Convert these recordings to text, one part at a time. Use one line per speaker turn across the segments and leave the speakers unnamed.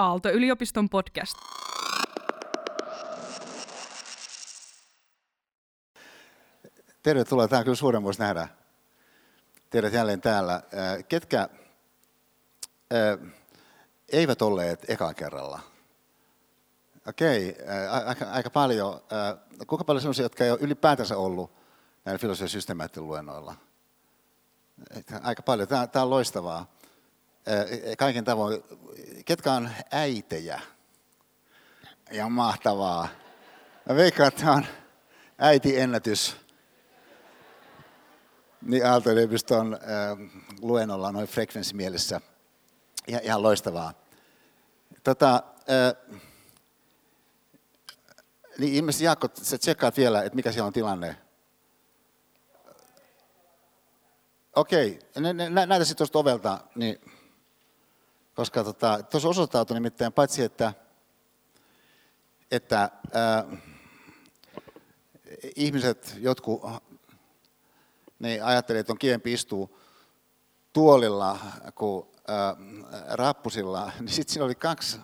Aalto-yliopiston podcast.
Tervetuloa. Tämä on kyllä suuremmuus nähdä teidät jälleen täällä. Äh, ketkä äh, eivät olleet ekan kerralla? Okei, äh, aika, aika paljon. Kuinka paljon sellaisia, jotka ei ole ylipäätänsä ollut näillä filosofian systeemäättelyluennoilla? luennoilla? Aika paljon. Tämä, tämä on loistavaa. Kaiken tavoin. Ketkä on äitejä? Ja mahtavaa. Mä veikkaan, että tämä on äitiennätys. Niin Aalto-yliopiston luennolla noin frekvenssimielessä. Ja, ihan loistavaa. Tota, äh, niin ilmeisesti Jaakko, sä tsekkaat vielä, että mikä siellä on tilanne Okei, nä, näitä sitten tuosta ovelta, niin, koska tota, tuossa osoittautui nimittäin paitsi, että, että ää, ihmiset, jotkut ne ajattelee, että on kivempi istua tuolilla kuin ää, rappusilla, niin sitten siinä oli kaksi,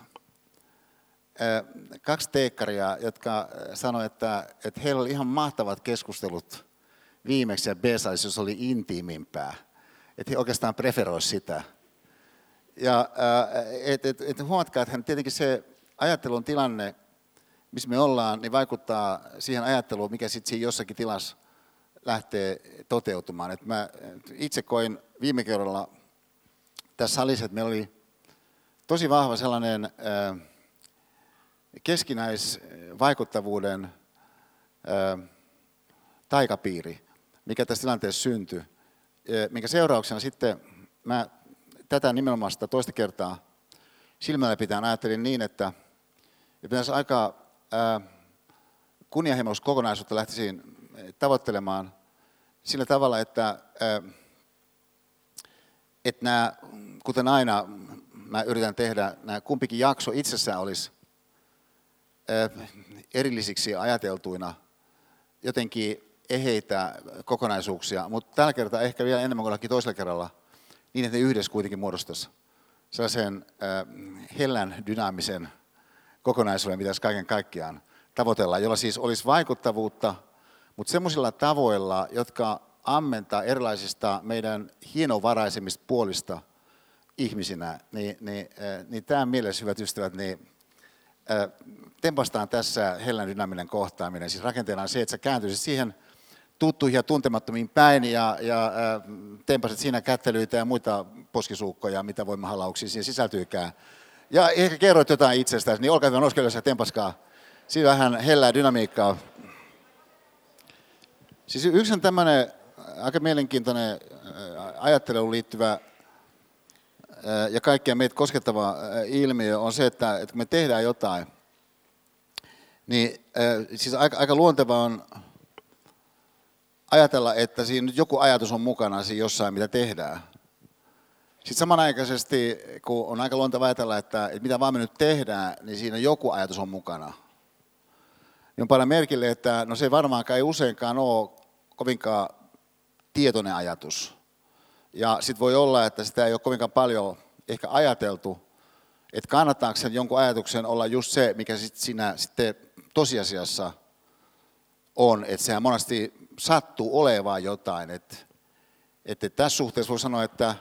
ää, kaksi teekkaria, jotka sanoivat, että, että heillä oli ihan mahtavat keskustelut viimeksi ja B-salissa, jos oli intiimimpää. Että he oikeastaan preferoisivat sitä. Ja et, et, et huomatkaa, että tietenkin se ajattelun tilanne, missä me ollaan, niin vaikuttaa siihen ajatteluun, mikä sitten siinä jossakin tilassa lähtee toteutumaan. Et mä itse koin viime kerralla tässä salissa, että meillä oli tosi vahva sellainen keskinäisvaikuttavuuden taikapiiri mikä tässä tilanteessa syntyi, minkä seurauksena sitten mä tätä nimenomaan sitä toista kertaa silmällä pitäen ajattelin niin, että pitäisi aika kunnianhimoista kokonaisuutta lähtisiin tavoittelemaan sillä tavalla, että, että nämä, kuten aina mä yritän tehdä, nämä kumpikin jakso itsessään olisi erillisiksi ajateltuina jotenkin eheitä kokonaisuuksia, mutta tällä kertaa ehkä vielä enemmän kuin toisella kerralla, niin että ne yhdessä kuitenkin muodostaisi sellaisen äh, hellän dynaamisen kokonaisuuden, mitä kaiken kaikkiaan tavoitellaan, jolla siis olisi vaikuttavuutta, mutta semmoisilla tavoilla, jotka ammentaa erilaisista meidän hienovaraisemmista puolista ihmisinä, niin, niin, äh, niin tämä mielessä, hyvät ystävät, niin äh, tempastaan tässä hellän dynaaminen kohtaaminen. Siis rakenteena on se, että sä kääntyisit siihen – tuttuihin ja tuntemattomiin päin ja, ja tempasit siinä kättelyitä ja muita poskisuukkoja, mitä voimahalauksia siihen sisältyykään. Ja ehkä kerroit jotain itsestäsi, niin olkaa hyvä, nouskaa ja tempaskaa. Siinä vähän hellää dynamiikkaa. Siis yksi on tämmöinen aika mielenkiintoinen ajatteluun liittyvä ja kaikkia meitä koskettava ilmiö on se, että, että kun me tehdään jotain, niin siis aika, aika luonteva on ajatella, että siinä nyt joku ajatus on mukana siinä jossain, mitä tehdään. Sitten samanaikaisesti, kun on aika luonteva ajatella, että, että mitä vaan me nyt tehdään, niin siinä joku ajatus on mukana. Niin on paljon merkille, että no se varmaankaan ei useinkaan ole kovinkaan tietoinen ajatus. Ja sitten voi olla, että sitä ei ole kovinkaan paljon ehkä ajateltu, että kannattaako sen jonkun ajatuksen olla just se, mikä sit siinä sitten tosiasiassa on. Että sehän monesti sattuu olevaan jotain. Että, että tässä suhteessa voi sanoa, että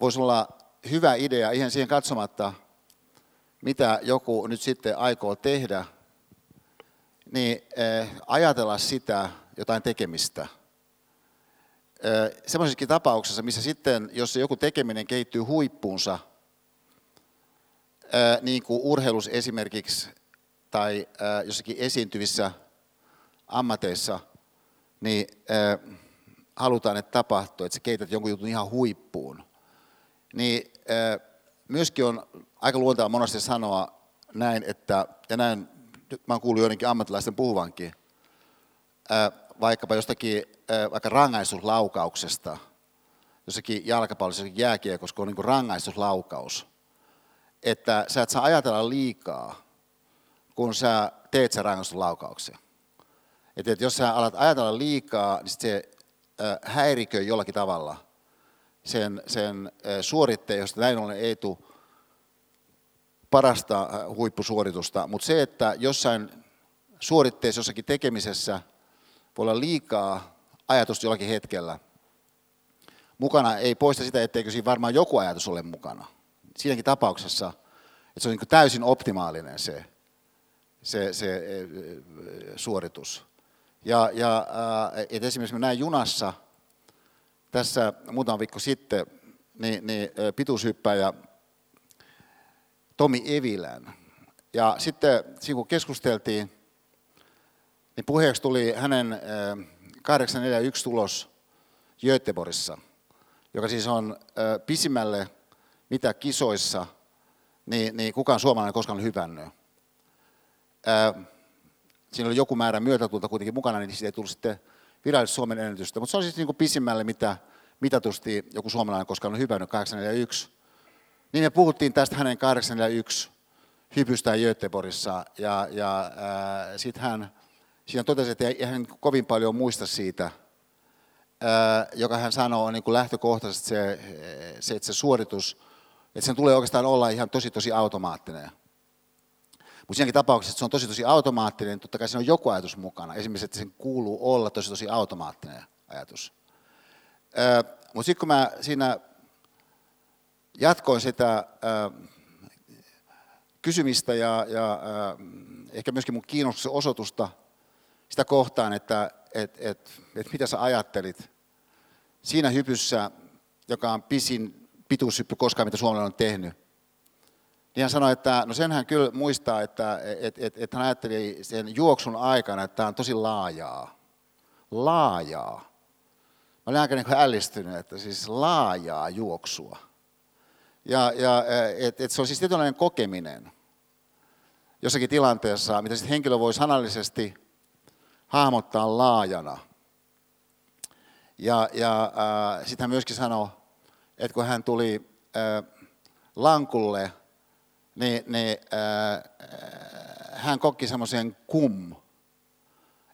voisi olla hyvä idea ihan siihen katsomatta, mitä joku nyt sitten aikoo tehdä, niin eh, ajatella sitä jotain tekemistä. Eh, Semmoisessakin tapauksessa, missä sitten, jos joku tekeminen kehittyy huippuunsa, eh, niin kuin urheilus esimerkiksi tai jossakin esiintyvissä ammateissa, niin äh, halutaan, että tapahtuu, että sä keität jonkun jutun ihan huippuun. Niin äh, myöskin on aika luontevaa monesti sanoa näin, että, ja näin, mä oon kuullut joidenkin ammattilaisten puhuvankin, äh, vaikkapa jostakin äh, vaikka rangaistuslaukauksesta, jossakin jalkapallossa, jossakin jääkiekossa, kun on niin rangaistuslaukaus, että sä et saa ajatella liikaa, kun sä teet sen rangaistuslaukauksen. Että, että jos sä alat ajatella liikaa, niin se häiriköi jollakin tavalla sen, sen suoritteen, josta näin ollen ei tule parasta huippusuoritusta, mutta se, että jossain suoritteessa, jossakin tekemisessä voi olla liikaa ajatusta jollakin hetkellä, mukana ei poista sitä, etteikö siinä varmaan joku ajatus ole mukana. Siinäkin tapauksessa, että se on niin täysin optimaalinen se, se, se suoritus. Ja, ja että esimerkiksi mä näin junassa tässä muutama viikko sitten, niin, niin pituushyppäjä Tomi Evilän. Ja sitten siinä kun keskusteltiin, niin puheeksi tuli hänen 841 tulos Göteborgissa, joka siis on pisimmälle mitä kisoissa, niin, niin kukaan suomalainen koskaan hypännyt. Siinä oli joku määrä myötätulta kuitenkin mukana, niin siitä ei tullut sitten virallisesti Suomen ennätystä. Mutta se on siis niin kuin pisimmälle, mitä mitatusti joku suomalainen koskaan on hypännyt, 841. Niin me puhuttiin tästä hänen 841 hypystään Göteborgissa, ja, ja sitten hän siinä totesi, että ei hän kovin paljon muista siitä, ää, joka hän sanoo on niin kuin lähtökohtaisesti se, se, että se suoritus, että sen tulee oikeastaan olla ihan tosi tosi automaattinen. Mutta siinäkin tapauksessa, että se on tosi tosi automaattinen, niin totta kai siinä on joku ajatus mukana. Esimerkiksi, että sen kuuluu olla tosi tosi automaattinen ajatus. Mutta sitten kun mä siinä jatkoin sitä ää, kysymistä ja, ja ää, ehkä myöskin mun kiinnostuksen osoitusta sitä kohtaan, että et, et, et mitä sä ajattelit siinä hypyssä, joka on pisin pituushyppy koskaan, mitä suomalainen on tehnyt. Niin hän sanoi, että no sen hän kyllä muistaa, että et, et, et hän ajatteli sen juoksun aikana, että tämä on tosi laajaa. Laajaa. Mä olin aika niin ällistynyt, että siis laajaa juoksua. Ja, ja et, et se on siis tietynlainen kokeminen jossakin tilanteessa, mitä sitten henkilö voi sanallisesti hahmottaa laajana. Ja, ja sitten hän myöskin sanoi, että kun hän tuli äh, lankulle, niin, niin äh, hän kokki semmoisen kum,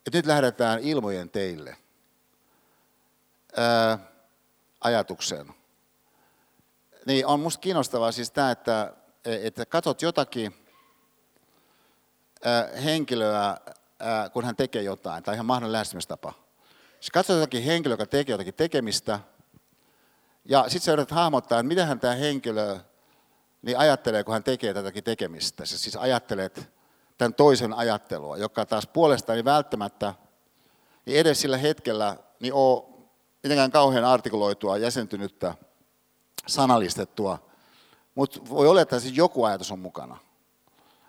että nyt lähdetään ilmojen teille äh, ajatukseen. Niin on musta kiinnostavaa siis tämä, että, että katsot jotakin äh, henkilöä, kun hän tekee jotain, tai ihan mahdollinen lähestymistapa. Siis katsot jotakin henkilöä, joka tekee jotakin tekemistä, ja sitten sä yrität hahmottaa, että miten hän tämä henkilö niin ajattelee, kun hän tekee tätäkin tekemistä. Sä siis ajattelet tämän toisen ajattelua, joka taas puolestaan ei välttämättä niin edes sillä hetkellä niin ole mitenkään kauhean artikuloitua, jäsentynyttä, sanallistettua, mutta voi olla, että siis joku ajatus on mukana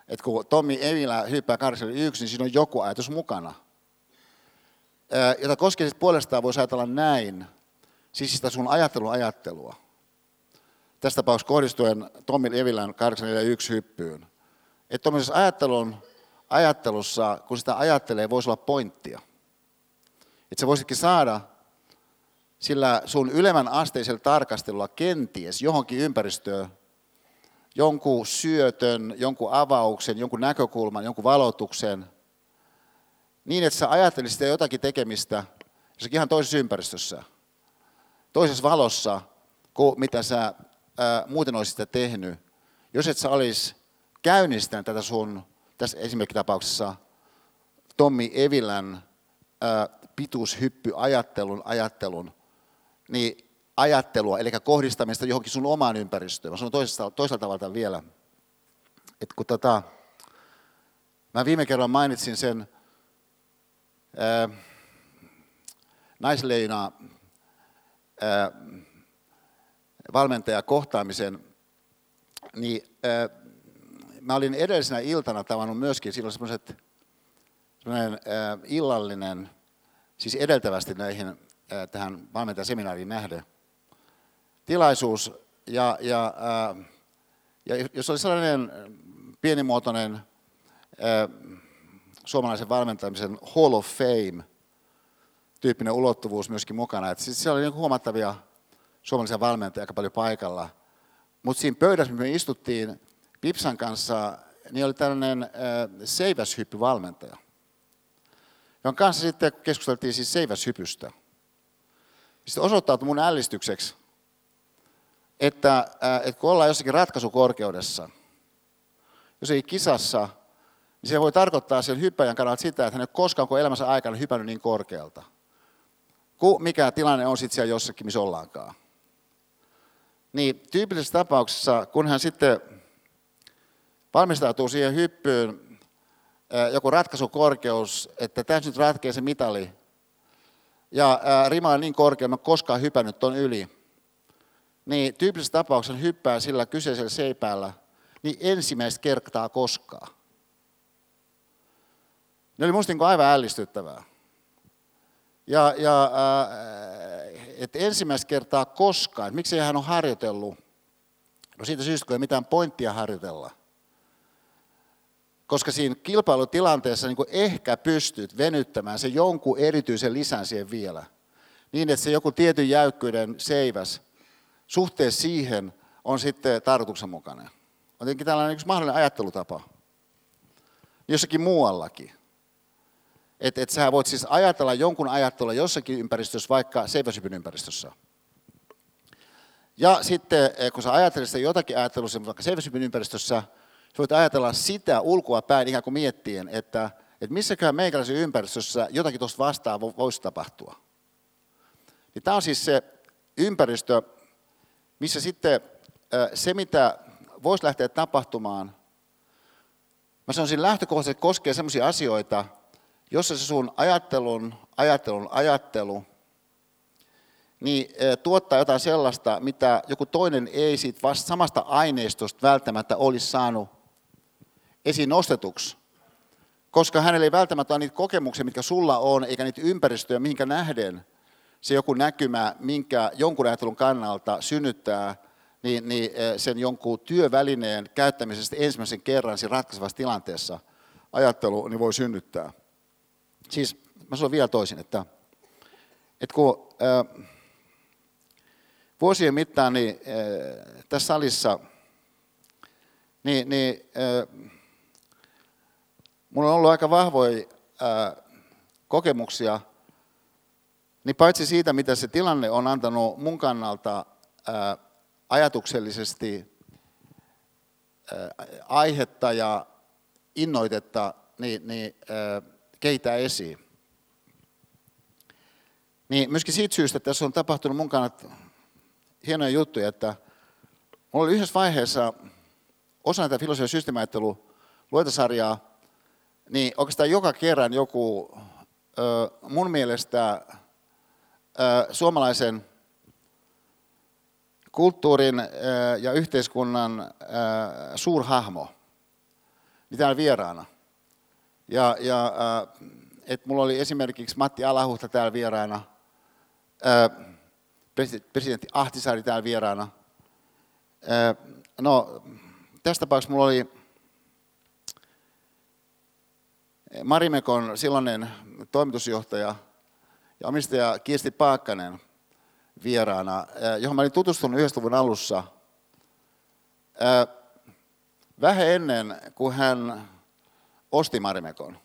että kun Tommi Evilä hyppää 81, niin siinä on joku ajatus mukana. Jota koskee puolestaan voisi ajatella näin, siis sitä sun ajattelun ajattelua. Tästä tapauksessa kohdistuen Tommi Evilän 841 hyppyyn. Että tuollaisessa ajattelun ajattelussa, kun sitä ajattelee, voisi olla pointtia. Että sä voisitkin saada sillä sun ylemmän asteisella tarkastelulla kenties johonkin ympäristöön jonkun syötön, jonkun avauksen, jonkun näkökulman, jonkun valotuksen, niin että sä ajattelisit jotakin tekemistä jossakin ihan toisessa ympäristössä, toisessa valossa, kuin mitä sä ää, muuten olisit sitä tehnyt, jos et sä olisi käynnistänyt tätä sun, tässä esimerkkitapauksessa Tommi Evilän ää, pituushyppyajattelun ajattelun, niin ajattelua, eli kohdistamista johonkin sun omaan ympäristöön. Mä sanon toisaalta, toisaalta tavalla vielä, että kun tota, mä viime kerran mainitsin sen ää, naisleina ää, valmentajakohtaamisen, niin ää, mä olin edellisenä iltana tavannut myöskin, silloin semmoiset, semmoinen illallinen, siis edeltävästi näihin, ää, tähän valmentajaseminaariin nähden, tilaisuus ja, ja, ää, ja jos oli sellainen pienimuotoinen ää, suomalaisen valmentamisen Hall of Fame tyyppinen ulottuvuus myöskin mukana. Et siis siellä oli niin huomattavia suomalaisia valmentajia aika paljon paikalla. Mutta siinä pöydässä, missä me istuttiin Pipsan kanssa, niin oli tällainen äh, seiväshyppyvalmentaja, jonka kanssa sitten keskusteltiin siis seiväshypystä. Sitten osoittautui mun ällistykseksi, että, että kun ollaan jossakin ratkaisukorkeudessa, jos ei kisassa, niin se voi tarkoittaa sen hyppäjän kannalta sitä, että hän ei koskaan koko elämänsä aikana hypännyt niin korkealta. Kun mikä tilanne on sitten siellä jossakin, missä ollaankaan. Niin tyypillisessä tapauksessa, kun hän sitten valmistautuu siihen hyppyyn, joku ratkaisukorkeus, että tässä nyt ratkee se mitali, ja rima on niin korkea, että koskaan hypännyt ton yli, niin tyypillisessä tapauksessa hyppää sillä kyseisellä seipäällä niin ensimmäistä kertaa koskaan. Ne oli musta niin aivan ällistyttävää. Ja, ja äh, että ensimmäistä kertaa koskaan, miksi hän on harjoitellut? No siitä syystä, kun ei mitään pointtia harjoitella. Koska siinä kilpailutilanteessa niin ehkä pystyt venyttämään se jonkun erityisen lisän siihen vielä. Niin, että se joku tietyn jäykkyyden seiväs suhteessa siihen on sitten tarkoituksenmukainen. On tietenkin tällainen yksi mahdollinen ajattelutapa. Jossakin muuallakin. Että et sä voit siis ajatella jonkun ajattelua jossakin ympäristössä, vaikka seiväsypyn ympäristössä. Ja sitten eh, kun sä ajattelet sitä jotakin ajattelua vaikka seiväsypyn ympäristössä, sä voit ajatella sitä ulkoa päin ikään kuin miettien, että, että missäköhän meikäläisen ympäristössä jotakin tuosta vastaa voisi tapahtua. Niin tämä on siis se ympäristö, missä sitten se, mitä voisi lähteä tapahtumaan, mä sanoisin lähtökohtaisesti koskee sellaisia asioita, jossa se sun ajattelun, ajattelun ajattelu, niin tuottaa jotain sellaista, mitä joku toinen ei siitä vasta samasta aineistosta välttämättä olisi saanut esiin nostetuksi. Koska hänellä ei välttämättä ole niitä kokemuksia, mitkä sulla on, eikä niitä ympäristöjä, mihinkä nähden se joku näkymä, minkä jonkun ajattelun kannalta synnyttää niin, niin sen jonkun työvälineen käyttämisestä ensimmäisen kerran siinä ratkaisevassa tilanteessa ajattelu niin voi synnyttää. Siis mä sanon vielä toisin, että, että kun äh, vuosien mittaan niin, äh, tässä salissa, niin, niin äh, mulla on ollut aika vahvoja äh, kokemuksia, niin paitsi siitä, mitä se tilanne on antanut mun kannalta äh, ajatuksellisesti äh, aihetta ja innoitetta, niin, niin äh, keitä esiin. Niin myöskin siitä syystä, että tässä on tapahtunut mun kannalta hienoja juttuja, että mulla oli yhdessä vaiheessa osana tätä filosofian systeemiajattelu luentasarjaa, niin oikeastaan joka kerran joku mun mielestä suomalaisen kulttuurin ja yhteiskunnan suurhahmo, niin täällä vieraana. Ja, ja et mulla oli esimerkiksi Matti Alahuhta täällä vieraana, presidentti Ahtisaari täällä vieraana. No, tässä tapauksessa mulla oli Marimekon silloinen toimitusjohtaja ja omistaja Kirsti Paakkanen vieraana, johon mä olin tutustunut 90-luvun alussa. Vähän ennen kuin hän osti Marimekon,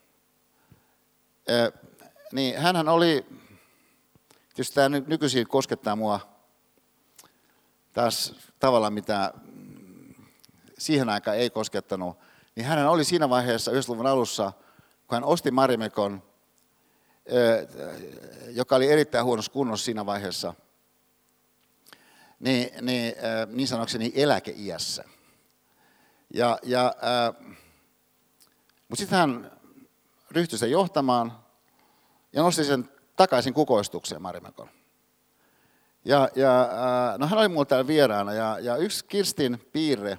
niin hän oli, tietysti tämä nykyisin koskettaa mua taas tavalla, mitä siihen aikaan ei koskettanut, niin hän oli siinä vaiheessa 90-luvun alussa, kun hän osti Marimekon, joka oli erittäin huonossa kunnossa siinä vaiheessa, niin, niin, niin sanokseni eläkeiässä. Ja, ja, mutta sitten hän ryhtyi sen johtamaan ja nosti sen takaisin kukoistukseen Marimekon. Ja, ja no hän oli mulla täällä vieraana ja, ja yksi Kirstin piirre,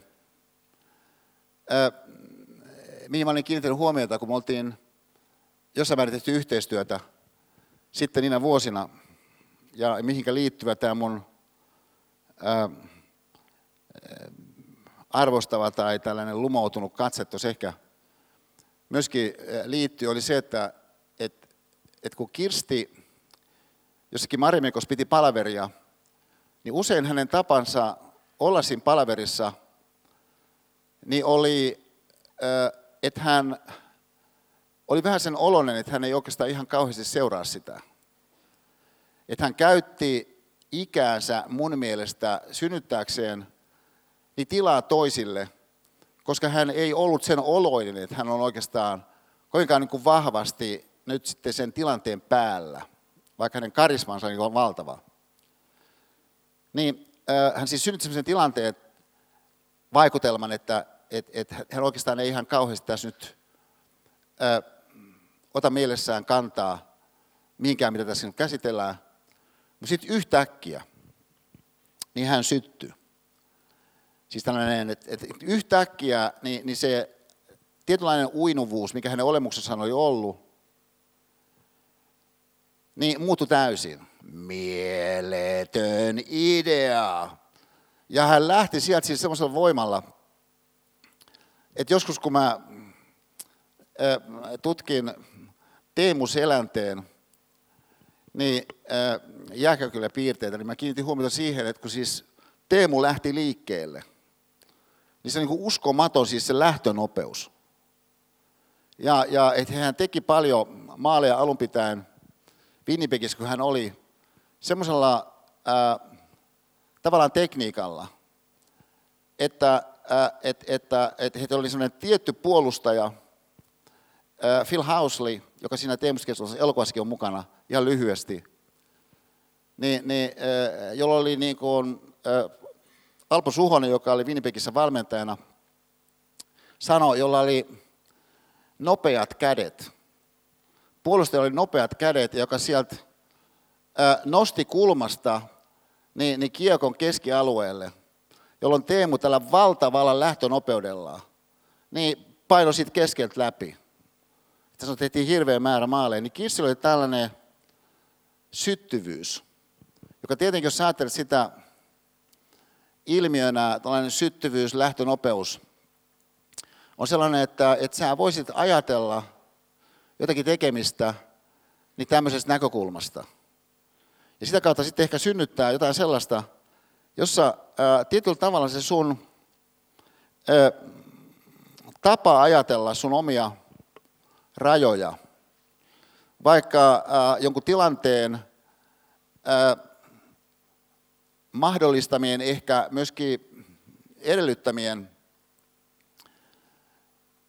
mihin mä olin kiinnittänyt huomiota, kun me oltiin jossain määrin tehty yhteistyötä sitten niinä vuosina, ja mihinkä liittyvä tämä mun ää, arvostava tai tällainen lumoutunut katse ehkä myöskin liittyy, oli se, että et, et kun Kirsti jossakin Marimekos piti palaveria, niin usein hänen tapansa olla siinä palaverissa, niin oli, että hän oli vähän sen oloinen, että hän ei oikeastaan ihan kauheasti seuraa sitä. Että hän käytti ikäänsä mun mielestä synnyttääkseen niin tilaa toisille, koska hän ei ollut sen oloinen, että hän on oikeastaan koinkaan niin kuin vahvasti nyt sitten sen tilanteen päällä, vaikka hänen karismansa on valtava. Niin hän siis synnytti sellaisen tilanteen, vaikutelman, että et, et hän oikeastaan ei ihan kauheasti tässä nyt äh, ota mielessään kantaa mihinkään, mitä tässä nyt käsitellään. Mutta sitten yhtäkkiä, niin hän syttyy. Siis tällainen, että, että yhtäkkiä niin, niin se tietynlainen uinuvuus, mikä hänen olemuksessaan oli ollut, niin muuttui täysin. Mieletön idea. Ja hän lähti sieltä siis semmoisella voimalla, että joskus kun mä tutkin Teemu Selänteen niin jääkäykyläpiirteitä, niin mä kiinnitin huomiota siihen, että kun siis Teemu lähti liikkeelle, niin se on niin uskomaton siis se lähtönopeus. Ja, ja että hän teki paljon maaleja alun pitäen Winnipegissä, kun hän oli semmoisella tavallaan tekniikalla, että, äh, et, että, että heitä oli semmoinen tietty puolustaja, äh, Phil Housley, joka siinä teemuskeskustelussa elokuvassakin on mukana, ihan lyhyesti, niin, niin, äh, jolla oli niin kuin, Alpo Suhonen, joka oli Winnipegissä valmentajana, sanoi, jolla oli nopeat kädet. Puolustaja oli nopeat kädet, joka sieltä nosti kulmasta niin, niin kiekon keskialueelle, jolloin Teemu tällä valtavalla lähtönopeudella niin paino siitä keskeltä läpi. Tässä tehtiin hirveä määrä maaleja. Niin Kissillä oli tällainen syttyvyys, joka tietenkin, jos ajattelet sitä ilmiönä, tällainen syttyvyys, lähtönopeus, on sellainen, että, että sä voisit ajatella jotakin tekemistä niin tämmöisestä näkökulmasta. Ja sitä kautta sitten ehkä synnyttää jotain sellaista, jossa ää, tietyllä tavalla se sun ää, tapa ajatella sun omia rajoja, vaikka ää, jonkun tilanteen ää, mahdollistamien, ehkä myöskin edellyttämien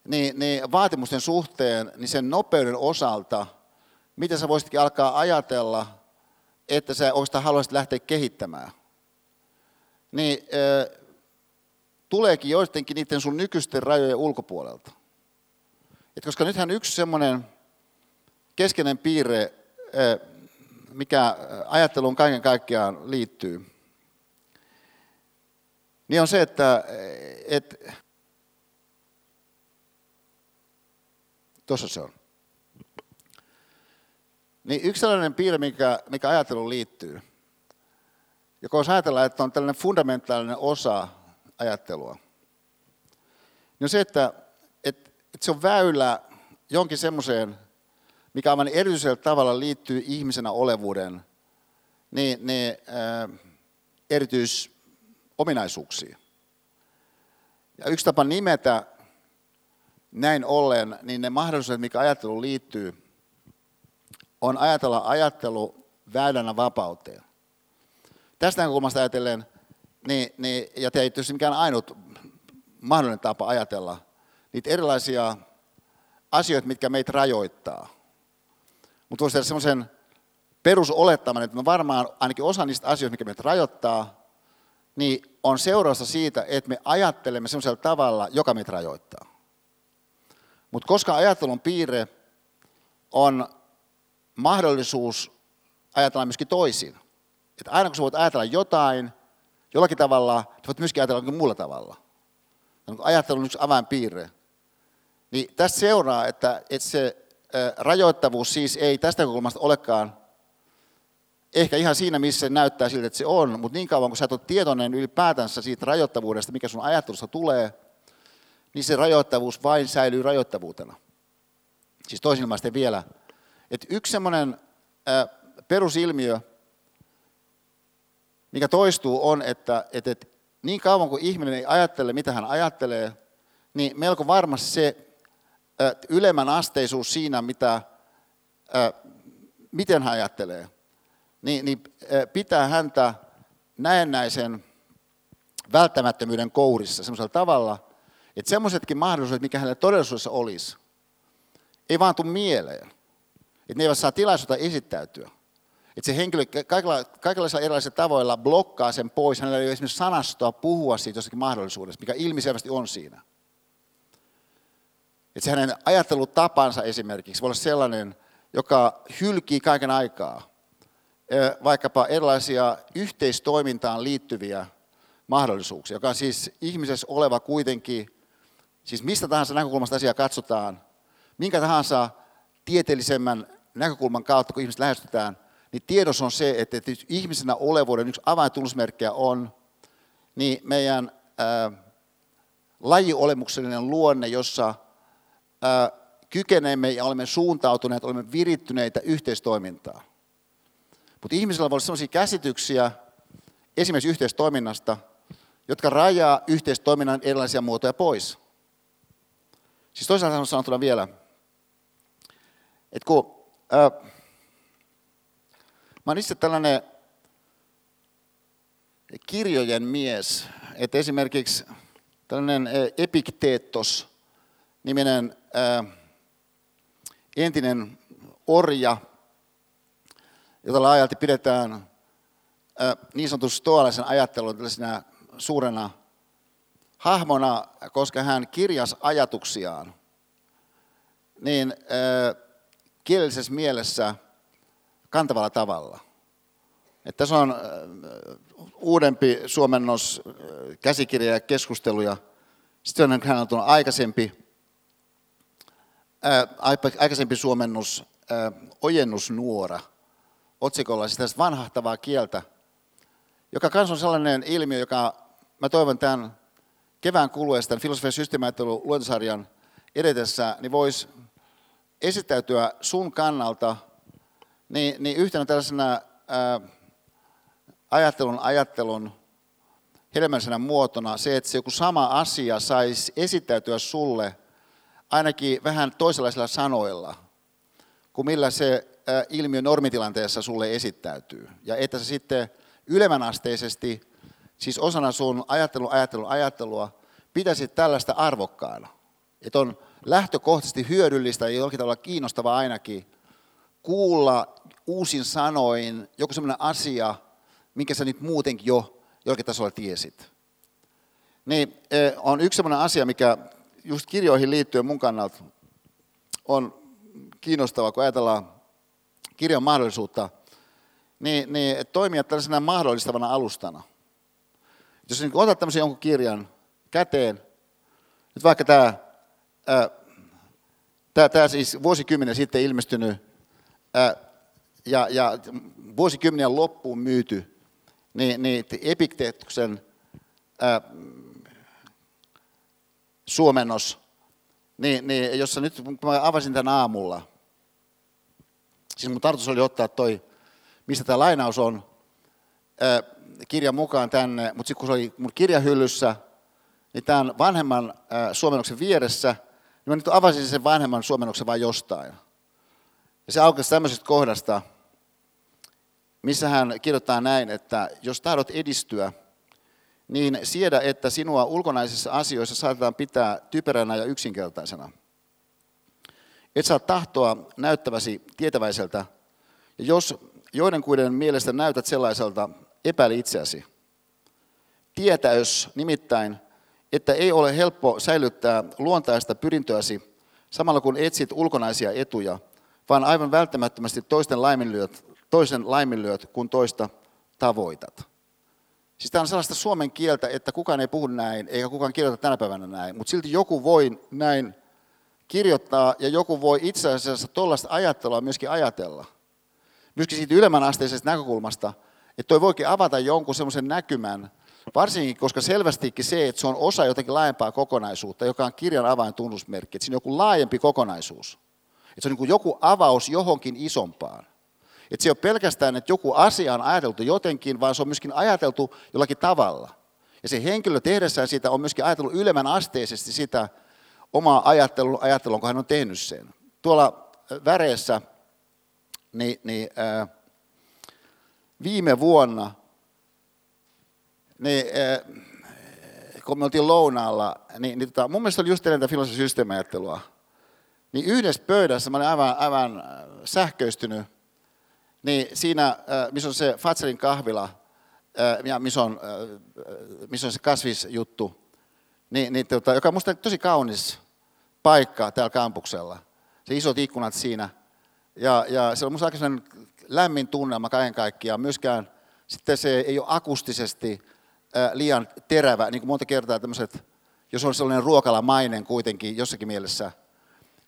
niin, niin vaatimusten suhteen, niin sen nopeuden osalta, mitä sä voisitkin alkaa ajatella, että sä oikeastaan haluaisit lähteä kehittämään, niin äh, tuleekin joidenkin niiden sun nykyisten rajojen ulkopuolelta. Et koska nythän yksi semmoinen keskeinen piirre, äh, mikä ajatteluun kaiken kaikkiaan liittyy, niin on se, että et, tuossa se on. Niin yksi sellainen piirre, mikä, mikä ajatteluun liittyy, joka on ajatella, että on tällainen fundamentaalinen osa ajattelua, niin on se, että, että, että se on väylä jonkin semmoiseen, mikä aivan erityisellä tavalla liittyy ihmisenä olevuuden niin, niin, äh, erityisominaisuuksiin. Ja yksi tapa nimetä näin ollen, niin ne mahdollisuudet, mikä ajatteluun liittyy, on ajatella ajattelu väylänä vapauteen. Tästä näkökulmasta ajatellen, niin, niin, ja tämä ei tietysti mikään ainut mahdollinen tapa ajatella, niitä erilaisia asioita, mitkä meitä rajoittaa. Mutta voisi tehdä semmoisen perusolettaman, että me varmaan ainakin osa niistä asioista, mikä meitä rajoittaa, niin on seurausta siitä, että me ajattelemme semmoisella tavalla, joka meitä rajoittaa. Mutta koska ajattelun piirre on mahdollisuus ajatella myöskin toisin. Että aina kun sä voit ajatella jotain, jollakin tavalla, sä voit myöskin ajatella jollakin muulla tavalla. Ajattelu on yksi avainpiirre. Niin tästä seuraa, että, että se rajoittavuus siis ei tästä kulmasta olekaan ehkä ihan siinä, missä se näyttää siltä, että se on, mutta niin kauan kun sä et ole tietoinen ylipäätänsä siitä rajoittavuudesta, mikä sun ajattelusta tulee, niin se rajoittavuus vain säilyy rajoittavuutena. Siis toisin vielä, että yksi semmoinen perusilmiö, mikä toistuu, on, että, että, että niin kauan kuin ihminen ei ajattele, mitä hän ajattelee, niin melko varmasti se ylemmän asteisuus siinä, mitä, miten hän ajattelee, niin, niin pitää häntä näennäisen välttämättömyyden kourissa sellaisella tavalla, Että semmoisetkin mahdollisuudet, mikä hänellä todellisuudessa olisi, ei vaan tule mieleen. Että ne eivät saa tilaisuutta esittäytyä. Että se henkilö kaikilla, kaikilla erilaisilla tavoilla blokkaa sen pois. Hänellä ei ole esimerkiksi sanastoa puhua siitä jostakin mahdollisuudesta, mikä ilmiselvästi on siinä. Että se hänen ajattelutapansa esimerkiksi voi olla sellainen, joka hylkii kaiken aikaa vaikkapa erilaisia yhteistoimintaan liittyviä mahdollisuuksia, joka on siis ihmisessä oleva kuitenkin, siis mistä tahansa näkökulmasta asiaa katsotaan, minkä tahansa tieteellisemmän näkökulman kautta, kun ihmiset lähestytään, niin tiedos on se, että ihmisenä olevuuden yksi avaintunnusmerkkejä on niin meidän ää, lajiolemuksellinen luonne, jossa ää, kykenemme ja olemme suuntautuneet, olemme virittyneitä yhteistoimintaan. Mutta ihmisillä voi olla sellaisia käsityksiä esimerkiksi yhteistoiminnasta, jotka rajaa yhteistoiminnan erilaisia muotoja pois. Siis toisaalta sanottuna vielä, että kun ää, mä olen itse tällainen kirjojen mies, että esimerkiksi tällainen Epikteetos niminen ää, entinen orja, jota laajalti pidetään niin sanotun stoalaisen ajattelun tällaisena suurena hahmona, koska hän kirjas ajatuksiaan, niin kielellisessä mielessä kantavalla tavalla. Että tässä on uudempi suomennos, käsikirja ja keskusteluja. Sitten on hän on aikaisempi, aikaisempi suomennus, ää, ojennusnuora – otsikolla siis vanhahtavaa kieltä, joka kanssa on sellainen ilmiö, joka mä toivon tämän kevään kuluessa tämän filosofian systeemiajattelun luentosarjan edetessä, niin voisi esittäytyä sun kannalta niin, niin yhtenä tällaisena ää, ajattelun ajattelun hedelmällisenä muotona se, että se joku sama asia saisi esittäytyä sulle ainakin vähän toisenlaisilla sanoilla, kuin millä se ilmiö normitilanteessa sulle esittäytyy. Ja että se sitten ylemmän-asteisesti, siis osana sun ajattelun, ajattelun, ajattelua, pitäisi tällaista arvokkaana. Että on lähtökohtaisesti hyödyllistä ja jollakin tavalla kiinnostavaa ainakin kuulla uusin sanoin joku sellainen asia, minkä sä nyt muutenkin jo jollakin tasolla tiesit. Niin on yksi sellainen asia, mikä just kirjoihin liittyen mun kannalta on kiinnostava, kun ajatellaan kirjan mahdollisuutta, niin, niin toimia tällaisena mahdollistavana alustana. Jos niin otat tämmöisen jonkun kirjan käteen, nyt vaikka tämä, ää, tämä, tämä siis vuosikymmenen sitten ilmestynyt ää, ja, ja vuosikymmenen loppuun myyty, niin, niin Epikteetuksen ää, suomennos, niin, niin jossa nyt kun mä avasin tämän aamulla, Siis mun tarkoitus oli ottaa toi, mistä tämä lainaus on, kirjan mukaan tänne, mutta sitten kun se oli mun kirjahyllyssä, niin tämän vanhemman suomennoksen vieressä, niin mä nyt avasin sen vanhemman suomennoksen vain jostain. Ja se aukesi tämmöisestä kohdasta, missä hän kirjoittaa näin, että jos tahdot edistyä, niin siedä, että sinua ulkonaisissa asioissa saatetaan pitää typeränä ja yksinkertaisena – et saa tahtoa näyttäväsi tietäväiseltä, ja jos joidenkuiden mielestä näytät sellaiselta, epäili itseäsi. Tietäys nimittäin, että ei ole helppo säilyttää luontaista pyrintöäsi samalla kun etsit ulkonaisia etuja, vaan aivan välttämättömästi toisten laiminlyöt, toisen laiminlyöt, kun toista tavoitat. Siis tämä on sellaista suomen kieltä, että kukaan ei puhu näin, eikä kukaan kirjoita tänä päivänä näin, mutta silti joku voi näin kirjoittaa ja joku voi itse asiassa tuollaista ajattelua myöskin ajatella. Myöskin siitä ylemmän asteisesta näkökulmasta, että toi voikin avata jonkun semmoisen näkymän, varsinkin koska selvästikin se, että se on osa jotakin laajempaa kokonaisuutta, joka on kirjan avaintunnusmerkki, että siinä on joku laajempi kokonaisuus. Että se on niin joku avaus johonkin isompaan. Että se ei ole pelkästään, että joku asia on ajateltu jotenkin, vaan se on myöskin ajateltu jollakin tavalla. Ja se henkilö tehdessään sitä on myöskin ajatellut ylemmän asteisesti sitä, omaa ajattelun, ajattelun, kun hän on tehnyt sen. Tuolla väreessä niin, niin, ää, viime vuonna niin, ää, kun me oltiin lounaalla, niin, niin tota, mun mielestä oli just tätä filosofisen systeemiajattelua. Niin yhdessä pöydässä mä olin aivan, aivan sähköistynyt. Niin siinä, missä on se Fatserin kahvila, ja missä on, missä on se kasvisjuttu, niin, niin, tota, joka on musta tosi kaunis paikka täällä kampuksella. Se isot ikkunat siinä. Ja, ja se on musta aika lämmin tunnelma kaiken kaikkiaan. Myöskään sitten se ei ole akustisesti liian terävä, niin kuin monta kertaa tämmöiset, jos on sellainen ruokalamainen kuitenkin jossakin mielessä,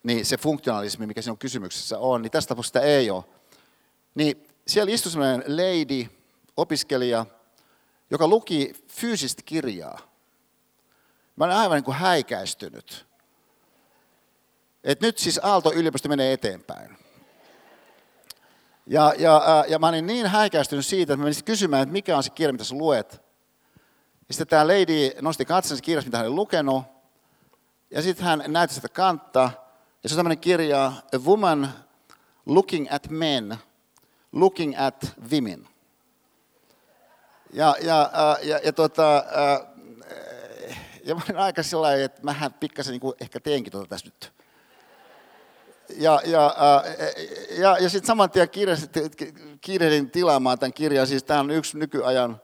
niin se funktionalismi, mikä siinä on kysymyksessä on, niin tästä tapauksesta ei ole. Niin siellä istui sellainen lady, opiskelija, joka luki fyysistä kirjaa. Mä olen aivan niin kuin häikäistynyt. Et nyt siis Aalto-yliopisto menee eteenpäin. Ja, ja, ja mä olin niin häikäistynyt siitä, että mä menisin kysymään, että mikä on se kirja, mitä sä luet. Ja sitten tämä lady nosti katsensa kirjasta, mitä hän oli lukenut. Ja sitten hän näytti sitä kantta. Ja se on tämmöinen kirja, A Woman Looking at Men, Looking at Women. Ja, ja, ja, ja, ja, tota, ja mä olin aika sellainen, että mähän pikkasen niin ehkä teenkin tuota tässä nyt. Ja, ja, ja, ja sitten saman tien kiirehdin tilaamaan tämän kirjan. Siis tämä on yksi nykyajan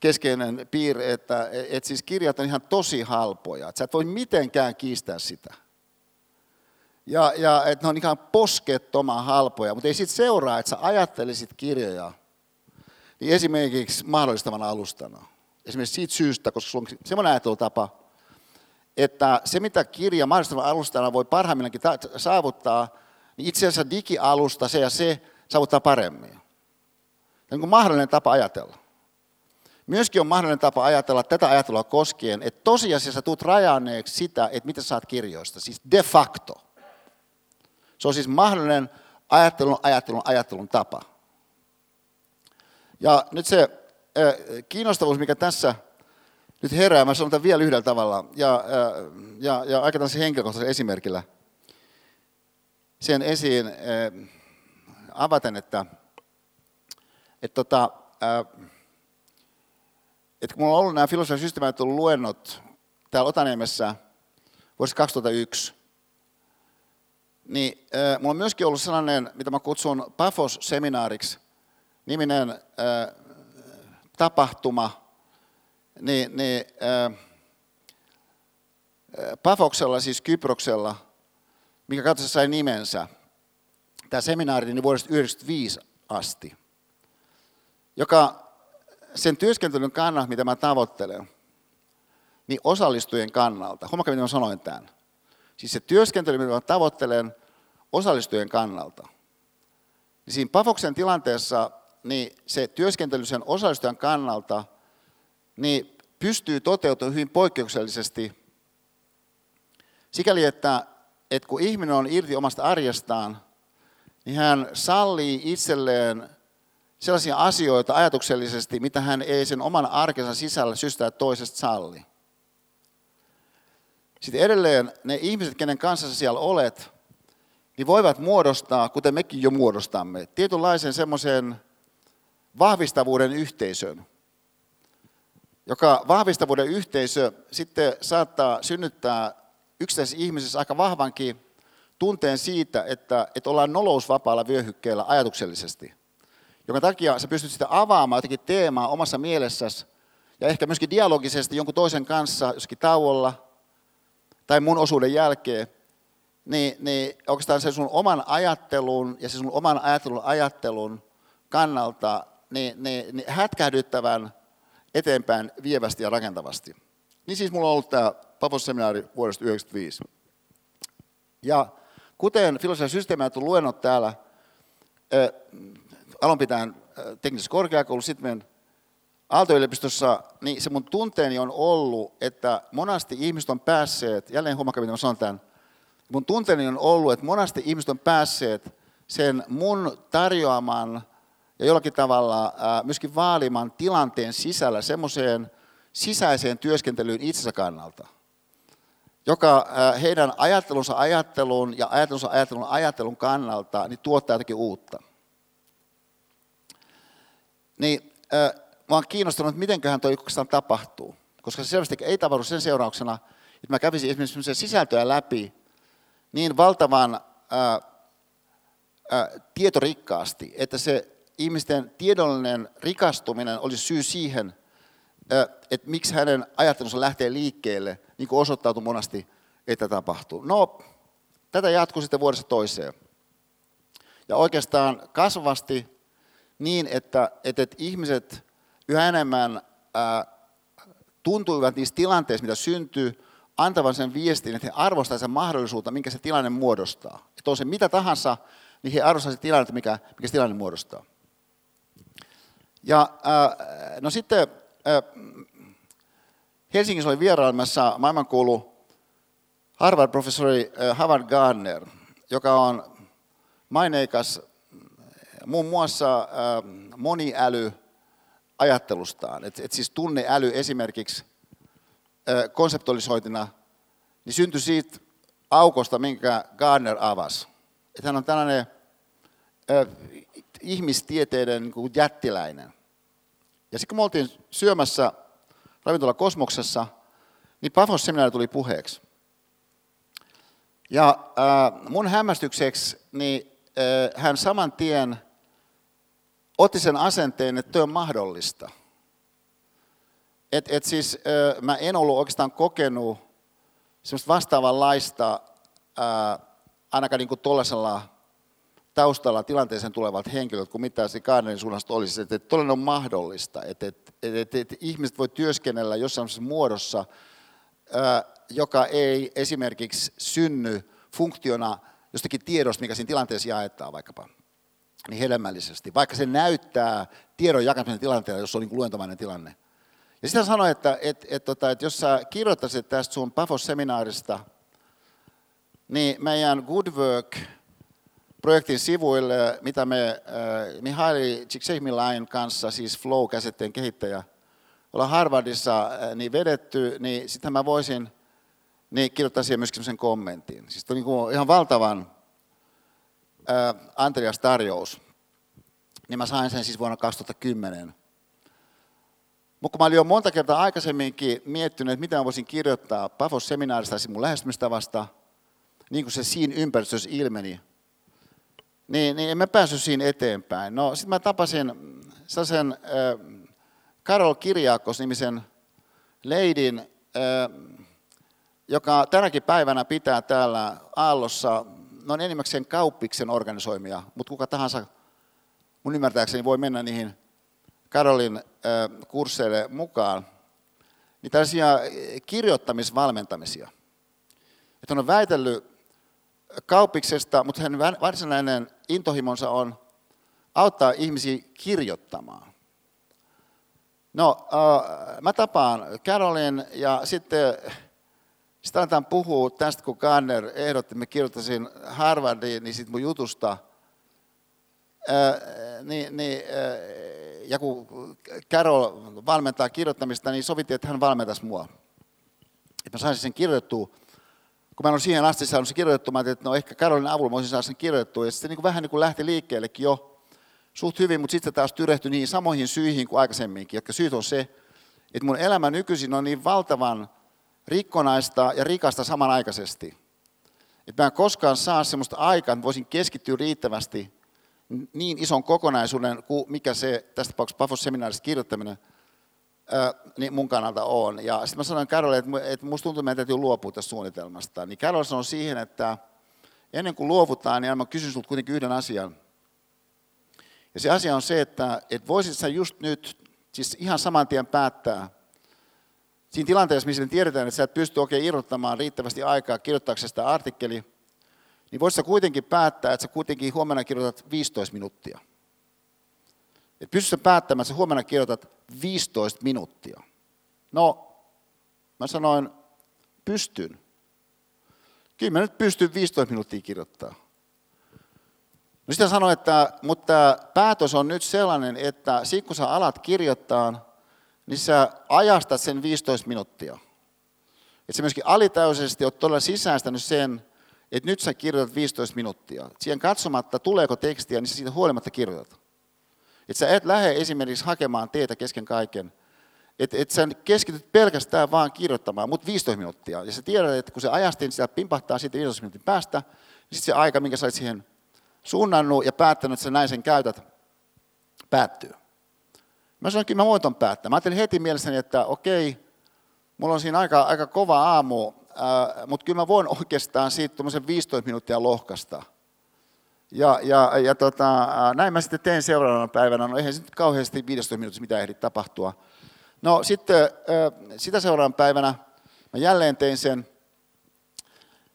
keskeinen piirre, että et siis kirjat on ihan tosi halpoja. Että sä et voi mitenkään kiistää sitä. Ja, ja että ne on ihan poskettoman halpoja, mutta ei sitten seuraa, että sä ajattelisit kirjoja niin esimerkiksi mahdollistavana alustana. Esimerkiksi siitä syystä, koska sulla on semmoinen ajattelutapa, että se mitä kirja mahdollistavana alustana voi parhaimmillaankin saavuttaa, niin itse asiassa digialusta se ja se saavuttaa paremmin. Se on niin mahdollinen tapa ajatella. Myöskin on mahdollinen tapa ajatella tätä ajattelua koskien, että tosiasiassa tuut rajanneeksi sitä, että mitä saat kirjoista, siis de facto. Se on siis mahdollinen ajattelun, ajattelun, ajattelun tapa. Ja nyt se kiinnostavuus, mikä tässä nyt herää, mä sanon tämän vielä yhdellä tavalla, ja, ja, ja aika tällaisen henkilökohtaisen esimerkillä. Sen esiin avaten, että, että, tota, että kun mulla on ollut nämä filosofian systemaattinen luennot täällä Otaniemessä vuodesta 2001, niin mulla on myöskin ollut sellainen, mitä mä kutsun Pafos-seminaariksi, niminen tapahtuma, niin, niin äh, Pafoksella, siis Kyproksella, mikä katsossa sai nimensä, tämä seminaari niin vuodesta 1995 asti, joka sen työskentelyn kannalta, mitä mä tavoittelen, niin osallistujien kannalta, huomakaa mitä mä sanoin tämän, siis se työskentely, mitä mä tavoittelen osallistujien kannalta, niin siinä Pafoksen tilanteessa niin se työskentely sen osallistujan kannalta niin pystyy toteutumaan hyvin poikkeuksellisesti sikäli, että, että kun ihminen on irti omasta arjestaan, niin hän sallii itselleen sellaisia asioita ajatuksellisesti, mitä hän ei sen oman arkensa sisällä systää toisesta salli. Sitten edelleen ne ihmiset, kenen kanssa siellä olet, niin voivat muodostaa, kuten mekin jo muodostamme, tietynlaisen semmoisen vahvistavuuden yhteisön, joka vahvistavuuden yhteisö sitten saattaa synnyttää yksittäisessä ihmisessä aika vahvankin tunteen siitä, että, että ollaan nolousvapaalla vyöhykkeellä ajatuksellisesti – jonka takia sä pystyt sitä avaamaan jotenkin teemaa omassa mielessäsi ja ehkä myöskin dialogisesti jonkun toisen kanssa jossakin tauolla tai mun osuuden jälkeen, niin, niin oikeastaan se sun oman ajattelun ja se sun oman ajattelun ajattelun kannalta niin, niin, niin hätkähdyttävän eteenpäin vievästi ja rakentavasti. Niin siis mulla on ollut tämä Papos-seminaari vuodesta 1995. Ja kuten filosofian systeemiä luennot täällä, alun pitäen äh, teknisessä korkeakoulussa, sitten Aalto-yliopistossa, niin se mun tunteeni on ollut, että monasti ihmiset on päässeet, jälleen huomakaa mitä mä sanon tämän, mun tunteeni on ollut, että monasti ihmiset on päässeet sen mun tarjoaman ja jollakin tavalla äh, myöskin vaaliman tilanteen sisällä semmoiseen sisäiseen työskentelyyn itsensä kannalta, joka äh, heidän ajattelunsa ajattelun ja ajattelunsa ajattelun ajattelun kannalta niin tuottaa jotakin uutta niin äh, mä oon kiinnostunut, että mitenköhän toi oikeastaan tapahtuu. koska se selvästi ei tapahdu sen seurauksena, että mä kävisin esimerkiksi sisältöä läpi niin valtavan ää, ää, tietorikkaasti, että se ihmisten tiedollinen rikastuminen olisi syy siihen, että miksi hänen ajattelunsa lähtee liikkeelle, niin kuin osoittautui monasti, että tapahtuu. No, tätä jatkuu sitten vuodesta toiseen. Ja oikeastaan kasvavasti niin, että, että, että ihmiset yhä enemmän ää, tuntuivat niissä tilanteissa, mitä syntyy, antavan sen viestin, että he arvostavat sen mahdollisuutta, minkä se tilanne muodostaa. Että on se mitä tahansa, niin he arvostavat se tilanne, mikä, mikä se tilanne muodostaa. Ja ää, no sitten ää, Helsingissä oli vierailemassa maailmankuulu Harvard-professori Howard Gardner, joka on maineikas muun muassa moniäly ajattelustaan. Et, et siis tunneäly esimerkiksi konseptualisoitina, niin syntyi siitä aukosta, minkä Gardner avasi. Että hän on tällainen äh, ihmistieteiden niin jättiläinen. Ja sitten kun me oltiin syömässä ravintola Kosmoksessa, niin Pafos-seminaari tuli puheeksi. Ja äh, mun hämmästykseksi niin, äh, hän saman tien otti sen asenteen, että työ on mahdollista. Et, et siis äh, mä en ollut oikeastaan kokenut semmoista vastaavanlaista, äh, ainakaan niin tuollaisella taustalla tilanteeseen tulevat henkilöt, kuin mitä se Gardnerin suunnasta olisi, että, että on mahdollista, että, että, että, että, että ihmiset voi työskennellä jossain muodossa, joka ei esimerkiksi synny funktiona jostakin tiedosta, mikä siinä tilanteessa jaetaan vaikkapa niin hedelmällisesti, vaikka se näyttää tiedon jakamisen tilanteella, jos on niin luentomainen tilanne. Ja sitten sanoi, että, että, että, että, että jos sä kirjoittaisit tästä sun Pafos-seminaarista, niin meidän Good Work projektin sivuille, mitä me äh, Mihaili Csikszentmihalyin kanssa, siis Flow-käsitteen kehittäjä, ollaan Harvardissa äh, niin vedetty, niin sitten mä voisin niin kirjoittaa siihen myöskin sen kommentin. Siis on niin ihan valtavan äh, Andreas tarjous. Niin mä sain sen siis vuonna 2010. Mutta kun mä olin jo monta kertaa aikaisemminkin miettinyt, että mitä mä voisin kirjoittaa Pafos-seminaarista siis mun lähestymistavasta, niin kuin se siinä ympäristössä ilmeni, niin, niin en mä päässyt siinä eteenpäin. No sitten mä tapasin sellaisen äh, Karol Kirjakos-nimisen leidin, äh, joka tänäkin päivänä pitää täällä Aallossa noin enimmäkseen kauppiksen organisoimia, mutta kuka tahansa mun ymmärtääkseni voi mennä niihin Karolin äh, kursseille mukaan, niin tällaisia kirjoittamisvalmentamisia. Että on väitellyt kauppiksesta, mutta hänen varsinainen intohimonsa on auttaa ihmisiä kirjoittamaan. No, äh, mä tapaan Carolin ja sitten sitten aletaan puhua tästä, kun Garner ehdotti, että mä kirjoittaisin Harvardiin, niin sitten mun jutusta, ää, niin, niin, ää, ja kun Carol valmentaa kirjoittamista, niin sovittiin, että hän valmentaisi mua. Että mä saisin sen kirjoittua. Kun mä en siihen asti saanut sen kirjoitettua, mä että no ehkä Carolin avulla mä voisin saada sen kirjoittua. Ja sitten niin vähän niin kuin lähti liikkeellekin jo suht hyvin, mutta sitten taas tyrehtyi niihin samoihin syihin kuin aikaisemminkin, jotka syyt on se, että mun elämä nykyisin on niin valtavan rikkonaista ja rikasta samanaikaisesti. Että mä en koskaan saa sellaista aikaa, että voisin keskittyä riittävästi niin ison kokonaisuuden kuin mikä se tästä tapauksessa Pafos-seminaarista kirjoittaminen niin mun kannalta on. Ja sitten mä sanoin Karolille, että, että musta tuntuu, että meidän täytyy luopua tästä suunnitelmasta. Niin Karol sanoi siihen, että ennen kuin luovutaan, niin mä kysyn sinulta kuitenkin yhden asian. Ja se asia on se, että, että voisit sä just nyt, siis ihan saman tien päättää, siinä tilanteessa, missä me tiedetään, että sä et pysty oikein irrottamaan riittävästi aikaa kirjoittaaksesi sitä artikkeli, niin voisi kuitenkin päättää, että sä kuitenkin huomenna kirjoitat 15 minuuttia. Että pysty sä päättämään, sä huomenna kirjoitat 15 minuuttia. No, mä sanoin, pystyn. Kyllä mä nyt pystyn 15 minuuttia kirjoittaa. No sitten sanoin, että mutta päätös on nyt sellainen, että sitten kun sä alat kirjoittaa, niin sä ajastat sen 15 minuuttia. Että sä myöskin alitäysisesti oot todella sisäistänyt sen, että nyt sä kirjoitat 15 minuuttia. Siihen katsomatta, tuleeko tekstiä, niin sä siitä huolimatta kirjoitat. Että sä et lähde esimerkiksi hakemaan teitä kesken kaiken, Että et sä keskityt pelkästään vaan kirjoittamaan, mutta 15 minuuttia. Ja sä tiedät, että kun se ajastin, sitä pimpahtaa siitä 15 minuutin päästä, niin sitten se aika, minkä sä olet siihen suunnannut ja päättänyt, että sä näin sen käytät, päättyy. Mä sanoin, että mä voin päättää. Mä ajattelin heti mielessäni, että okei, mulla on siinä aika, aika kova aamu, mutta kyllä mä voin oikeastaan siitä 15 minuuttia lohkasta. Ja, ja, ja tota, näin mä sitten tein seuraavana päivänä. No eihän se nyt kauheasti 15 minuuttia mitä ehdi tapahtua. No sitten sitä seuraavan päivänä mä jälleen tein sen.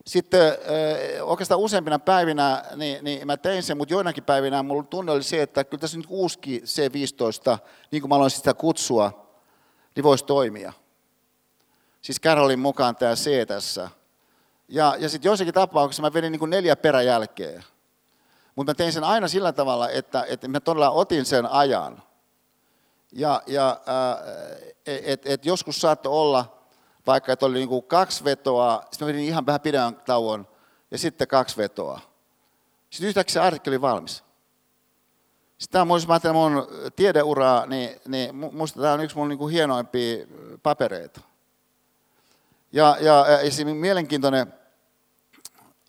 Sitten oikeastaan useampina päivinä niin, niin mä tein sen, mutta joinakin päivinä mulla tunne oli se, että kyllä tässä nyt uuski C15, niin kuin mä aloin sitä kutsua, niin voisi toimia. Siis Carolin mukaan tämä C tässä. Ja, ja sitten joissakin tapauksissa mä vedin niin kuin neljä peräjälkeen. Mutta mä tein sen aina sillä tavalla, että, että mä todella otin sen ajan. Ja, ja et, et joskus saattoi olla, vaikka että oli kuin kaksi vetoa, sitten mä vedin ihan vähän pidemmän tauon, ja sitten kaksi vetoa. Sitten yhtäkkiä se artikkeli oli valmis. Sitten tämä mä ajattelen mun tiedeuraa, niin, niin musta tämä on yksi mun kuin hienoimpia papereita. Ja, ja, ja se mielenkiintoinen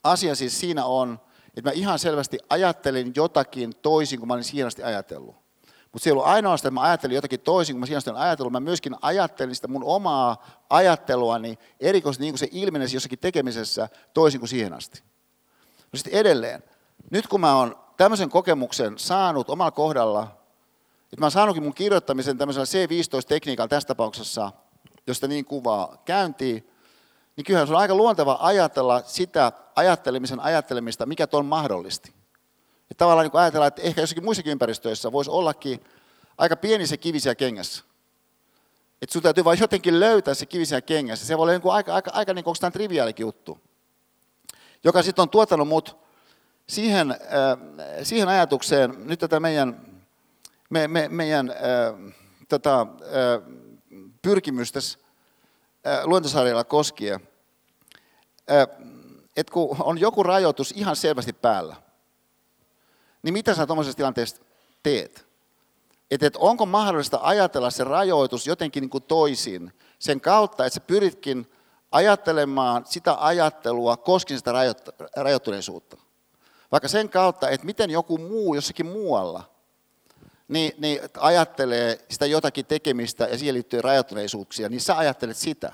asia siis siinä on, että mä ihan selvästi ajattelin jotakin toisin kuin mä olin hienosti ajatellut. Mutta se ei ollut ainoastaan, että mä ajattelin jotakin toisin kuin mä hienosti ajatellut, mä myöskin ajattelin sitä mun omaa ajatteluani erikoisesti niin kuin se ilmenesi jossakin tekemisessä toisin kuin siihen asti. No sitten edelleen, nyt kun mä oon tämmöisen kokemuksen saanut omalla kohdalla, että mä oon saanutkin mun kirjoittamisen tämmöisellä C15-tekniikalla tässä tapauksessa, josta niin kuvaa käyntiin, niin kyllähän se on aika luonteva ajatella sitä ajattelemisen ajattelemista, mikä tuon mahdollisti. Ja tavallaan niin ajatellaan, että ehkä jossakin muissakin ympäristöissä voisi ollakin aika pieni se kivisiä kengässä. Että sinun täytyy vain jotenkin löytää se kivisiä kengässä. Se voi olla niin aika, aika, aika niin kuin triviaalikin juttu, joka sitten on tuottanut mut siihen, äh, siihen ajatukseen, nyt tätä meidän, me, me, meidän äh, tätä, äh, pyrkimystä luontosarjalla koskien, äh, että kun on joku rajoitus ihan selvästi päällä, niin mitä sä tuommoisessa tilanteessa teet? Että et onko mahdollista ajatella se rajoitus jotenkin niin kuin toisin sen kautta, että sä pyritkin ajattelemaan sitä ajattelua koskien sitä rajoittuneisuutta. Vaikka sen kautta, että miten joku muu jossakin muualla niin, niin ajattelee sitä jotakin tekemistä ja siihen liittyy rajoittuneisuuksia, niin sä ajattelet sitä.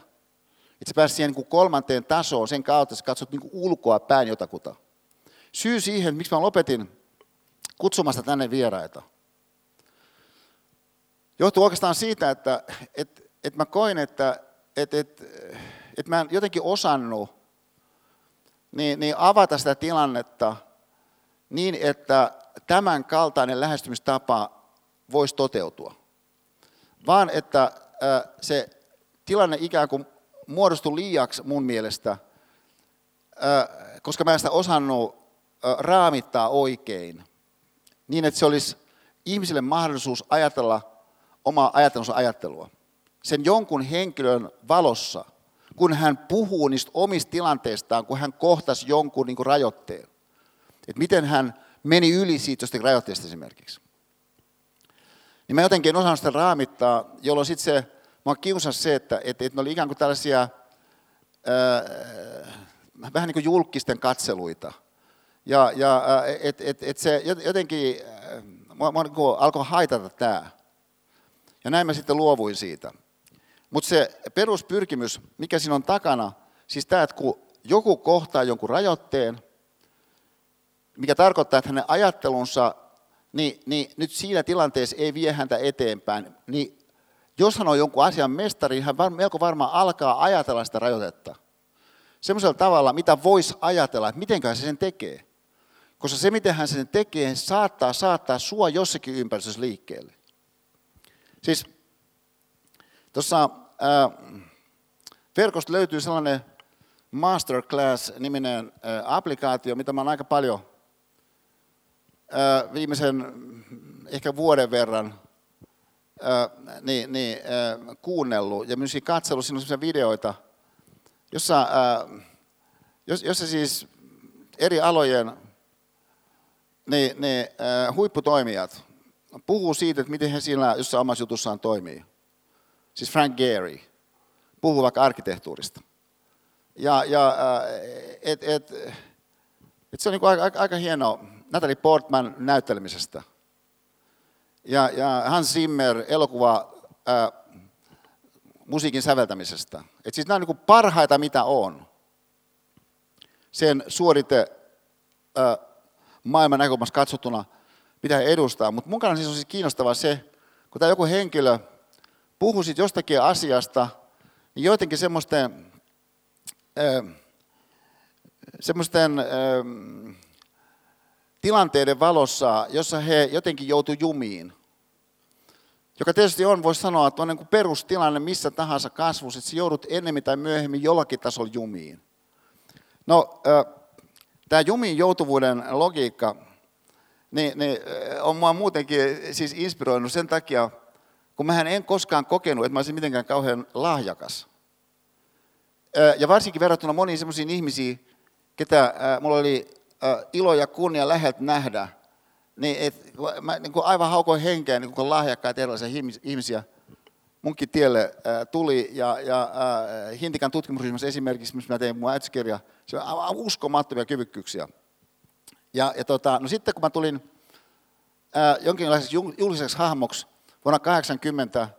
Että sä pääset siihen niin kolmanteen tasoon sen kautta, että sä katsot niin ulkoa päin jotakuta. Syy siihen, miksi mä lopetin kutsumasta tänne vieraita. Johtuu oikeastaan siitä, että et, et mä koin, että et, et, et mä en jotenkin osannut niin, niin avata sitä tilannetta niin, että tämän kaltainen lähestymistapa voisi toteutua. Vaan että se tilanne ikään kuin muodostui liiaksi mun mielestä, koska mä en sitä osannut raamittaa oikein niin, että se olisi ihmisille mahdollisuus ajatella omaa ajattelunsa ajattelua. Sen jonkun henkilön valossa, kun hän puhuu niistä omista tilanteistaan, kun hän kohtasi jonkun niin rajoitteen. Että miten hän meni yli siitä jostakin rajoitteesta esimerkiksi. Niin mä jotenkin en osannut sitä raamittaa, jolloin sitten se, mä kiusas se, että, että, että ne oli ikään kuin tällaisia ää, vähän niin kuin julkisten katseluita – ja, ja et, et, et se jotenkin, mua, mua niin alkoi haitata tämä. Ja näin mä sitten luovuin siitä. Mutta se peruspyrkimys, mikä siinä on takana, siis tämä, että kun joku kohtaa jonkun rajoitteen, mikä tarkoittaa, että hänen ajattelunsa, niin, niin nyt siinä tilanteessa ei vie häntä eteenpäin, niin jos hän on jonkun asian mestari, hän var, melko varmaan alkaa ajatella sitä rajoitetta. Semmoisella tavalla, mitä voisi ajatella, että miten se sen tekee. Koska se, miten hän sen tekee, saattaa saattaa sua jossakin ympäristössä liikkeelle. Siis tuossa verkosta löytyy sellainen Masterclass-niminen applikaatio, mitä mä oon aika paljon viimeisen ehkä vuoden verran ää, niin, niin, ää, kuunnellut ja myös katsellut. Siinä on videoita, jossa, jossa siis eri alojen ne äh, huipputoimijat puhuu siitä, että miten he siinä jossain omassa jutussaan toimii. siis Frank Gehry, puhuu vaikka arkkitehtuurista. Ja, ja et, et, et se on niin aika, aika, aika hieno Natalie Portman näyttelemisestä. Ja, ja Hans Zimmer elokuva ää, musiikin säveltämisestä. Et siis nämä on niin parhaita, mitä on. Sen suorite ää, maailman näkökulmasta katsottuna, mitä he edustaa. Mutta mun kannalta siis on siis kiinnostavaa se, kun tämä joku henkilö puhuu jostakin asiasta, niin joidenkin semmoisten, ää, semmoisten ää, tilanteiden valossa, jossa he jotenkin joutuu jumiin. Joka tietysti on, voisi sanoa, että on niin kuin perustilanne missä tahansa kasvussa, että joudut ennemmin tai myöhemmin jollakin tasolla jumiin. No, tämä jumiin joutuvuuden logiikka niin, niin on mua muutenkin siis inspiroinut sen takia, kun mä en koskaan kokenut, että mä olisin mitenkään kauhean lahjakas. Ja varsinkin verrattuna moniin sellaisiin ihmisiin, ketä mulla oli ilo ja kunnia läheltä nähdä, niin et, mä niin kuin aivan haukoin henkeä, niin kuin lahjakkaita erilaisia ihmisiä munkin tielle tuli. Ja, ja Hintikan tutkimusryhmässä esimerkiksi, missä mä tein mun äitskirja, se on aivan uskomattomia kyvykkyyksiä. Ja, ja tota, no sitten kun mä tulin ää, jonkinlaiseksi julkiseksi hahmoksi vuonna 80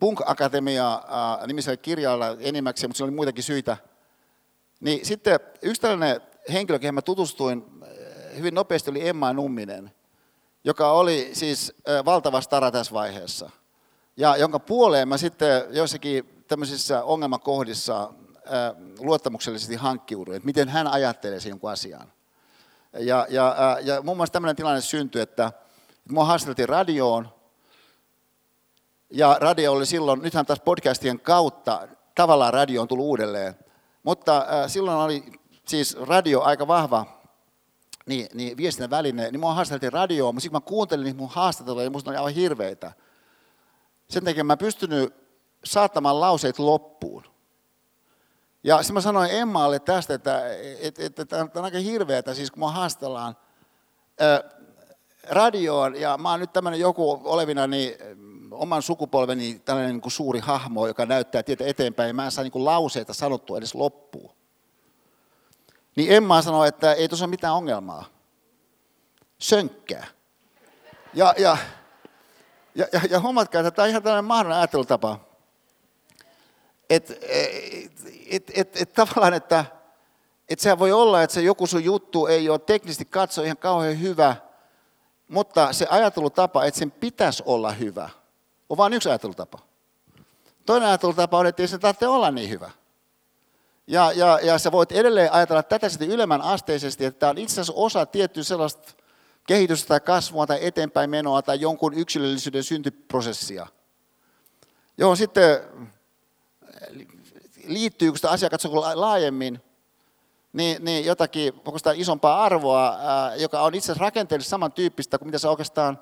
Punk Akatemia nimisellä kirjalla enimmäkseen, mutta siinä oli muitakin syitä, niin sitten yksi tällainen henkilö, kehen mä tutustuin hyvin nopeasti, oli Emma Numminen, joka oli siis valtava stara tässä vaiheessa. Ja jonka puoleen mä sitten joissakin tämmöisissä ongelmakohdissa luottamuksellisesti hankkiuduin, että miten hän ajattelee sen jonkun asian. Ja, ja, ja muun muassa tämmöinen tilanne syntyi, että mua haastateltiin radioon, ja radio oli silloin, nythän taas podcastien kautta tavallaan radio on tullut uudelleen, mutta silloin oli siis radio aika vahva niin, niin viestinnän väline, niin mua haastateltiin radioon, mutta sitten mä kuuntelin niitä mun haastatteluja, ja musta oli aivan hirveitä. Sen takia mä pystynyt saattamaan lauseet loppuun. Ja sitten mä sanoin Emmaalle tästä, että, tämä on aika hirveätä, siis kun mua haastellaan radioon, ja mä oon nyt tämmöinen joku olevina, niin oman sukupolveni tällainen niin kuin suuri hahmo, joka näyttää tietä eteenpäin, ja mä en saa niin kuin lauseita sanottua edes loppuun. Niin Emma sanoi, että ei tuossa ole mitään ongelmaa. Sönkkää. Ja, ja, ja, ja, ja huomatkaa, että tämä on ihan tällainen mahdollinen ajattelutapa. Että et, et, et, et, tavallaan, että et sehän voi olla, että se joku sun juttu ei ole teknisesti katso ihan kauhean hyvä, mutta se ajattelutapa, että sen pitäisi olla hyvä, on vain yksi ajattelutapa. Toinen ajattelutapa on, että ei se tarvitse olla niin hyvä. Ja, ja, ja sä voit edelleen ajatella tätä sitten ylemmän asteisesti, että tämä on itse asiassa osa tiettyä sellaista kehitystä tai kasvua tai eteenpäin menoa tai jonkun yksilöllisyyden syntyprosessia, johon sitten liittyy, kun sitä asiaa katsoo laajemmin, niin, niin jotakin oikeastaan isompaa arvoa, joka on itse asiassa rakenteellisesti samantyyppistä kuin mitä se oikeastaan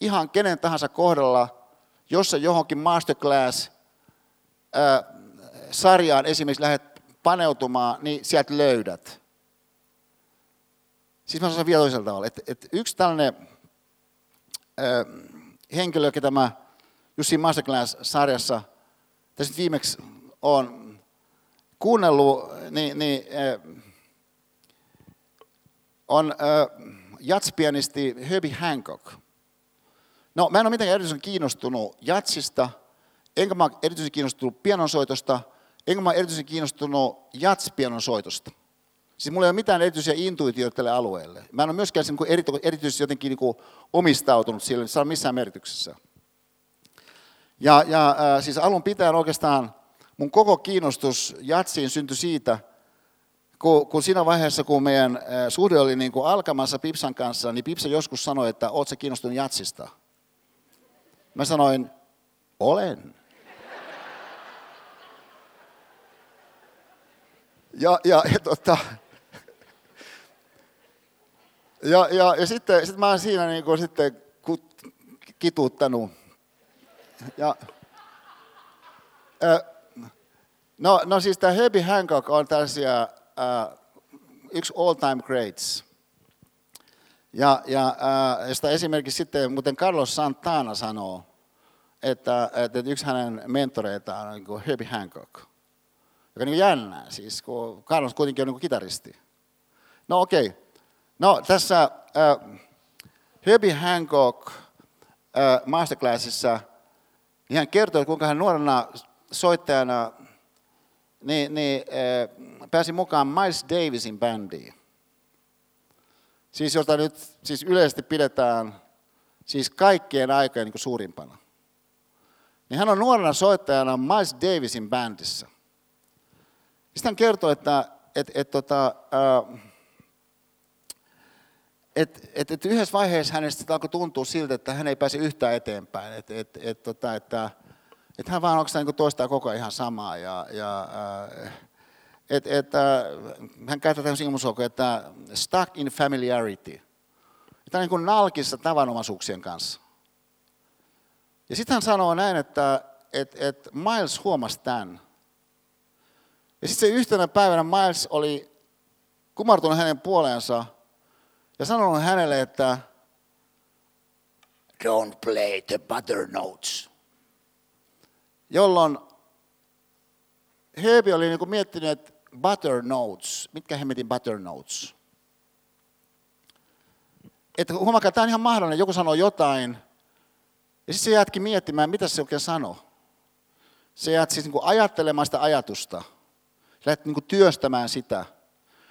ihan kenen tahansa kohdalla, jos sä johonkin masterclass ää, sarjaan esimerkiksi lähdet paneutumaan, niin sieltä löydät. Siis mä sanon vielä toisella tavalla, että, että yksi tällainen ö, henkilö, ketä mä Jussi Masterclass-sarjassa tässä viimeksi on kuunnellut, niin, niin ö, on ö, jatspianisti Herbie Hancock. No, mä en ole mitenkään erityisen kiinnostunut jatsista, enkä mä ole erityisen kiinnostunut pianonsoitosta – enkä mä erityisen kiinnostunut jatspianon soitosta. Siis mulla ei ole mitään erityisiä intuitioita tälle alueelle. Mä en ole myöskään niin erityisesti jotenkin niin omistautunut sille, se on missään merkityksessä. Ja, ja siis alun pitäen oikeastaan mun koko kiinnostus jatsiin syntyi siitä, kun, kun siinä vaiheessa, kun meidän suhde oli niin kuin alkamassa Pipsan kanssa, niin Pipsa joskus sanoi, että oot sä kiinnostunut jatsista? Mä sanoin, olen. Ja, ja, ja, tota, ja, ja, ja sitten sit mä oon siinä niin kuin sitten kituuttanut. Ja, ä, no, no siis tämä Herbie Hancock on tällaisia yksi all time greats. Ja, ja josta esimerkiksi sitten, muuten Carlos Santana sanoo, että, että yksi hänen mentoreitaan on niin Herbie Hancock, joka on niin jännää, siis kun Carlos kuitenkin on niin kitaristi. No okei, okay. no tässä äh, Herbie Hancock äh, masterclassissa, niin hän kertoi, kuinka hän nuorena soittajana niin, niin, äh, pääsi mukaan Miles Davisin bändiin. Siis jota nyt siis yleisesti pidetään siis kaikkien aikojen niin suurimpana. Niin hän on nuorena soittajana Miles Davisin bändissä. Sitten hän kertoi, että et, et, tota, et, et, et yhdessä vaiheessa hänestä alkoi tuntua siltä, että hän ei pääse yhtään eteenpäin. Että et, et, tota, että, et hän vaan oikeastaan niin toistaa koko ajan ihan samaa. Ja, ja, et, et, hän käyttää tämmöisiä ilmaisuuksia, että stuck in familiarity. On niin kuin nalkissa tavanomaisuuksien kanssa. Ja sitten hän sanoo näin, että et, et Miles huomasi tämän. Ja sitten se yhtenä päivänä Miles oli kumartunut hänen puoleensa ja sanonut hänelle, että don't play the butter notes. Jolloin Herbie oli niin kuin miettinyt, että butter notes, mitkä hemmetin butter notes? Että huomakaa, tämä on ihan mahdollinen, joku sanoo jotain, ja sitten se jäätkin miettimään, mitä se oikein sanoo. Se jäät siis niin kuin ajattelemaan sitä ajatusta. Sä lähdet niin työstämään sitä.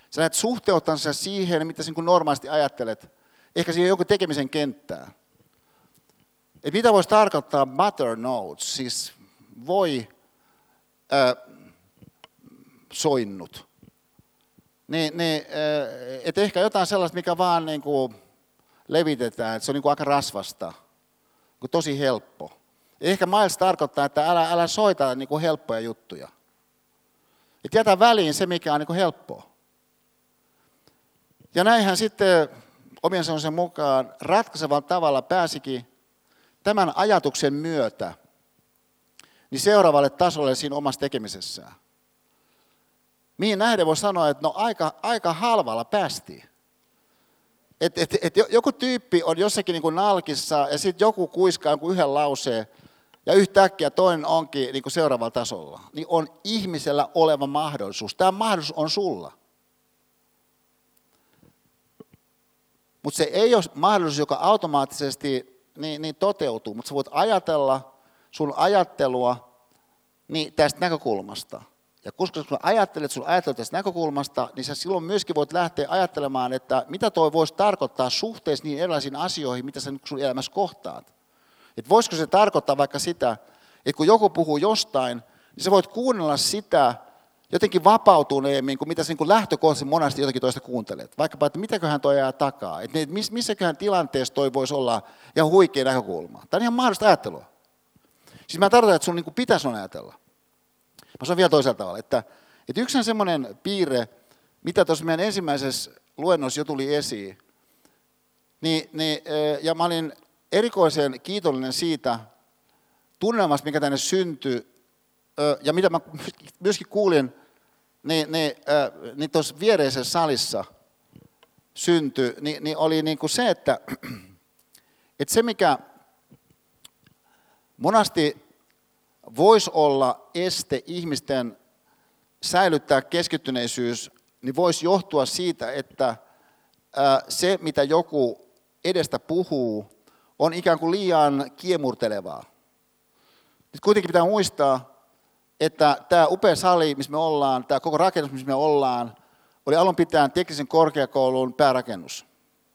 Sä lähdet suhteuttamaan sitä siihen, mitä sä niin normaalisti ajattelet. Ehkä siihen joku tekemisen kenttää. Et mitä voisi tarkoittaa butter notes, siis voi äh, soinnut. Niin, niin, äh, et ehkä jotain sellaista, mikä vaan niin kuin levitetään, että se on niin kuin aika rasvasta kuin tosi helppo. Ehkä Miles tarkoittaa, että älä, älä soita niin kuin helppoja juttuja. Et jätä väliin se, mikä on niin kuin helppoa. Ja näinhän sitten omien sanonsa mukaan ratkaisevalla tavalla pääsikin tämän ajatuksen myötä niin seuraavalle tasolle siinä omassa tekemisessään. Mihin nähden voi sanoa, että no aika, aika halvalla päästiin. Et, et, et joku tyyppi on jossakin niin kuin nalkissa ja sitten joku kuiskaa jonkun yhden lauseen ja yhtäkkiä toinen onkin niin seuraavalla tasolla. Niin on ihmisellä oleva mahdollisuus. Tämä mahdollisuus on sulla. Mutta se ei ole mahdollisuus, joka automaattisesti niin, niin toteutuu, mutta sä voit ajatella sun ajattelua niin tästä näkökulmasta – ja koska kun ajattelet sun ajattelut tästä näkökulmasta, niin sä silloin myöskin voit lähteä ajattelemaan, että mitä toi voisi tarkoittaa suhteessa niin erilaisiin asioihin, mitä sä sun elämässä kohtaat. Että voisiko se tarkoittaa vaikka sitä, että kun joku puhuu jostain, niin sä voit kuunnella sitä jotenkin vapautuneemmin kuin mitä sä niin lähtökohtaisesti monesti jotenkin toista kuuntelet. Vaikkapa, että mitäköhän toi jää takaa, että missäköhän tilanteessa toi voisi olla ihan huikea näkökulma. Tämä on ihan mahdollista ajattelua. Siis mä tarkoitan, että sun niin pitäisi on ajatella. Mä sanon vielä toisella tavalla, että, että yksi semmoinen piirre, mitä tuossa meidän ensimmäisessä luennossa jo tuli esiin, niin, niin, ja mä olin erikoisen kiitollinen siitä tunnelmasta, mikä tänne syntyi, ja mitä mä myöskin kuulin, niin, niin, niin tuossa viereisessä salissa syntyi, niin, niin oli niin kuin se, että, että se mikä monasti voisi olla este ihmisten säilyttää keskittyneisyys, niin voisi johtua siitä, että se, mitä joku edestä puhuu, on ikään kuin liian kiemurtelevaa. Nyt kuitenkin pitää muistaa, että tämä upea sali, missä me ollaan, tämä koko rakennus, missä me ollaan, oli alun pitäen teknisen korkeakoulun päärakennus.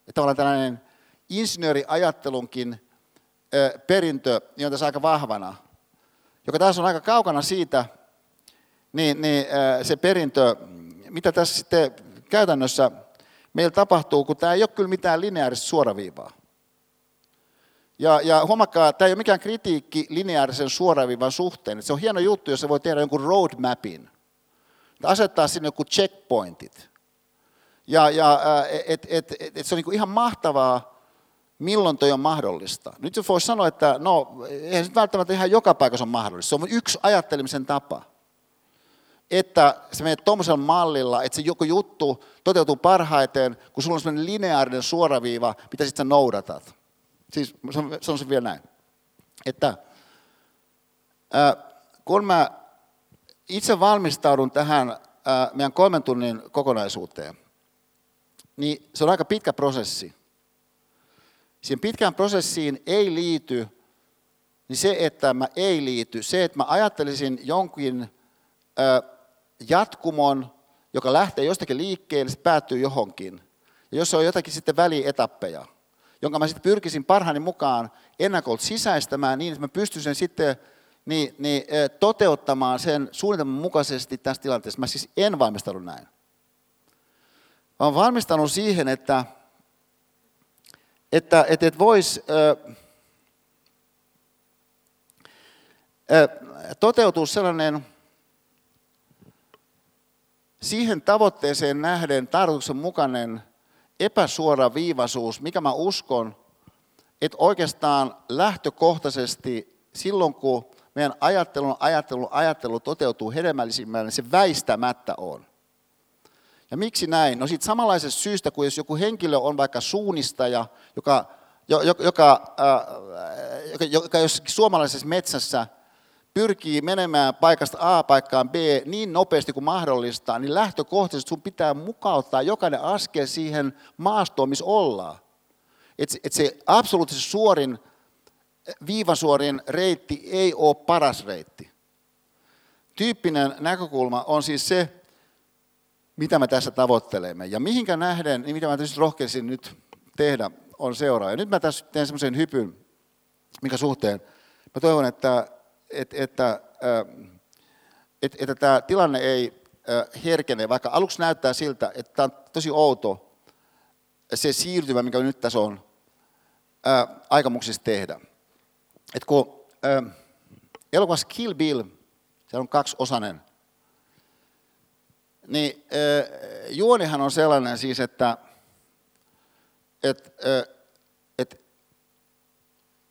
Ja tavallaan tällainen insinööriajattelunkin perintö niin on tässä aika vahvana joka taas on aika kaukana siitä, niin, niin se perintö, mitä tässä sitten käytännössä meillä tapahtuu, kun tämä ei ole kyllä mitään lineaarista suoraviivaa. Ja, ja huomakkaa, tämä ei ole mikään kritiikki lineaarisen suoraviivan suhteen. Se on hieno juttu, jos se voi tehdä jonkun roadmapin. Asettaa sinne joku checkpointit. Ja, ja et, et, et, et se on niin ihan mahtavaa, milloin toi on mahdollista. Nyt se voisi sanoa, että no, eihän se välttämättä ihan joka paikassa on mahdollista. Se on yksi ajattelemisen tapa. Että se menee tuommoisella mallilla, että se joku juttu toteutuu parhaiten, kun sulla on sellainen lineaarinen suoraviiva, mitä sitten noudatat. Siis se vielä näin. Että kun mä itse valmistaudun tähän meidän kolmen tunnin kokonaisuuteen, niin se on aika pitkä prosessi. Siihen pitkään prosessiin ei liity, niin se, että mä ei liity, se, että mä ajattelisin jonkin jatkumon, joka lähtee jostakin liikkeelle, se päättyy johonkin. Ja jos on jotakin sitten välietappeja, jonka mä sitten pyrkisin parhaani mukaan ennakolta sisäistämään niin, että mä pystyisin sitten niin, niin, toteuttamaan sen suunnitelman mukaisesti tässä tilanteessa. Mä siis en valmistanut näin. Mä olen valmistanut siihen, että, että, että, että voisi toteutua sellainen siihen tavoitteeseen nähden tarkoituksenmukainen epäsuora viivaisuus, mikä mä uskon, että oikeastaan lähtökohtaisesti silloin, kun meidän ajattelun, ajattelu, ajattelu toteutuu hedelmällisimmällä, niin se väistämättä on. Ja miksi näin? No siitä samanlaisesta syystä, kuin jos joku henkilö on vaikka suunnistaja, joka, joka, joka, äh, joka, joka jossakin suomalaisessa metsässä pyrkii menemään paikasta A paikkaan B niin nopeasti kuin mahdollista, niin lähtökohtaisesti sun pitää mukauttaa jokainen askel siihen maastoon, missä ollaan. Että et se absoluuttisesti suorin, viivasuorin reitti ei ole paras reitti. Tyyppinen näkökulma on siis se, mitä me tässä tavoittelemme. Ja mihinkä nähden, niin mitä mä tietysti rohkeisin nyt tehdä, on seuraava. Ja nyt mä tässä teen semmoisen hypyn, mikä suhteen. Mä toivon, että, että, että, että, että tämä tilanne ei herkene, vaikka aluksi näyttää siltä, että tämä on tosi outo se siirtymä, mikä nyt tässä on aikamuksissa tehdä. Et kun elokuvassa Kill Bill, se on kaksi osainen, niin juonihan on sellainen siis, että et, et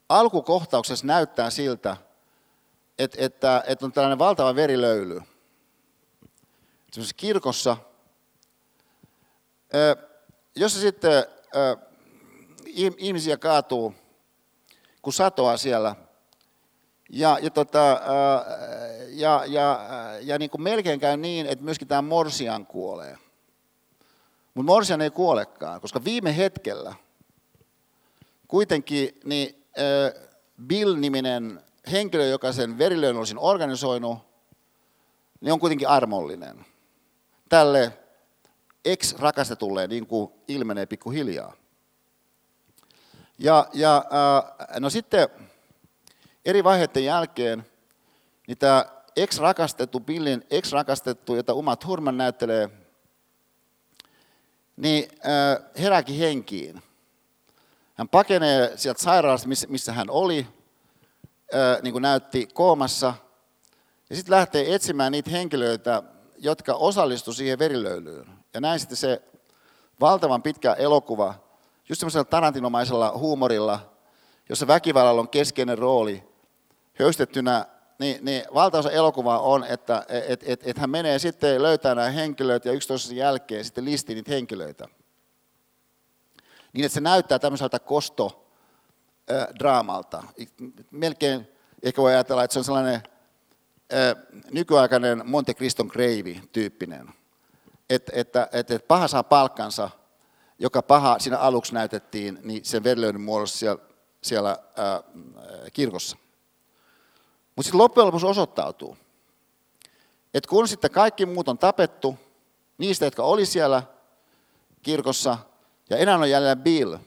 alkukohtauksessa näyttää siltä, että, että, että on tällainen valtava verilöyly. Sellaisessa kirkossa, jossa sitten ihmisiä kaatuu kun satoa siellä – ja, ja, tota, ja, ja, ja niin kuin melkein käy niin, että myöskin tämä Morsian kuolee. Mutta Morsian ei kuolekaan, koska viime hetkellä kuitenkin niin, Bill-niminen henkilö, joka sen verilöön olisin organisoinut, niin on kuitenkin armollinen. Tälle ex-rakastetulle niin kuin ilmenee pikkuhiljaa. Ja, ja no sitten eri vaiheiden jälkeen niin tämä ex-rakastettu, Billin ex-rakastettu, jota Uma Thurman näyttelee, niin herääkin henkiin. Hän pakenee sieltä sairaalasta, missä hän oli, niin kuin näytti koomassa, ja sitten lähtee etsimään niitä henkilöitä, jotka osallistuivat siihen verilöylyyn. Ja näin sitten se valtavan pitkä elokuva, just semmoisella tarantinomaisella huumorilla, jossa väkivallalla on keskeinen rooli, höystettynä, niin, niin valtaosa elokuvaa on, että et, et, et hän menee sitten löytää nämä henkilöt ja yksi jälkeen sitten listii niitä henkilöitä. Niin, että se näyttää tämmöiseltä kostodraamalta. Melkein ehkä voi ajatella, että se on sellainen nykyaikainen Monte Criston Gravy tyyppinen. Että, että, että, että paha saa palkkansa, joka paha siinä aluksi näytettiin, niin sen verilöinnin muodossa siellä, siellä ää, kirkossa. Mutta sitten loppujen lopuksi osoittautuu, että kun sitten kaikki muut on tapettu, niistä, jotka oli siellä kirkossa, ja enää on jäljellä Bill,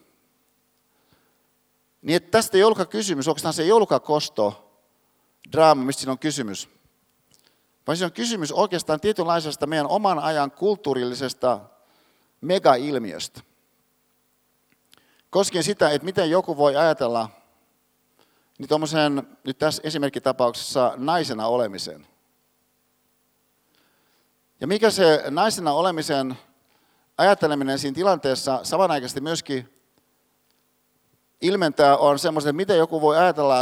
niin että tästä ei ollutkaan kysymys, onko se ei ollutkaan kosto, draama, mistä siinä on kysymys, vaan siinä on kysymys oikeastaan tietynlaisesta meidän oman ajan kulttuurillisesta megailmiöstä. Koskien sitä, että miten joku voi ajatella niin tuommoisen, nyt tässä esimerkkitapauksessa naisena olemisen. Ja mikä se naisena olemisen ajatteleminen siinä tilanteessa samanaikaisesti myöskin ilmentää on semmoista, että miten joku voi ajatella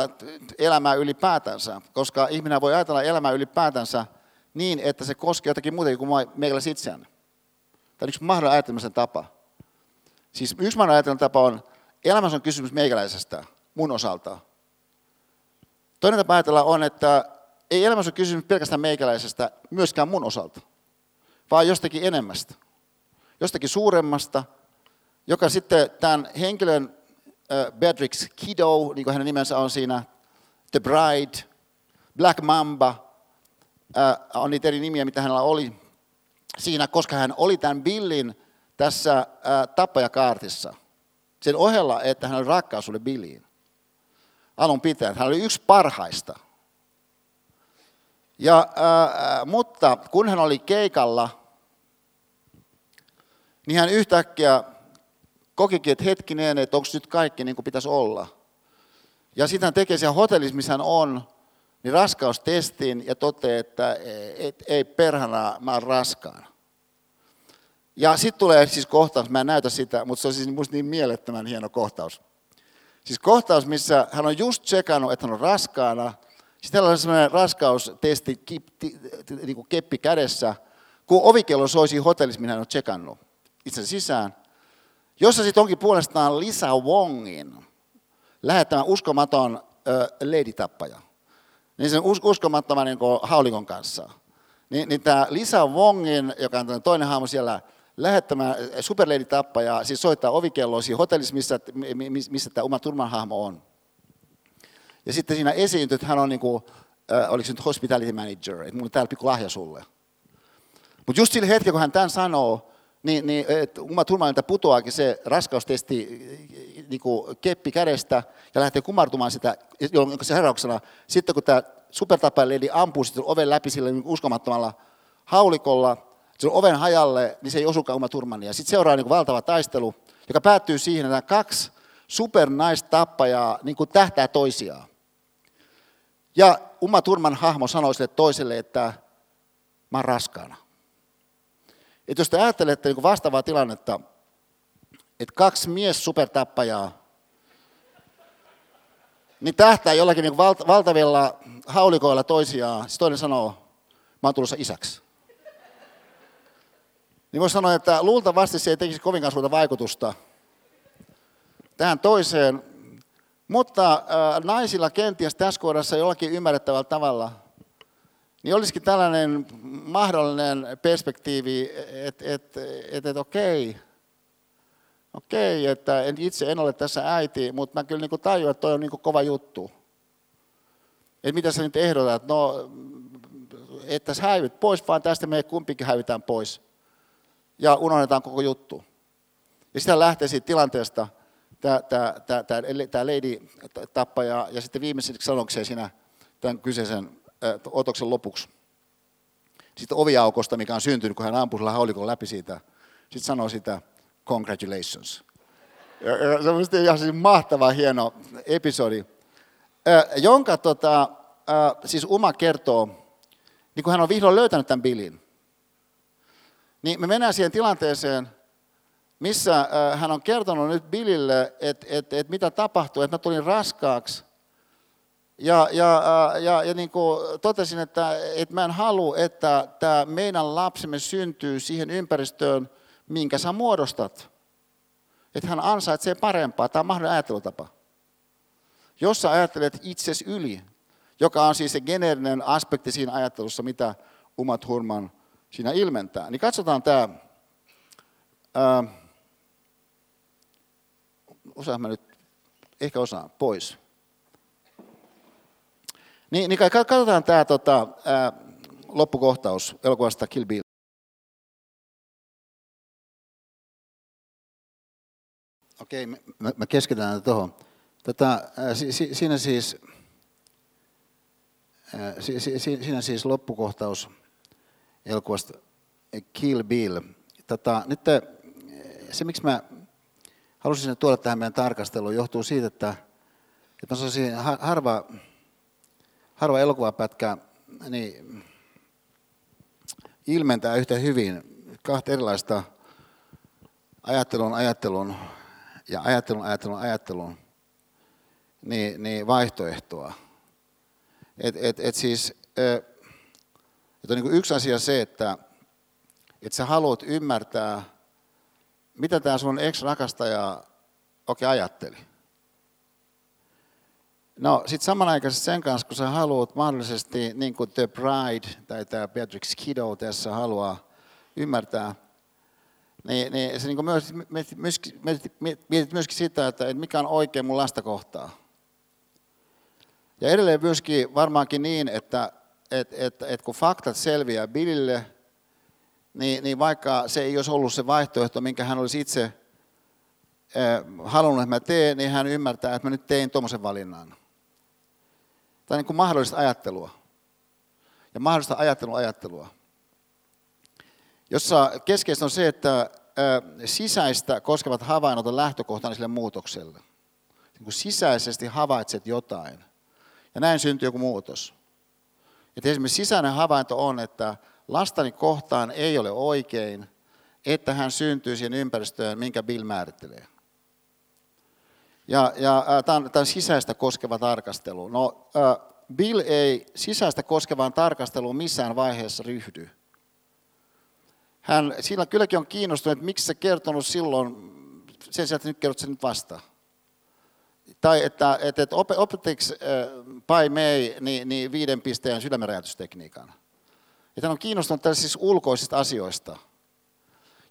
elämää ylipäätänsä, koska ihminen voi ajatella elämää ylipäätänsä niin, että se koskee jotakin muuta kuin meillä itseään. Tämä on yksi mahdollinen ajattelemisen tapa. Siis yksi mahdollinen tapa on, elämässä on kysymys meikäläisestä, mun osalta. Toinen tapa ajatella on, että ei elämässä ole kysymys pelkästään meikäläisestä, myöskään mun osalta, vaan jostakin enemmästä. Jostakin suuremmasta, joka sitten tämän henkilön Beatrix Kiddo, niin kuin hänen nimensä on siinä, The Bride, Black Mamba, on niitä eri nimiä, mitä hänellä oli siinä, koska hän oli tämän Billin tässä tappajakaartissa. Sen ohella, että hän oli rakkaus oli Billiin. Alun pitäen. Hän oli yksi parhaista. Ja, uh, mutta kun hän oli keikalla, niin hän yhtäkkiä kokikin, että hetkinen, että onko nyt kaikki niin kuin pitäisi olla. Ja sitten hän tekee siellä hotellissa, missä hän on, niin raskaustestin ja toteaa, että et, ei perhana, mä oon raskaana. Ja sitten tulee siis kohtaus, mä en näytä sitä, mutta se on siis musta niin mielettömän hieno kohtaus. Siis kohtaus, missä hän on just tsekannut, että hän on raskaana. Sitten hänellä on sellainen raskaustesti, niin keppi kädessä, kun ovikello soisi hotellissa, minä hän on tsekannut itse sisään. Jossa sitten onkin puolestaan Lisa Wongin lähettämä uskomaton lady-tappaja. Niin sen us- uskomattoman niin haulikon kanssa. Niin, niin tämä Lisa Wongin, joka on toinen hahmo siellä, lähettämä superlady-tappaja, siis soittaa ovikelloa siinä hotellissa, missä, missä tämä Uma Turman hahmo on. Ja sitten siinä esiintyy, että hän on niin kuin, äh, oliko se nyt hospitality manager, että mulla on täällä pikku lahja sulle. Mutta just sillä hetkellä, kun hän tämän sanoo, niin, niin Turmanilta putoaakin se raskaustesti niin kuin keppi kädestä ja lähtee kumartumaan sitä, jonka se herrauksena, sitten kun tämä supertapaileli ampuu sitten oven läpi sillä niin uskomattomalla haulikolla, se on oven hajalle, niin se ei osukaan Uma Turmania. Sitten seuraa niin kuin valtava taistelu, joka päättyy siihen, että kaksi supernaista-tappajaa niin kuin tähtää toisiaan. Ja Uma Turman hahmo sanoi sille toiselle, että mä oon raskaana. Että jos te ajattelette niin vastaavaa tilannetta, että kaksi mies supertappajaa, niin tähtää jollakin niin valtavilla haulikoilla toisiaan. Siis toinen sanoo, mä oon tulossa isäksi. Niin voisi sanoa, että luultavasti se ei tekisi kovinkaan suurta vaikutusta tähän toiseen, mutta äh, naisilla kenties tässä kohdassa jollakin ymmärrettävällä tavalla, niin olisikin tällainen mahdollinen perspektiivi, että et, et, et, okei, okei, että en, itse en ole tässä äiti, mutta mä kyllä niin tajuan, että toi on niin kova juttu. Että mitä sä nyt ehdotat? No, että sä häivyt pois, vaan tästä me kumpikin häivytään pois. Ja unohdetaan koko juttu. Ja sitä lähtee siitä tilanteesta tämä lady tappaja ja sitten viimeiseksi sanokseen siinä tämän kyseisen otoksen lopuksi. Sitten oviaukosta, mikä on syntynyt, kun hän ampui sillä haulikon läpi siitä, sitten sanoo sitä, congratulations. Ja, ja se on ihan siis mahtava, hieno episodi, jonka tota, siis Uma kertoo, niin kun hän on vihdoin löytänyt tämän Billin, niin me mennään siihen tilanteeseen, missä hän on kertonut nyt Billille, että et, et mitä tapahtui, että mä tulin raskaaksi. Ja, ja, ja, ja niin kuin totesin, että, että mä en halua, että tämä meidän lapsemme syntyy siihen ympäristöön, minkä sä muodostat. Että hän ansaitsee parempaa. Tämä on mahdollinen ajattelutapa. Jos sä ajattelet itses yli, joka on siis se geneerinen aspekti siinä ajattelussa, mitä Umat Hurman siinä ilmentää, niin katsotaan tämä. Ää, osaan mä nyt, ehkä osaan, pois. Niin, niin katsotaan tämä tota, ää, loppukohtaus elokuvasta Kill Bill. Okei, me, me keskitytään tuohon. Tota, si, si, siinä siis, ää, si, si, siinä siis loppukohtaus elokuvasta Kill Bill. Tota, nyt se, miksi mä halusin tuoda tähän meidän tarkasteluun, johtuu siitä, että, että on harva, harva elokuvapätkä niin ilmentää yhtä hyvin kahta erilaista ajattelun, ajattelun ja ajattelun, ajattelun, ajattelun niin, niin vaihtoehtoa. Et, et, et siis, et on niin yksi asia se, että et sä haluat ymmärtää, mitä tämä sun ex-rakastaja oikein ajatteli. No sitten samanaikaisesti sen kanssa, kun sä haluat mahdollisesti, niin kuin The Bride tai tämä Beatrix Kiddo tässä haluaa ymmärtää, niin, niin se niin myös, mietit, mietit, myöskin sitä, että mikä on oikein mun lasta kohtaa. Ja edelleen myöskin varmaankin niin, että et, et, et kun faktat selviää Billille, niin, niin vaikka se ei olisi ollut se vaihtoehto, minkä hän olisi itse äh, halunnut, että mä teen, niin hän ymmärtää, että mä nyt tein tuommoisen valinnan. On niin kuin mahdollista ajattelua. Ja mahdollista ajattelua ajattelua. Jossa keskeistä on se, että sisäistä koskevat havainnot on lähtökohtana sille muutokselle. Niin kuin sisäisesti havaitset jotain. Ja näin syntyy joku muutos. Että esimerkiksi sisäinen havainto on, että lastani kohtaan ei ole oikein, että hän syntyy siihen ympäristöön, minkä Bill määrittelee. Ja, ja tämä, on, tämä on sisäistä koskeva tarkastelu. No, Bill ei sisäistä koskevaan tarkasteluun missään vaiheessa ryhdy. Hän sillä kylläkin on kiinnostunut, että miksi se kertonut silloin, sen sijaan, että nyt kerrot sen nyt vastaan tai että, että, että opettiko Pai Mei niin, niin viiden pisteen sydämenräjäytystekniikan. Että hän on kiinnostunut tällaisista ulkoisista asioista.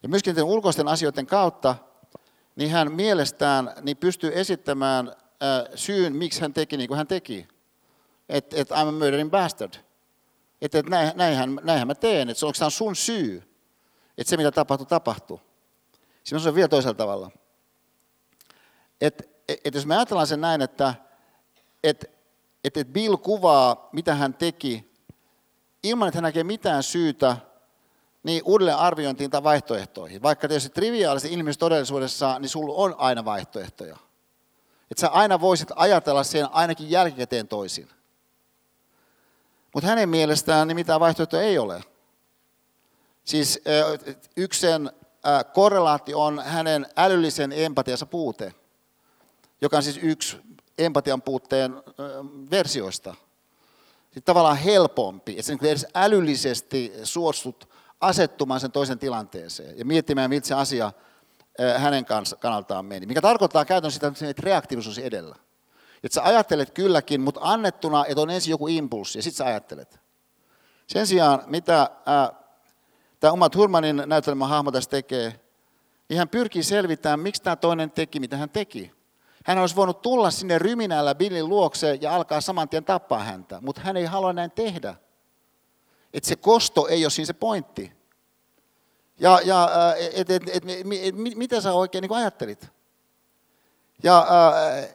Ja myöskin ulkoisten asioiden kautta niin hän mielestään niin pystyy esittämään syyn, miksi hän teki niin kuin hän teki. Että et I'm a murdering bastard. Että et näinhän, näinhän mä teen, että se onko tämä sun syy, että se mitä tapahtui, tapahtui. Siinä on vielä toisella tavalla. Että että jos me ajatellaan sen näin, että että että Bill kuvaa, mitä hän teki, ilman että hän näkee mitään syytä niin uudelleen arviointiin tai vaihtoehtoihin. Vaikka tietysti triviaalisesti ilmeisesti todellisuudessa, niin sulla on aina vaihtoehtoja. Että sä aina voisit ajatella sen ainakin jälkikäteen toisin. Mutta hänen mielestään niin mitään vaihtoehtoja ei ole. Siis yksi sen korrelaatio on hänen älyllisen empatiansa puute joka on siis yksi empatian puutteen versioista. Sitten tavallaan helpompi, että sä niin edes älyllisesti suostut asettumaan sen toisen tilanteeseen ja miettimään, miltä se asia hänen kannaltaan meni. Mikä tarkoittaa käytännössä sitä, että reaktiivisuus edellä. Että sä ajattelet kylläkin, mutta annettuna, että on ensin joku impulssi ja sitten sä ajattelet. Sen sijaan, mitä tämä Uma Thurmanin näytelmä hahmo tässä tekee, niin hän pyrkii selvittämään, miksi tämä toinen teki, mitä hän teki. Hän olisi voinut tulla sinne ryminällä Billin luokse ja alkaa saman tien tappaa häntä, mutta hän ei halua näin tehdä. Että se kosto ei ole siinä se pointti. Ja, ja äh, et, et, et, et, et, mitä sä oikein niin ajattelit? Ja, äh,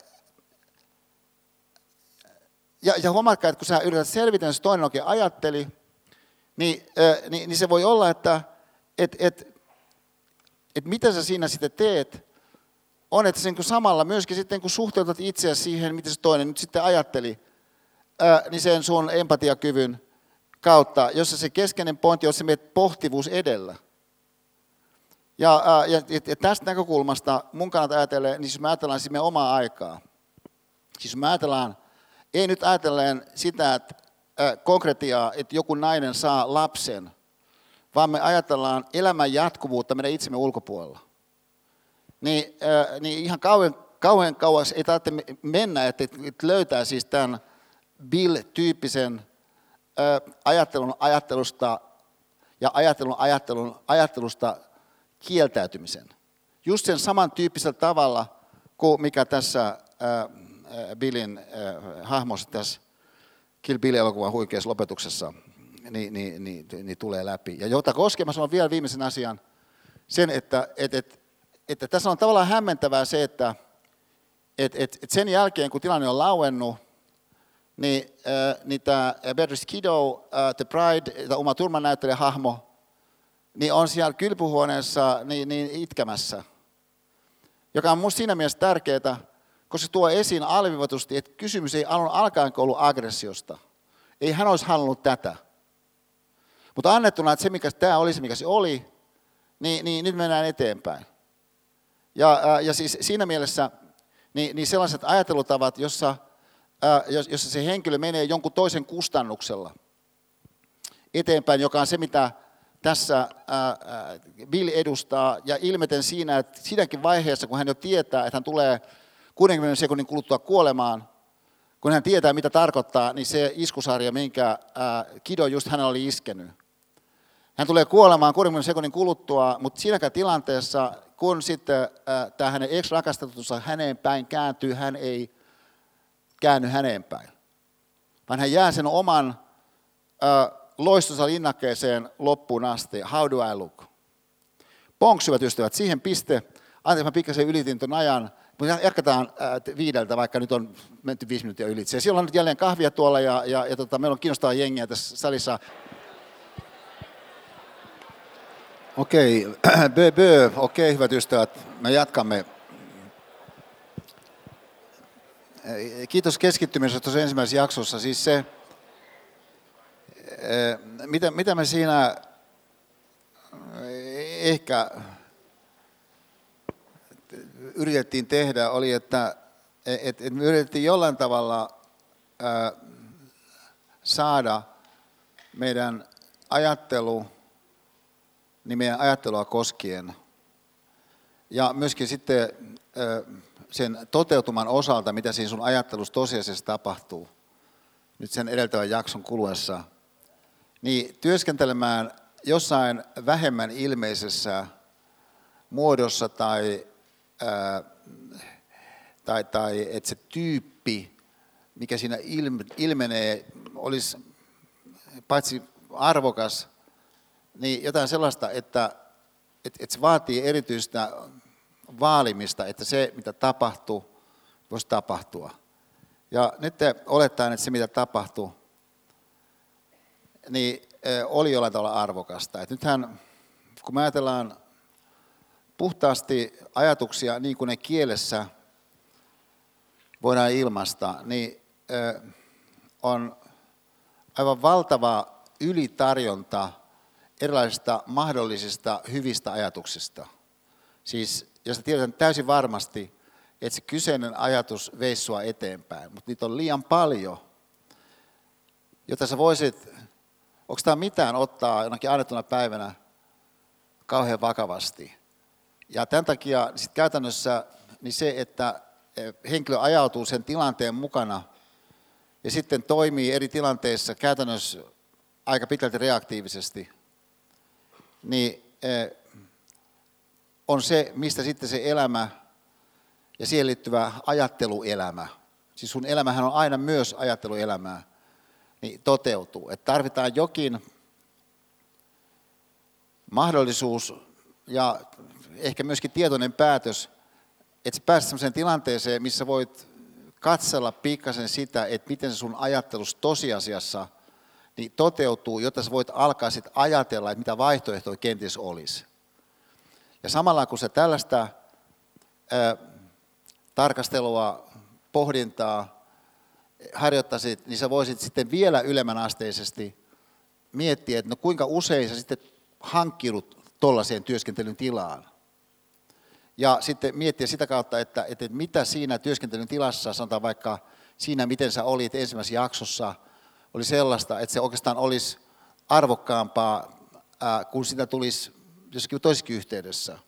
ja, ja huomaatkaa, että kun sä yrität selvitä, jos toinen oikein ajatteli, niin, äh, niin, niin se voi olla, että et, et, et mitä sä siinä sitten teet, on, että sen kun samalla myöskin sitten kun suhteutat itseäsi siihen, mitä se toinen nyt sitten ajatteli, niin sen sun empatiakyvyn kautta, jossa se keskeinen pointti on se meidän pohtivuus edellä. Ja, ja, ja tästä näkökulmasta mun kannalta ajatellen, niin jos me ajatellaan siis meidän omaa aikaa, siis me ajatellaan, ei nyt ajatellen sitä, että ää, konkretiaa, että joku nainen saa lapsen, vaan me ajatellaan elämän jatkuvuutta meidän itsemme ulkopuolella niin, äh, niin ihan kauan, kauan kauas ei tarvitse mennä, että, että löytää siis tämän Bill-tyyppisen äh, ajattelun ajattelusta ja ajattelun ajattelun ajattelusta kieltäytymisen. Just sen samantyyppisellä tavalla kuin mikä tässä Billin hahmossa tässä Kill Bill-elokuvan huikeassa lopetuksessa niin, niin, niin, niin, tulee läpi. Ja jota koskemassa on vielä viimeisen asian, sen, että et, et, että tässä on tavallaan hämmentävää se, että et, et, et sen jälkeen, kun tilanne on lauennut, niin, äh, niin tämä Beatrice Kiddo, äh, The Bride, tämä Uma Thurman näyttelijä hahmo, niin on siellä kylpyhuoneessa niin, niin itkemässä. Joka on minusta siinä mielessä tärkeää, koska se tuo esiin alvivatusti, että kysymys ei alun alkaen ollut aggressiosta. Ei hän olisi halunnut tätä. Mutta annettuna, että se mikä tämä oli se mikä se oli, niin, niin nyt mennään eteenpäin. Ja, ja siis siinä mielessä niin, niin sellaiset ajattelutavat, jossa, jossa se henkilö menee jonkun toisen kustannuksella eteenpäin, joka on se, mitä tässä Bill edustaa, ja ilmeten siinä, että siinäkin vaiheessa, kun hän jo tietää, että hän tulee 60 sekunnin kuluttua kuolemaan, kun hän tietää, mitä tarkoittaa, niin se iskusarja, minkä Kido just hänellä oli iskenyt. Hän tulee kuolemaan 60 sekunnin kuluttua, mutta siinäkään tilanteessa, kun sitten tämä hänen ex-rakastetussa häneen päin kääntyy, hän ei käänny häneen päin. Vaan hän jää sen oman ää, loistonsa linnakkeeseen loppuun asti. How do I look? Ponks, hyvät ystävät, siihen piste. Anteeksi, mä pikkasen ylitin tuon ajan. Mutta jatketaan viideltä, vaikka nyt on menty viisi minuuttia ylitse. Siellä on nyt jälleen kahvia tuolla ja, ja, ja tota, meillä on kiinnostavaa jengiä tässä salissa. Okei, okay. bö, bö. okei okay, hyvät ystävät, me jatkamme. Kiitos keskittymisestä tuossa ensimmäisessä jaksossa. Siis se, mitä, mitä me siinä ehkä yritettiin tehdä, oli, että et, et me yritettiin jollain tavalla saada meidän ajattelu, niin meidän ajattelua koskien, ja myöskin sitten sen toteutuman osalta, mitä siinä sun ajattelussa tosiasiassa tapahtuu, nyt sen edeltävän jakson kuluessa, niin työskentelemään jossain vähemmän ilmeisessä muodossa tai tai, tai että se tyyppi, mikä siinä ilmenee, olisi paitsi arvokas, niin jotain sellaista, että, että, että se vaatii erityistä vaalimista, että se, mitä tapahtuu, voisi tapahtua. Ja nyt te olettaen, että se, mitä tapahtui, niin oli jollain tavalla arvokasta. Että nythän, kun me ajatellaan puhtaasti ajatuksia niin kuin ne kielessä voidaan ilmaista, niin on aivan valtava ylitarjonta erilaisista mahdollisista hyvistä ajatuksista. Siis, jos tiedetään täysin varmasti, että se kyseinen ajatus veisi sua eteenpäin, mutta niitä on liian paljon, jota sä voisit, onko tämä mitään ottaa jonakin annettuna päivänä kauhean vakavasti. Ja tämän takia sit käytännössä niin se, että e, henkilö ajautuu sen tilanteen mukana ja sitten toimii eri tilanteissa käytännössä aika pitkälti reaktiivisesti, niin e, on se, mistä sitten se elämä ja siihen liittyvä ajatteluelämä, siis sun elämähän on aina myös ajatteluelämää, niin toteutuu. Että tarvitaan jokin mahdollisuus ja ehkä myöskin tietoinen päätös, että pääset sellaiseen tilanteeseen, missä voit katsella pikkasen sitä, että miten se sun ajattelus tosiasiassa niin toteutuu, jotta sä voit alkaa sitten ajatella, että mitä vaihtoehtoja kenties olisi. Ja samalla kun sä tällaista ää, tarkastelua, pohdintaa harjoittaisit, niin sä voisit sitten vielä ylemmän asteisesti miettiä, että no kuinka usein sä sitten hankkiudut tuollaiseen työskentelyn tilaan. Ja sitten miettiä sitä kautta, että, että mitä siinä työskentelyn tilassa, sanotaan vaikka siinä, miten sä olit ensimmäisessä jaksossa, oli sellaista, että se oikeastaan olisi arvokkaampaa, kun sitä tulisi jossakin toisessakin yhteydessä.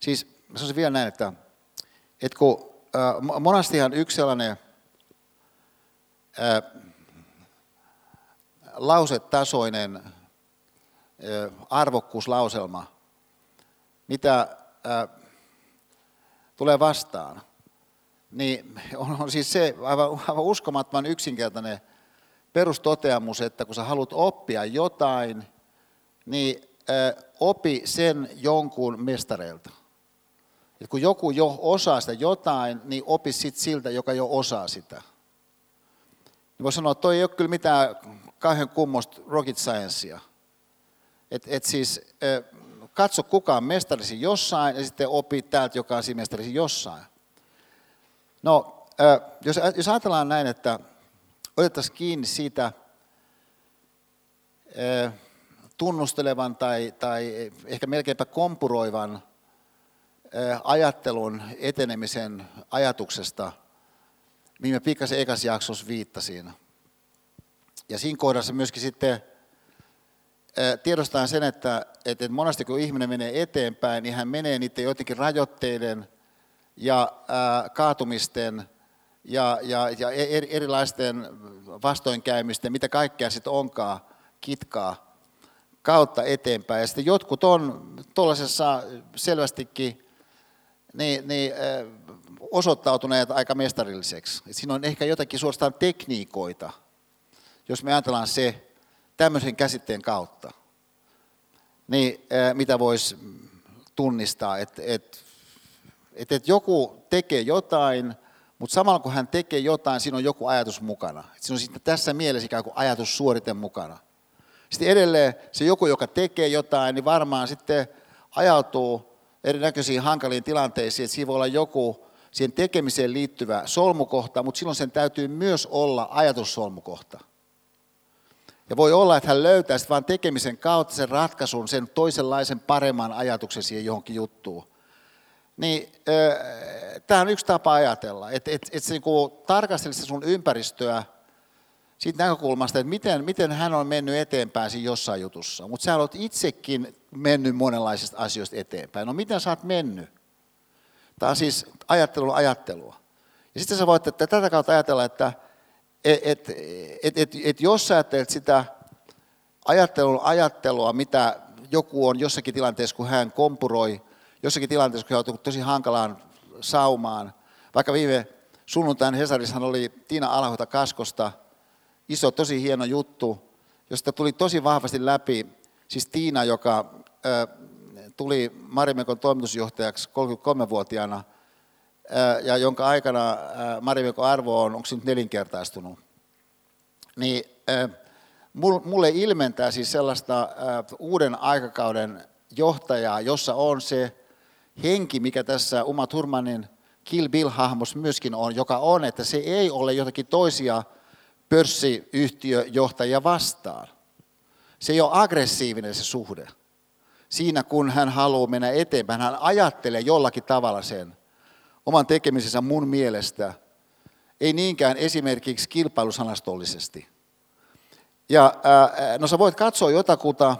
Siis mä sanoisin vielä näin, että, että kun ää, monastihan yksi sellainen ää, lausetasoinen ää, arvokkuuslauselma, mitä ää, tulee vastaan, niin on, on siis se aivan, aivan uskomattoman yksinkertainen perustoteamus, että kun sä haluat oppia jotain, niin opi sen jonkun mestareilta. Et kun joku jo osaa sitä jotain, niin opi sit siltä, joka jo osaa sitä. Niin voi sanoa, että toi ei ole kyllä mitään kauhean kummosta rocket sciencea. Et, et siis, katso kuka on mestarisi jossain ja sitten opi täältä, joka on mestarisi jossain. No, jos, jos ajatellaan näin, että otettaisiin kiinni siitä tunnustelevan tai, tai ehkä melkeinpä kompuroivan ajattelun etenemisen ajatuksesta, mihin mä pikkasen ekas jaksossa viittasin. Ja siinä kohdassa myöskin sitten tiedostaa sen, että, että monesti kun ihminen menee eteenpäin, niin hän menee niiden jotenkin rajoitteiden ja kaatumisten ja, ja, ja erilaisten vastoinkäymisten, mitä kaikkea sitten onkaan, kitkaa kautta eteenpäin. Ja sitten jotkut on tuollaisessa selvästikin niin, niin, osoittautuneet aika mestarilliseksi. Et siinä on ehkä jotakin suorastaan tekniikoita, jos me ajatellaan se tämmöisen käsitteen kautta, niin mitä voisi tunnistaa, että et, et, et joku tekee jotain, mutta samalla kun hän tekee jotain, siinä on joku ajatus mukana. Siinä on sitten tässä mielessä ikään kuin ajatussuorite mukana. Sitten edelleen se joku, joka tekee jotain, niin varmaan sitten ajautuu erinäköisiin hankaliin tilanteisiin, että siinä voi olla joku siihen tekemiseen liittyvä solmukohta, mutta silloin sen täytyy myös olla ajatussolmukohta. Ja voi olla, että hän löytää sitten vain tekemisen kautta sen ratkaisun, sen toisenlaisen paremman ajatuksen siihen johonkin juttuun. Niin tämä on yksi tapa ajatella, että et, et se niinku tarkastelisi sun ympäristöä siitä näkökulmasta, että miten, miten hän on mennyt eteenpäin siinä jossain jutussa. Mutta sä olet itsekin mennyt monenlaisista asioista eteenpäin. No miten sä oot mennyt? Tämä on siis ajattelua ajattelua. Ja sitten sä voit että tätä kautta ajatella, että et, et, et, et, et jos sä ajattelet sitä ajattelun ajattelua, mitä joku on jossakin tilanteessa, kun hän kompuroi, jossakin tilanteessa, kun hän on tosi hankalaan saumaan. Vaikka viime sunnuntain Hesarissahan oli Tiina Alhota Kaskosta, iso, tosi hieno juttu, josta tuli tosi vahvasti läpi, siis Tiina, joka tuli Marimekon toimitusjohtajaksi 33-vuotiaana, ja jonka aikana Marimekon arvo on, onko se nyt nelinkertaistunut, niin mulle ilmentää siis sellaista uuden aikakauden johtajaa, jossa on se henki, mikä tässä Uma Thurmanin Kill Bill-hahmos myöskin on, joka on, että se ei ole jotakin toisia pörssiyhtiöjohtajia vastaan. Se ei ole aggressiivinen se suhde. Siinä kun hän haluaa mennä eteenpäin, hän ajattelee jollakin tavalla sen oman tekemisensä mun mielestä, ei niinkään esimerkiksi kilpailusanastollisesti. Ja no sä voit katsoa jotakuta,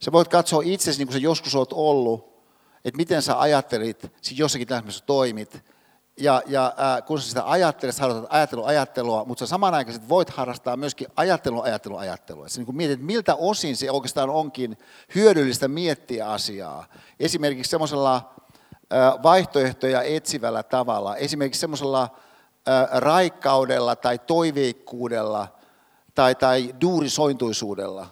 sä voit katsoa itsesi niin kuin sä joskus oot ollut, että miten sä ajattelit, jossakin tämmöisessä toimit, ja, ja äh, kun sä sitä ajattelet, sä harjoitat ajattelua, ajattelua, mutta sä samanaikaisesti voit harrastaa myöskin ajattelua, ajattelua, ajattelua. Sä niin mietit, miltä osin se oikeastaan onkin hyödyllistä miettiä asiaa. Esimerkiksi semmoisella äh, vaihtoehtoja etsivällä tavalla, esimerkiksi semmoisella äh, raikkaudella tai toiveikkuudella tai, tai duurisointuisuudella,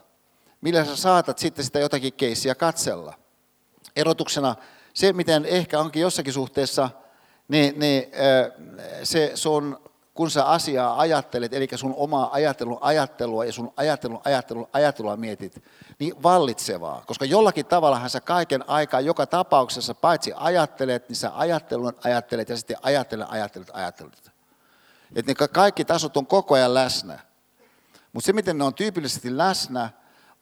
millä sä saatat sitten sitä jotakin keissiä katsella. Erotuksena se, miten ehkä onkin jossakin suhteessa – niin, niin se sun, kun sä asiaa ajattelet, eli sun omaa ajattelun ajattelua ja sun ajattelun ajattelun ajattelua mietit, niin vallitsevaa. Koska jollakin tavallahan sä kaiken aikaa, joka tapauksessa, paitsi ajattelet, niin sä ajattelun ajattelet ja sitten ajattelen, ajattelet, ajattelet. Että ne kaikki tasot on koko ajan läsnä. Mutta se, miten ne on tyypillisesti läsnä,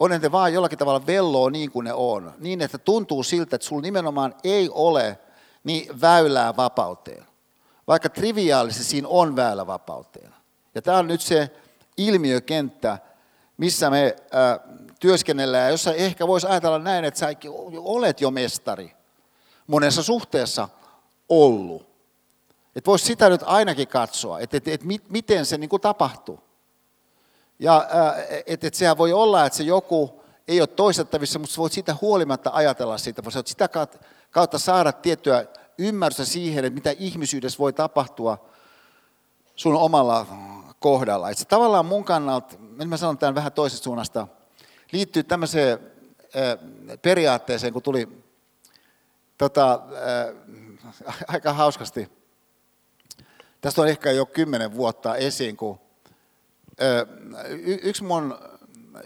on, että ne vaan jollakin tavalla velloo niin kuin ne on. Niin, että tuntuu siltä, että sulla nimenomaan ei ole – niin väylää vapauteen. Vaikka triviaalisesti siinä on väylä vapauteen. Ja tämä on nyt se ilmiökenttä, missä me äh, työskennellään, jossa ehkä voisi ajatella näin, että sä olet jo mestari monessa suhteessa ollut. Että voisi sitä nyt ainakin katsoa, että et, et, mit, miten se niin kuin tapahtuu. Ja äh, että et sehän voi olla, että se joku ei ole toistettavissa, mutta voit siitä huolimatta ajatella siitä. Voit sitä kautta kautta saada tiettyä ymmärrystä siihen, että mitä ihmisyydessä voi tapahtua sun omalla kohdalla. Että se tavallaan mun kannalta, mä sanon tämän vähän toisesta suunnasta, liittyy tämmöiseen äh, periaatteeseen, kun tuli tota, äh, aika hauskasti. Tästä on ehkä jo kymmenen vuotta esiin, kun äh, yksi mun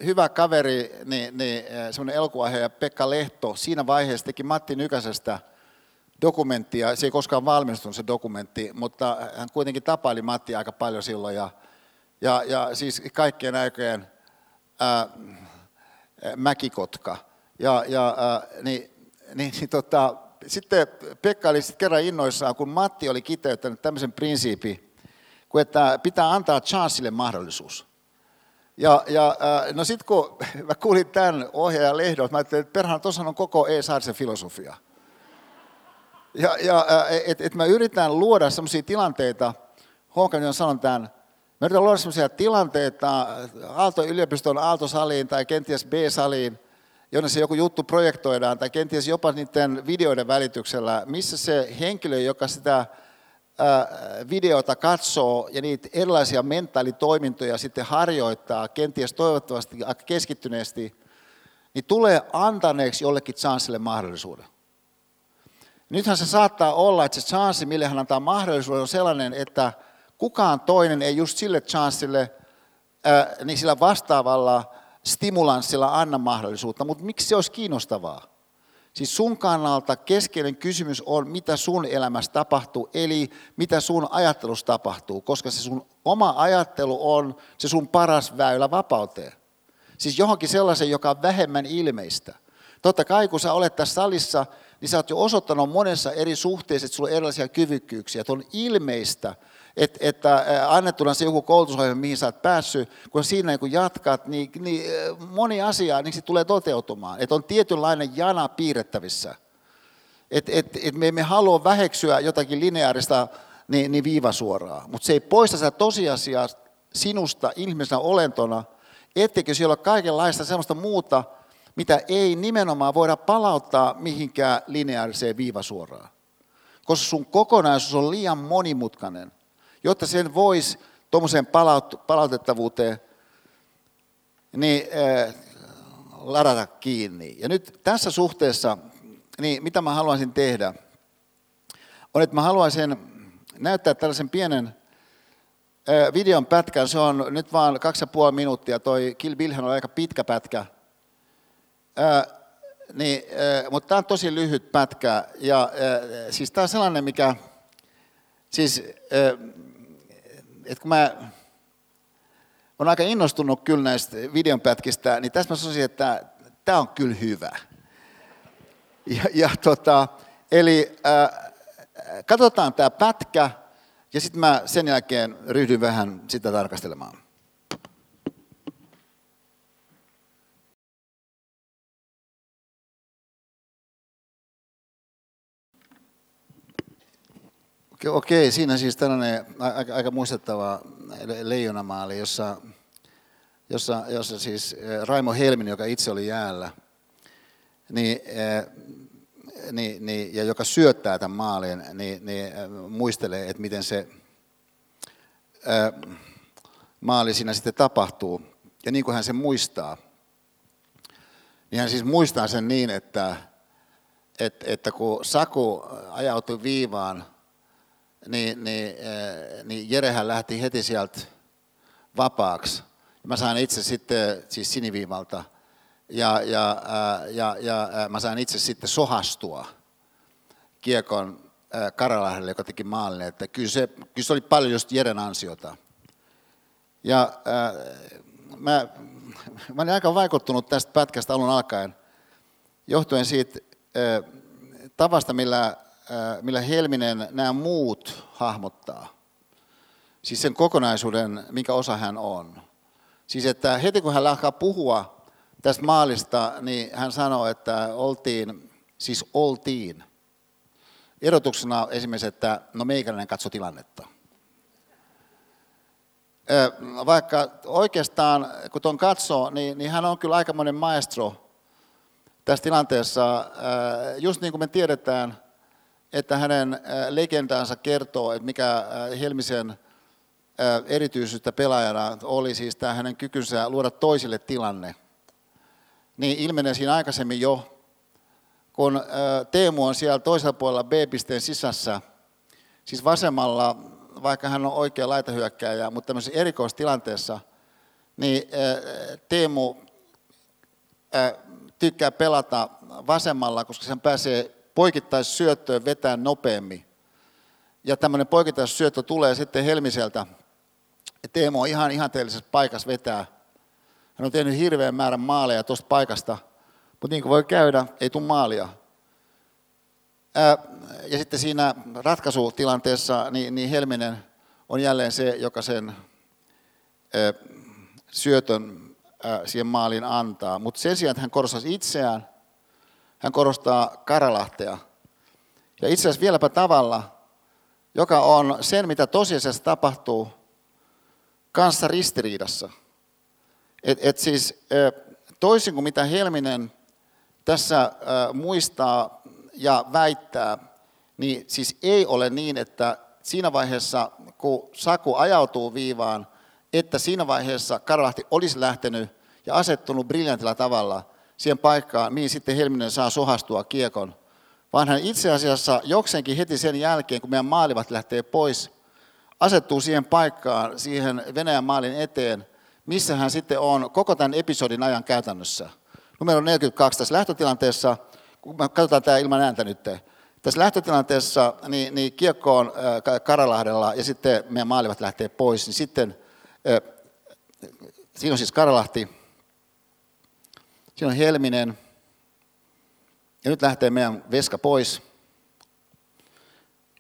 hyvä kaveri, niin, niin semmoinen elokuvaohjaaja Pekka Lehto, siinä vaiheessa teki Matti Nykäsestä dokumenttia. Se ei koskaan valmistunut se dokumentti, mutta hän kuitenkin tapaili Matti aika paljon silloin. Ja, ja, ja siis kaikkien aikojen ää, mäkikotka. Ja, ja ää, niin, niin, niin tota, sitten Pekka oli sitten kerran innoissaan, kun Matti oli kiteyttänyt tämmöisen prinsiipi, kun että pitää antaa chanssille mahdollisuus. Ja, ja äh, no sitten kun mä kuulin tämän ohjaajan lehdon, mä ajattelin, että perhana, tuossa on koko E. Saarisen filosofia. Ja, ja äh, että et mä yritän luoda sellaisia tilanteita Håkan on sanonut tämän, me yritetään luoda sellaisia tilanteita Aalto-yliopiston Aalto-saliin tai kenties B-saliin, jonne se joku juttu projektoidaan, tai kenties jopa niiden videoiden välityksellä, missä se henkilö, joka sitä videota katsoo ja niitä erilaisia mentaalitoimintoja sitten harjoittaa, kenties toivottavasti aika keskittyneesti, niin tulee antaneeksi jollekin chanssille mahdollisuuden. Nythän se saattaa olla, että se chanssi, mille hän antaa mahdollisuuden, on sellainen, että kukaan toinen ei just sille chanssille, niin sillä vastaavalla stimulanssilla anna mahdollisuutta, mutta miksi se olisi kiinnostavaa? Siis sun kannalta keskeinen kysymys on, mitä sun elämässä tapahtuu, eli mitä sun ajattelussa tapahtuu, koska se sun oma ajattelu on se sun paras väylä vapauteen. Siis johonkin sellaisen, joka on vähemmän ilmeistä. Totta kai, kun sä olet tässä salissa, niin sä oot jo osoittanut monessa eri suhteissa, että sulla on erilaisia kyvykkyyksiä. Että on ilmeistä, että, että annettuna se joku koulutusohjelma, mihin sä oot päässyt, kun siinä kun jatkat, niin, niin moni asia niin se tulee toteutumaan. Että on tietynlainen jana piirrettävissä. Että et, et me emme halua väheksyä jotakin lineaarista niin, niin viivasuoraa, mutta se ei poista sitä tosiasiaa sinusta ihmisenä olentona, etteikö siellä ole kaikenlaista sellaista muuta, mitä ei nimenomaan voida palauttaa mihinkään lineaariseen viivasuoraan. Koska sun kokonaisuus on liian monimutkainen jotta sen voisi tuommoiseen palautettavuuteen niin, äh, ladata kiinni. Ja nyt tässä suhteessa, niin mitä mä haluaisin tehdä, on, että mä haluaisin näyttää tällaisen pienen äh, videon pätkän. Se on nyt vaan kaksi ja puoli minuuttia. Toi Kill Billhän on aika pitkä pätkä. Äh, niin, äh, mutta tämä on tosi lyhyt pätkä. Ja äh, siis tämä on sellainen, mikä, siis äh, että kun mä olen aika innostunut kyllä näistä videonpätkistä, niin tässä mä sanoisin, että tämä on kyllä hyvä. Ja, ja tota, eli äh, katsotaan tämä pätkä, ja sitten mä sen jälkeen ryhdyn vähän sitä tarkastelemaan. Okei, siinä siis tällainen aika, aika muistettava leijonamaali, jossa, jossa, jossa siis eh, Raimo Helmin, joka itse oli jäällä, niin, eh, niin, niin, ja joka syöttää tämän maalin, niin, niin eh, muistelee, että miten se maali siinä sitten tapahtuu. Ja niin kuin hän sen muistaa, niin hän siis muistaa sen niin, että, että, että kun Saku ajautui viivaan – niin, niin, eh, niin Jerehän lähti heti sieltä vapaaksi. Mä sain itse sitten, siis siniviivalta, ja, ja, ja, ja mä sain itse sitten sohastua kiekon Karalahdelle, joka teki maalin. Että kyllä, se, kyllä se oli paljon just Jeren ansiota. Ja äh, mä, mä olin aika vaikuttunut tästä pätkästä alun alkaen, johtuen siitä äh, tavasta, millä millä Helminen nämä muut hahmottaa. Siis sen kokonaisuuden, minkä osa hän on. Siis että heti kun hän alkaa puhua tästä maalista, niin hän sanoo, että oltiin, siis oltiin. Erotuksena esimerkiksi, että no meikäläinen katso tilannetta. Vaikka oikeastaan, kun tuon katsoo, niin, niin hän on kyllä aikamoinen maestro tässä tilanteessa. Just niin kuin me tiedetään, että hänen äh, legendaansa kertoo, että mikä äh, Helmisen äh, erityisyyttä pelaajana oli siis tämä hänen kykynsä luoda toisille tilanne. Niin ilmenee siinä aikaisemmin jo, kun Teemu on siellä toisella puolella B-pisteen sisässä, siis vasemmalla, vaikka hän on oikea laitahyökkääjä, mutta tämmöisessä erikoistilanteessa, niin Teemu tykkää pelata vasemmalla, koska sen pääsee poikittaissyöttöön vetää nopeammin. Ja tämmöinen poikittaissyöttö tulee sitten Helmiseltä. Ja Teemu on ihan ihanteellisessa paikassa vetää. Hän on tehnyt hirveän määrän maaleja tuosta paikasta, mutta niin kuin voi käydä, ei tule maalia. ja sitten siinä ratkaisutilanteessa niin, niin Helminen on jälleen se, joka sen syötön siihen maaliin antaa. Mutta sen sijaan, että hän korostaisi itseään, hän korostaa Karalahtea. Ja itse asiassa vieläpä tavalla, joka on sen, mitä tosiasiassa tapahtuu, kanssa ristiriidassa. Et, et siis toisin kuin mitä Helminen tässä muistaa ja väittää, niin siis ei ole niin, että siinä vaiheessa, kun Saku ajautuu viivaan, että siinä vaiheessa Karlahti olisi lähtenyt ja asettunut briljantilla tavalla siihen paikkaan, mihin sitten Helminen saa sohastua kiekon. Vaan hän itse asiassa jokseenkin heti sen jälkeen, kun meidän maalivat lähtee pois, asettuu siihen paikkaan, siihen Venäjän maalin eteen, missä hän sitten on koko tämän episodin ajan käytännössä. Numero 42 tässä lähtötilanteessa, kun me katsotaan tämä ilman ääntä nyt, tässä lähtötilanteessa niin, niin kiekko on Karalahdella ja sitten meidän maalivat lähtee pois, niin sitten siinä on siis Karalahti, siinä on Helminen ja nyt lähtee meidän veska pois.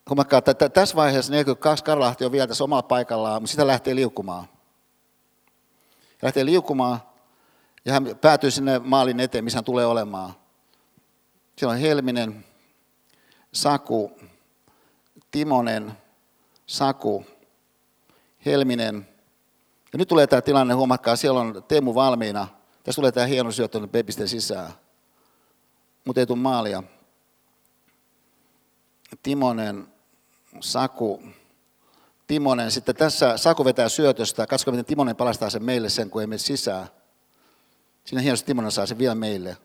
Huomakkaa, että tässä vaiheessa 42 Karalahti on vielä tässä omalla paikallaan, mutta sitä lähtee liukumaan. Lähtee liukumaan ja hän päätyy sinne maalin eteen, missä hän tulee olemaan. Siellä on Helminen, Saku, Timonen, Saku, Helminen. Ja nyt tulee tämä tilanne, huomakkaa, siellä on Teemu valmiina. Tässä tulee tämä hieno syöttö Bebisten sisään. Mutta ei tule maalia. Timonen, Saku, Timonen. Sitten tässä Saku vetää syötöstä. Katsokaa, miten Timonen palastaa sen meille sen, kun ei mene sisään. Siinä hienosti Timonen saa sen vielä meille.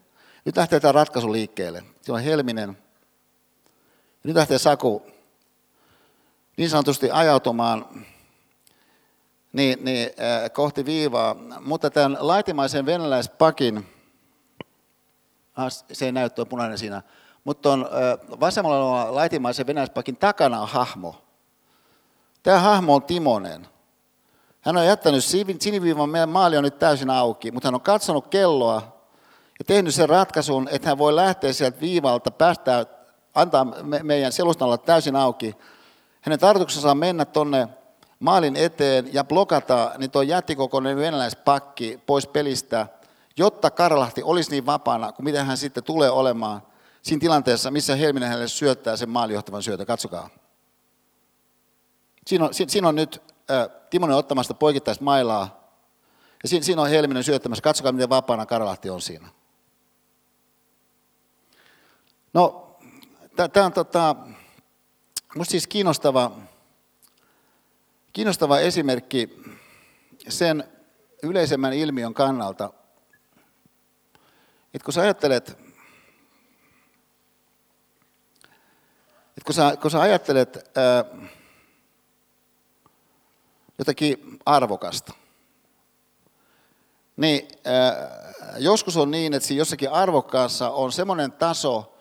Nyt lähtee tämä ratkaisu liikkeelle. Siellä on Helminen, nyt lähtee Saku niin sanotusti ajautumaan niin, niin, äh, kohti viivaa, mutta tämän laitimaisen venäläispakin, ah, se ei näy tuo punainen siinä, mutta on äh, vasemmalla laitimaisen venäläispakin takana on hahmo. Tämä hahmo on Timonen. Hän on jättänyt siniviivan, meidän maali on nyt täysin auki, mutta hän on katsonut kelloa ja tehnyt sen ratkaisun, että hän voi lähteä sieltä viivalta, päästää antaa me, meidän selustan olla täysin auki. Hänen tarkoituksensa on mennä tuonne maalin eteen ja blokata niin tuo jättikokoinen venäläispakki pois pelistä, jotta Karlahti olisi niin vapaana kuin miten hän sitten tulee olemaan siinä tilanteessa, missä Helminen hänelle syöttää sen maalijohtavan syötön. Katsokaa. Siinä on, siinä on nyt äh, Timonen ottamasta poikittaista mailaa, ja siinä, siinä on Helminen syöttämässä. Katsokaa, miten vapaana Karlahti on siinä. No, Tämä on tota, musta siis kiinnostava, kiinnostava esimerkki sen yleisemmän ilmiön kannalta, että kun sä ajattelet, että kun sä, kun sä ajattelet ää, jotakin arvokasta, niin ää, joskus on niin, että siinä jossakin arvokkaassa on semmoinen taso,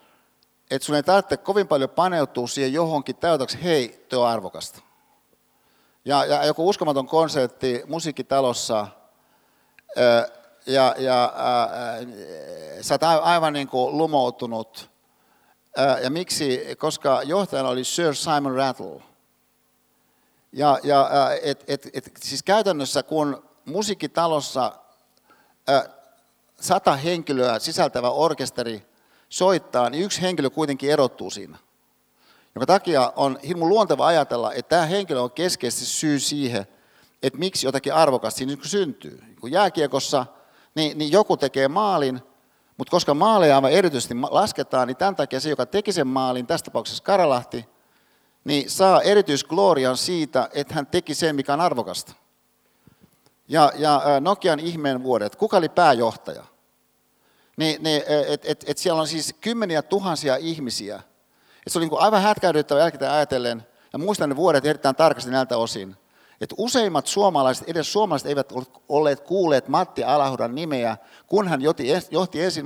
että sun ei tarvitse kovin paljon paneutua siihen johonkin täytäksi, hei, tuo on arvokasta. Ja, ja joku uskomaton konsertti musiikkitalossa, ja, ja ää, sä oot aivan niin kuin lumoutunut. ja miksi? Koska johtajana oli Sir Simon Rattle. Ja, ja et, et, et, siis käytännössä kun musiikkitalossa ää, sata henkilöä sisältävä orkesteri soittaa, niin yksi henkilö kuitenkin erottuu siinä. Jonka takia on hirmu luonteva ajatella, että tämä henkilö on keskeisesti syy siihen, että miksi jotakin arvokasta siinä syntyy. Kun jääkiekossa, niin, niin joku tekee maalin, mutta koska maaleja aivan erityisesti lasketaan, niin tämän takia se, joka teki sen maalin, tässä tapauksessa Karalahti, niin saa erityisglorian siitä, että hän teki sen, mikä on arvokasta. Ja, ja Nokian ihmeen vuodet, kuka oli pääjohtaja? niin, niin että et, et siellä on siis kymmeniä tuhansia ihmisiä. Et se oli niin aivan hätkäydyttävä jälkikäteen ajatellen, ja muistan ne vuodet erittäin tarkasti näiltä osin, että useimmat suomalaiset, edes suomalaiset eivät olleet kuulleet Matti Alahudan nimeä, kun hän johti, ensin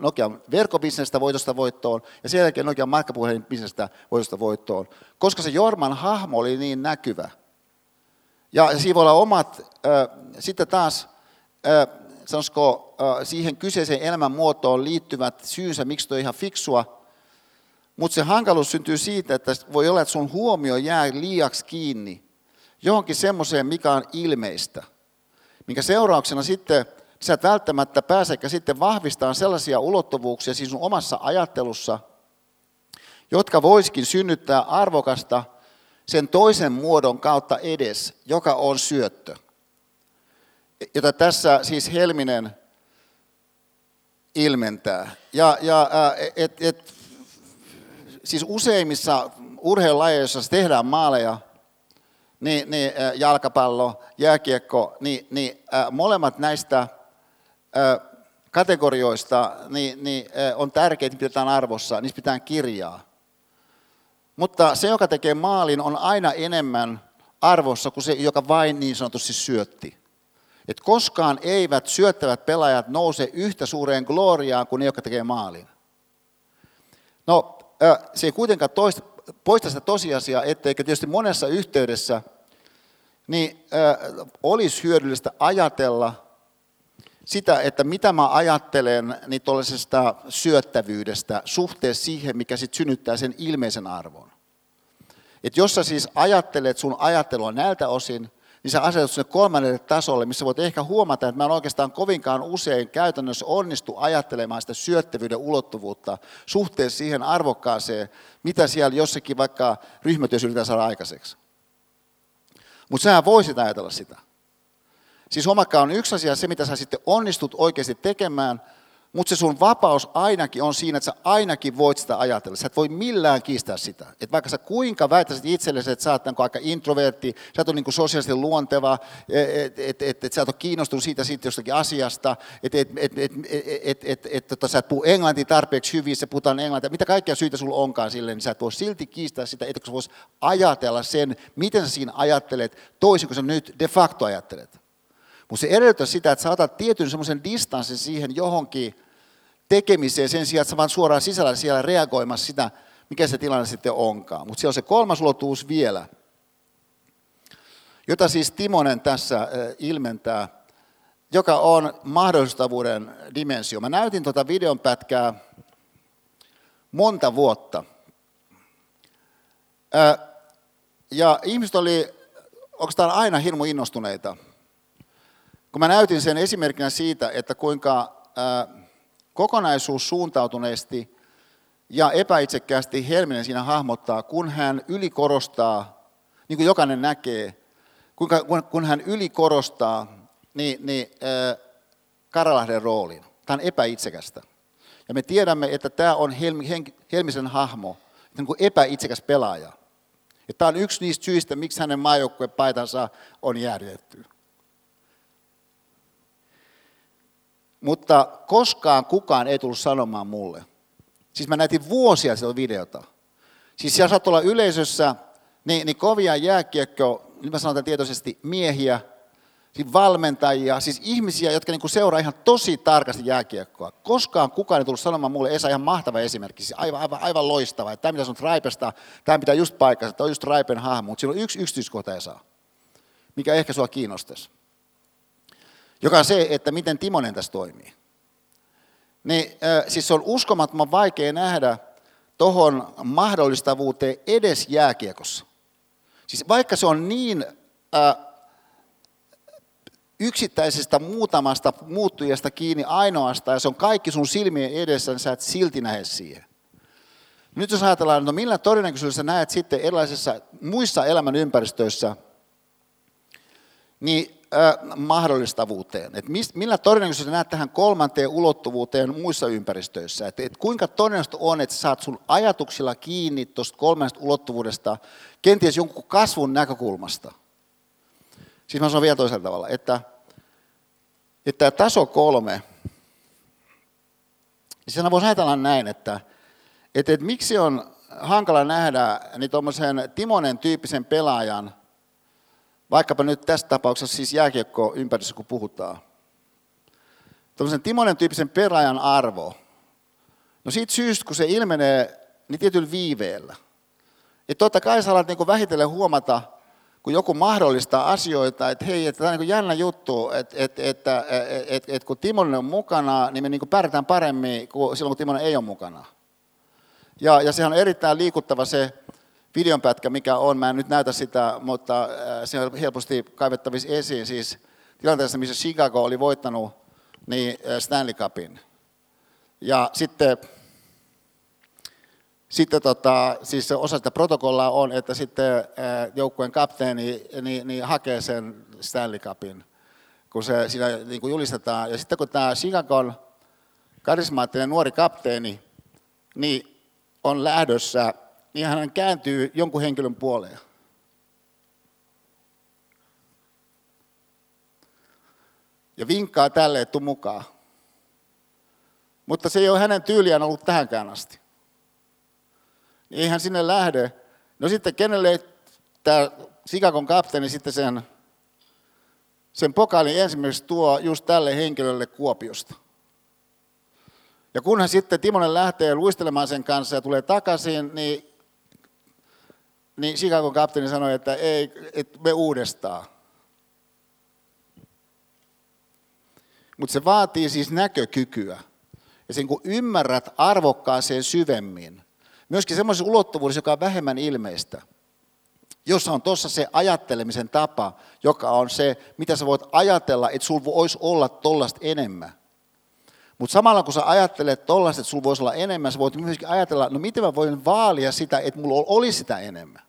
Nokian verkkobisnestä voitosta voittoon ja sen jälkeen Nokian matkapuhelinbisnestä voitosta voittoon, koska se Jorman hahmo oli niin näkyvä. Ja siinä voi olla omat, äh, sitten taas äh, sanoisiko, siihen kyseiseen elämänmuotoon liittyvät syynsä, miksi tuo ihan fiksua. Mutta se hankaluus syntyy siitä, että voi olla, että sun huomio jää liiaksi kiinni johonkin semmoiseen, mikä on ilmeistä. Minkä seurauksena sitten sä et välttämättä pääsekä sitten vahvistamaan sellaisia ulottuvuuksia siis sun omassa ajattelussa, jotka voisikin synnyttää arvokasta sen toisen muodon kautta edes, joka on syöttö. Jota tässä siis Helminen ilmentää. Ja, ja et, et, siis useimmissa urheilulajeissa, tehdään maaleja, niin, niin jalkapallo, jääkiekko, niin, niin molemmat näistä kategorioista niin, niin on tärkeitä, pidetään arvossa, niistä pitää kirjaa. Mutta se, joka tekee maalin, on aina enemmän arvossa kuin se, joka vain niin sanotusti syötti. Et koskaan eivät syöttävät pelaajat nouse yhtä suureen gloriaan kuin ne, jotka tekee maalin. No, se ei kuitenkaan toista, poista sitä tosiasiaa, etteikö tietysti monessa yhteydessä niin, äh, olisi hyödyllistä ajatella sitä, että mitä mä ajattelen niin tuollaisesta syöttävyydestä suhteessa siihen, mikä sitten synnyttää sen ilmeisen arvon. Et jos sä siis ajattelet sun ajattelua näiltä osin, niin sä asetut sinne kolmannelle tasolle, missä voit ehkä huomata, että mä en oikeastaan kovinkaan usein käytännössä onnistu ajattelemaan sitä syöttävyyden ulottuvuutta suhteessa siihen arvokkaaseen, mitä siellä jossakin vaikka ryhmätyössä yritetään saada aikaiseksi. Mutta sä voisit ajatella sitä. Siis omakka on yksi asia, se mitä sä sitten onnistut oikeasti tekemään, mutta se sun vapaus ainakin on siinä, että sä ainakin voit sitä ajatella. Sä et voi millään kiistää sitä. Että vaikka sä kuinka väittäisit itsellesi, että sä oot niin aika introvertti, sä oot niin sosiaalisesti luonteva, että et, et, et, sä oot kiinnostunut siitä, siitä jostakin asiasta, että et, et, et, et, et, et, tota, sä et puhu englantia tarpeeksi hyvin, sä puhutaan englantia, mitä kaikkia syitä sulla onkaan sille, niin sä et voi silti kiistää sitä, että sä vois ajatella sen, miten sä siinä ajattelet, toisin kuin sä nyt de facto ajattelet. Mutta se edellyttää sitä, että sä otat tietyn semmoisen distanssin siihen johonkin tekemiseen sen sijaan, että sä vaan suoraan sisällä siellä reagoimassa sitä, mikä se tilanne sitten onkaan. Mutta siellä on se kolmas ulottuvuus vielä, jota siis Timonen tässä ilmentää, joka on mahdollistavuuden dimensio. Mä näytin tuota videon pätkää monta vuotta. Ja ihmiset oli oikeastaan aina hirmu innostuneita kun mä näytin sen esimerkkinä siitä, että kuinka kokonaisuus suuntautuneesti ja epäitsekkäästi Helminen siinä hahmottaa, kun hän ylikorostaa, niin kuin jokainen näkee, kuinka, kun hän ylikorostaa niin, niin, Karalahden roolin. Tämä on epäitsekästä. Ja me tiedämme, että tämä on Helmisen hahmo, niin kuin epäitsekäs pelaaja. Ja tämä on yksi niistä syistä, miksi hänen maajoukkuepaitansa on jäädytetty. Mutta koskaan kukaan ei tullut sanomaan mulle. Siis mä näytin vuosia sitä videota. Siis siellä saattoi olla yleisössä niin, niin kovia jääkiekko, nyt mä sanon tietoisesti, miehiä, siis valmentajia, siis ihmisiä, jotka niin seuraa ihan tosi tarkasti jääkiekkoa. Koskaan kukaan ei tullut sanomaan mulle, Esa ihan mahtava esimerkki, siis aivan, aivan, aivan loistava, tämä mitä sanot Raipesta, tämä pitää just paikkansa, tämä on just Raipen hahmo, mutta siinä on yksi yksityiskohta Esa, mikä ehkä sua kiinnostaisi joka on se, että miten Timonen tässä toimii. Niin, siis on uskomattoman vaikea nähdä tuohon mahdollistavuuteen edes jääkiekossa. Siis vaikka se on niin äh, yksittäisestä muutamasta muuttujasta kiinni ainoastaan, ja se on kaikki sun silmien edessä, niin sä et silti näe siihen. Nyt jos ajatellaan, no millä todennäköisyydellä näet sitten erilaisissa muissa elämän ympäristöissä, niin mahdollistavuuteen. Et millä todennäköisesti näet tähän kolmanteen ulottuvuuteen muissa ympäristöissä? Et, et kuinka todennäköistä on, että saat sun ajatuksilla kiinni tuosta kolmannesta ulottuvuudesta kenties jonkun kasvun näkökulmasta? Siis mä sanon vielä toisella tavalla, että, että taso kolme, niin sen voisi ajatella näin, että, että, että miksi on hankala nähdä niin tuommoisen Timonen tyyppisen pelaajan – Vaikkapa nyt tässä tapauksessa siis jääkiekko ympäristössä, kun puhutaan. Tuollaisen Timonen tyyppisen pelaajan arvo. No siitä syystä, kun se ilmenee niin tietyllä viiveellä. Ja totta kai sä alat niin vähitellen huomata, kun joku mahdollistaa asioita, että hei, että tämä on niin jännä juttu, että, että, että, että, että, että kun Timonen on mukana, niin me niin pärjätään paremmin kuin silloin, kun Timonen ei ole mukana. Ja, ja sehän on erittäin liikuttava se, videonpätkä, mikä on, mä en nyt näytä sitä, mutta äh, se on helposti kaivettavissa esiin, siis tilanteessa, missä Chicago oli voittanut niin äh, Stanley Cupin. Ja sitten sitten tota, siis osa sitä protokollaa on, että sitten joukkueen kapteeni niin, niin hakee sen Stanley Cupin, kun se siinä niin kuin julistetaan. Ja sitten kun tämä Chicagon karismaattinen nuori kapteeni niin on lähdössä, niin hän kääntyy jonkun henkilön puoleen. Ja vinkkaa tälle, että tuu mukaan. Mutta se ei ole hänen tyyliään ollut tähänkään asti niin eihän sinne lähde. No sitten kenelle tämä Sikakon kapteeni sitten sen, sen pokaalin ensimmäiseksi tuo just tälle henkilölle Kuopiosta. Ja kun hän sitten Timonen lähtee luistelemaan sen kanssa ja tulee takaisin, niin, niin Chicagon kapteeni sanoi, että ei, että me uudestaan. Mutta se vaatii siis näkökykyä. Ja sen kun ymmärrät arvokkaaseen syvemmin, Myöskin semmoisessa ulottuvuudessa, joka on vähemmän ilmeistä, jossa on tuossa se ajattelemisen tapa, joka on se, mitä sä voit ajatella, että sulla voisi olla tollasta enemmän. Mutta samalla kun sä ajattelet tollasta, että sulla voisi olla enemmän, sä voit myöskin ajatella, no miten mä voin vaalia sitä, että mulla olisi sitä enemmän.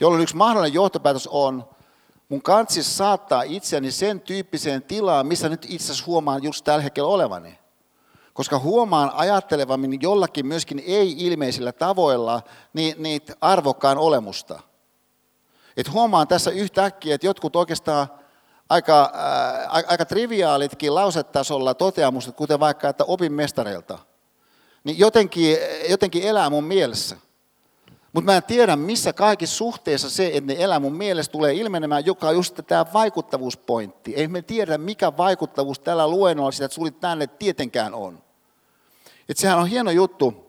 Jolloin yksi mahdollinen johtopäätös on, mun kansis saattaa itseäni sen tyyppiseen tilaan, missä nyt itse asiassa huomaan just tällä hetkellä olevani koska huomaan ajattelevammin jollakin myöskin ei-ilmeisillä tavoilla niitä arvokkaan olemusta. Et huomaan tässä yhtäkkiä, että jotkut oikeastaan aika, ää, aika triviaalitkin lausetasolla toteamukset, kuten vaikka, että opin mestareilta, niin jotenkin, jotenkin elää mun mielessä. Mutta mä en tiedä, missä kaikissa suhteessa se, että ne elää mun mielestä, tulee ilmenemään, joka on just tämä vaikuttavuuspointti. Ei me tiedä, mikä vaikuttavuus tällä luennolla sitä, että sulit tänne tietenkään on. Että sehän on hieno juttu.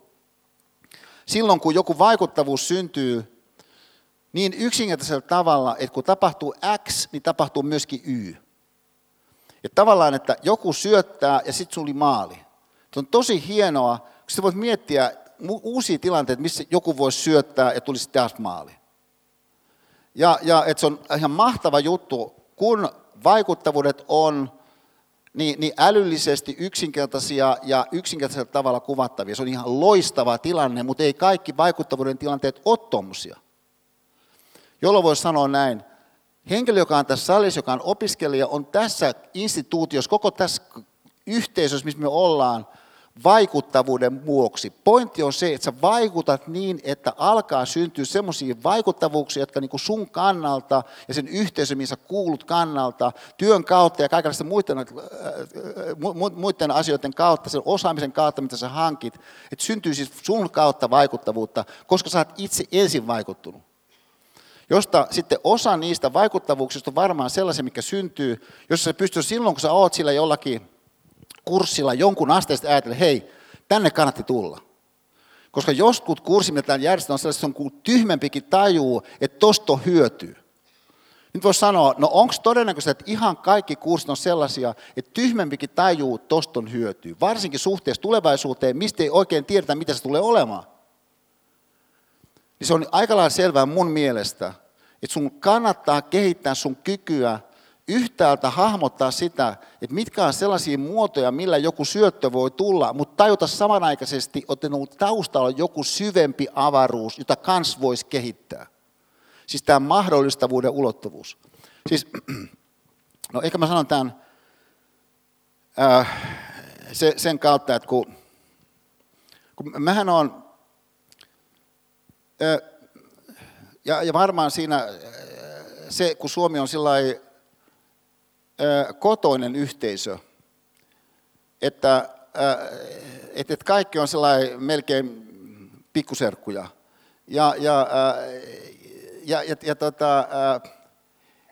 Silloin kun joku vaikuttavuus syntyy niin yksinkertaisella tavalla, että kun tapahtuu X, niin tapahtuu myöskin Y. Että tavallaan, että joku syöttää ja sitten suli maali. Se on tosi hienoa, kun sä voit miettiä uusia tilanteita, missä joku voisi syöttää ja tulisi taas maali. Ja, ja että se on ihan mahtava juttu, kun vaikuttavuudet on niin, niin älyllisesti yksinkertaisia ja yksinkertaisella tavalla kuvattavia. Se on ihan loistava tilanne, mutta ei kaikki vaikuttavuuden tilanteet ole tuommoisia. Jolloin voisi sanoa näin, henkilö, joka on tässä salissa, joka on opiskelija, on tässä instituutiossa, koko tässä yhteisössä, missä me ollaan, vaikuttavuuden vuoksi. Pointti on se, että sä vaikutat niin, että alkaa syntyä semmoisia vaikuttavuuksia, jotka niin kuin sun kannalta ja sen yhteisön, missä kuulut kannalta, työn kautta ja kaikenlaisten muiden, äh, muiden asioiden kautta, sen osaamisen kautta, mitä sä hankit, että syntyy siis sun kautta vaikuttavuutta, koska sä oot itse ensin vaikuttunut. Josta sitten osa niistä vaikuttavuuksista on varmaan sellaisia, mikä syntyy, jos sä pystyt silloin, kun sä oot sillä jollakin kurssilla jonkun asteesta ajatella, hei, tänne kannatti tulla. Koska joskus kurssi, mitä täällä järjestetään, on sellaista, kun tyhmempikin tajuu, että tosta on hyötyä. Nyt voisi sanoa, no onko todennäköistä, että ihan kaikki kurssit on sellaisia, että tyhmempikin tajuu, että tosta on hyötyä. Varsinkin suhteessa tulevaisuuteen, mistä ei oikein tiedetä, mitä se tulee olemaan. Niin se on aika lailla selvää mun mielestä, että sun kannattaa kehittää sun kykyä yhtäältä hahmottaa sitä, että mitkä on sellaisia muotoja, millä joku syöttö voi tulla, mutta tajuta samanaikaisesti, että on taustalla joku syvempi avaruus, jota kans voisi kehittää. Siis tämä mahdollistavuuden ulottuvuus. Siis, no ehkä mä sanon tämän äh, se, sen kautta, että kun, kun mähän on, äh, ja, ja varmaan siinä äh, se, kun Suomi on sillä kotoinen yhteisö, että, että kaikki on sellainen melkein pikkuserkkuja. Ja, ja, ja, ja, ja tota,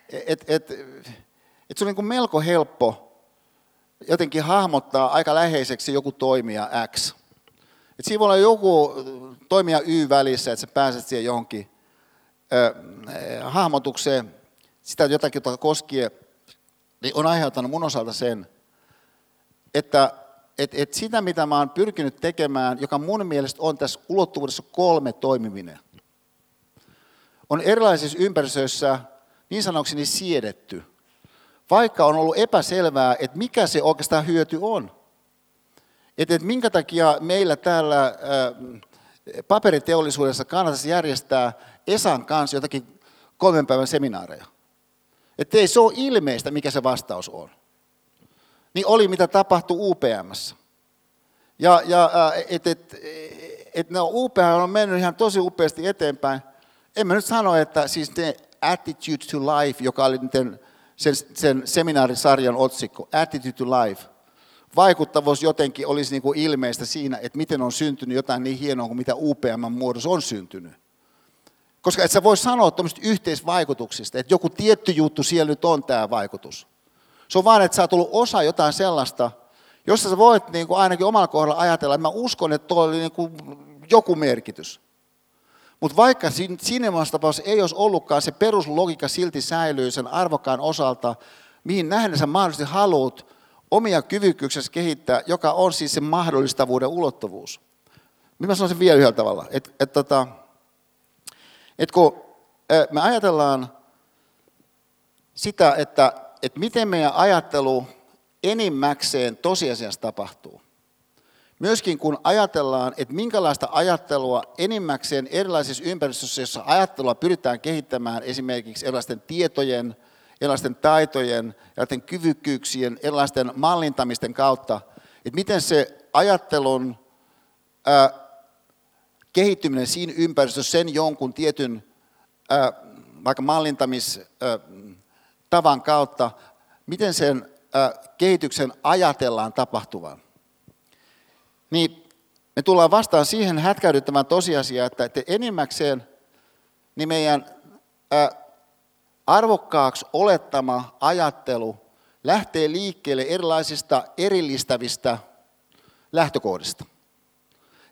et, et, et se on niin kuin melko helppo jotenkin hahmottaa aika läheiseksi joku toimija X. Et siinä voi olla joku toimija Y välissä, että sä pääset siihen johonkin äh, hahmotukseen, sitä jotakin, jota koskee niin on aiheuttanut mun osalta sen, että et, et sitä, mitä mä oon pyrkinyt tekemään, joka mun mielestä on tässä ulottuvuudessa kolme toimiminen, on erilaisissa ympäristöissä niin sanokseni siedetty, vaikka on ollut epäselvää, että mikä se oikeastaan hyöty on. Että et minkä takia meillä täällä paperiteollisuudessa kannattaisi järjestää Esan kanssa jotakin kolmen päivän seminaareja. Että ei se ole ilmeistä, mikä se vastaus on. Niin oli, mitä tapahtui UPMssä. Ja, ja että et, et, no, UPM on mennyt ihan tosi upeasti eteenpäin. En mä nyt sano, että siis ne Attitude to Life, joka oli sen, sen seminaarisarjan otsikko, Attitude to Life, vaikuttavuus jotenkin olisi niin kuin ilmeistä siinä, että miten on syntynyt jotain niin hienoa kuin mitä UPM muodossa on syntynyt. Koska et sä voi sanoa tuommoista yhteisvaikutuksista, että joku tietty juttu siellä nyt on tämä vaikutus. Se on vaan, että sä oot ollut osa jotain sellaista, jossa sä voit niin kuin ainakin omalla kohdalla ajatella, että mä uskon, että tuo oli niin kuin joku merkitys. Mutta vaikka siinä tapauksessa ei olisi ollutkaan, se peruslogiikka silti säilyy sen arvokkaan osalta, mihin nähden sä mahdollisesti haluat omia kyvykkyyksesi kehittää, joka on siis se mahdollistavuuden ulottuvuus. Mitä mä sanoisin vielä yhdellä tavalla, että et, tota, et kun me ajatellaan sitä, että et miten meidän ajattelu enimmäkseen tosiasiassa tapahtuu. Myöskin kun ajatellaan, että minkälaista ajattelua enimmäkseen erilaisissa ympäristöissä, jossa ajattelua pyritään kehittämään esimerkiksi erilaisten tietojen, erilaisten taitojen, erilaisten kyvykkyyksien, erilaisten mallintamisten kautta, että miten se ajattelun ää, kehittyminen siinä ympäristössä sen jonkun tietyn ää, vaikka mallintamistavan kautta, miten sen ää, kehityksen ajatellaan tapahtuvan niin me tullaan vastaan siihen hätkäydyttävään tosiasiaan, että, että enimmäkseen niin meidän ä, arvokkaaksi olettama ajattelu lähtee liikkeelle erilaisista erillistävistä lähtökohdista.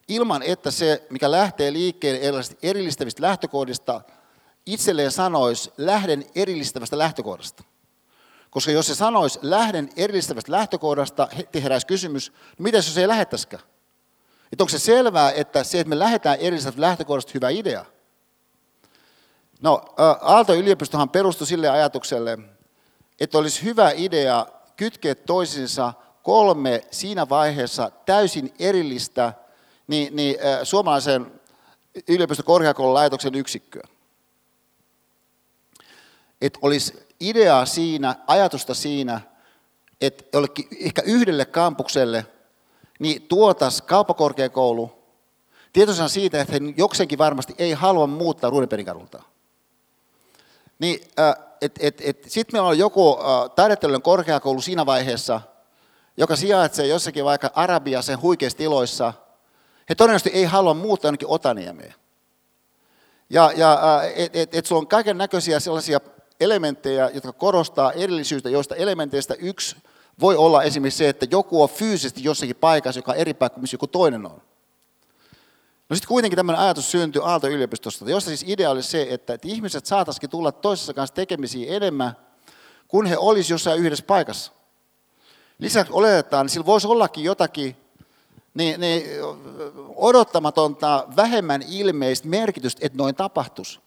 Ilman, että se, mikä lähtee liikkeelle erillistävistä lähtökohdista, itselleen sanoisi lähden erillistävästä lähtökohdasta. Koska jos se sanoisi lähden erillistävästä lähtökohdasta, heräisi kysymys, no mitä jos ei lähettäisikään? Että onko se selvää, että se, että me lähdetään erillisestä lähtökohdasta, hyvä idea? No, Aalto-yliopistohan perustui sille ajatukselle, että olisi hyvä idea kytkeä toisinsa kolme siinä vaiheessa täysin erillistä niin, niin, suomalaisen yliopistokorkeakoululaitoksen yksikköä. Että olisi ideaa siinä, ajatusta siinä, että jollekin ehkä yhdelle kampukselle, niin tuotas kauppakorkeakoulu tietoisena siitä, että he jokseenkin varmasti ei halua muuttaa Ruudenperin kadulta. Niin, Sitten meillä on joku taidettelujen korkeakoulu siinä vaiheessa, joka sijaitsee jossakin vaikka Arabiassa huikeissa tiloissa. He todennäköisesti ei halua muuttaa jonnekin Otaniemeen. Ja, ja et, et, et sulla on kaiken näköisiä sellaisia elementtejä, jotka korostaa erillisyyttä, joista elementeistä yksi voi olla esimerkiksi se, että joku on fyysisesti jossakin paikassa, joka on eri paikka, missä joku toinen on. No sitten kuitenkin tämmöinen ajatus syntyi Aalto-yliopistosta, jossa siis idea oli se, että, että ihmiset saataisiin tulla toisessa kanssa tekemisiin enemmän, kun he olisivat jossain yhdessä paikassa. Lisäksi oletetaan, että sillä voisi ollakin jotakin niin, niin odottamatonta, vähemmän ilmeistä merkitystä, että noin tapahtuisi.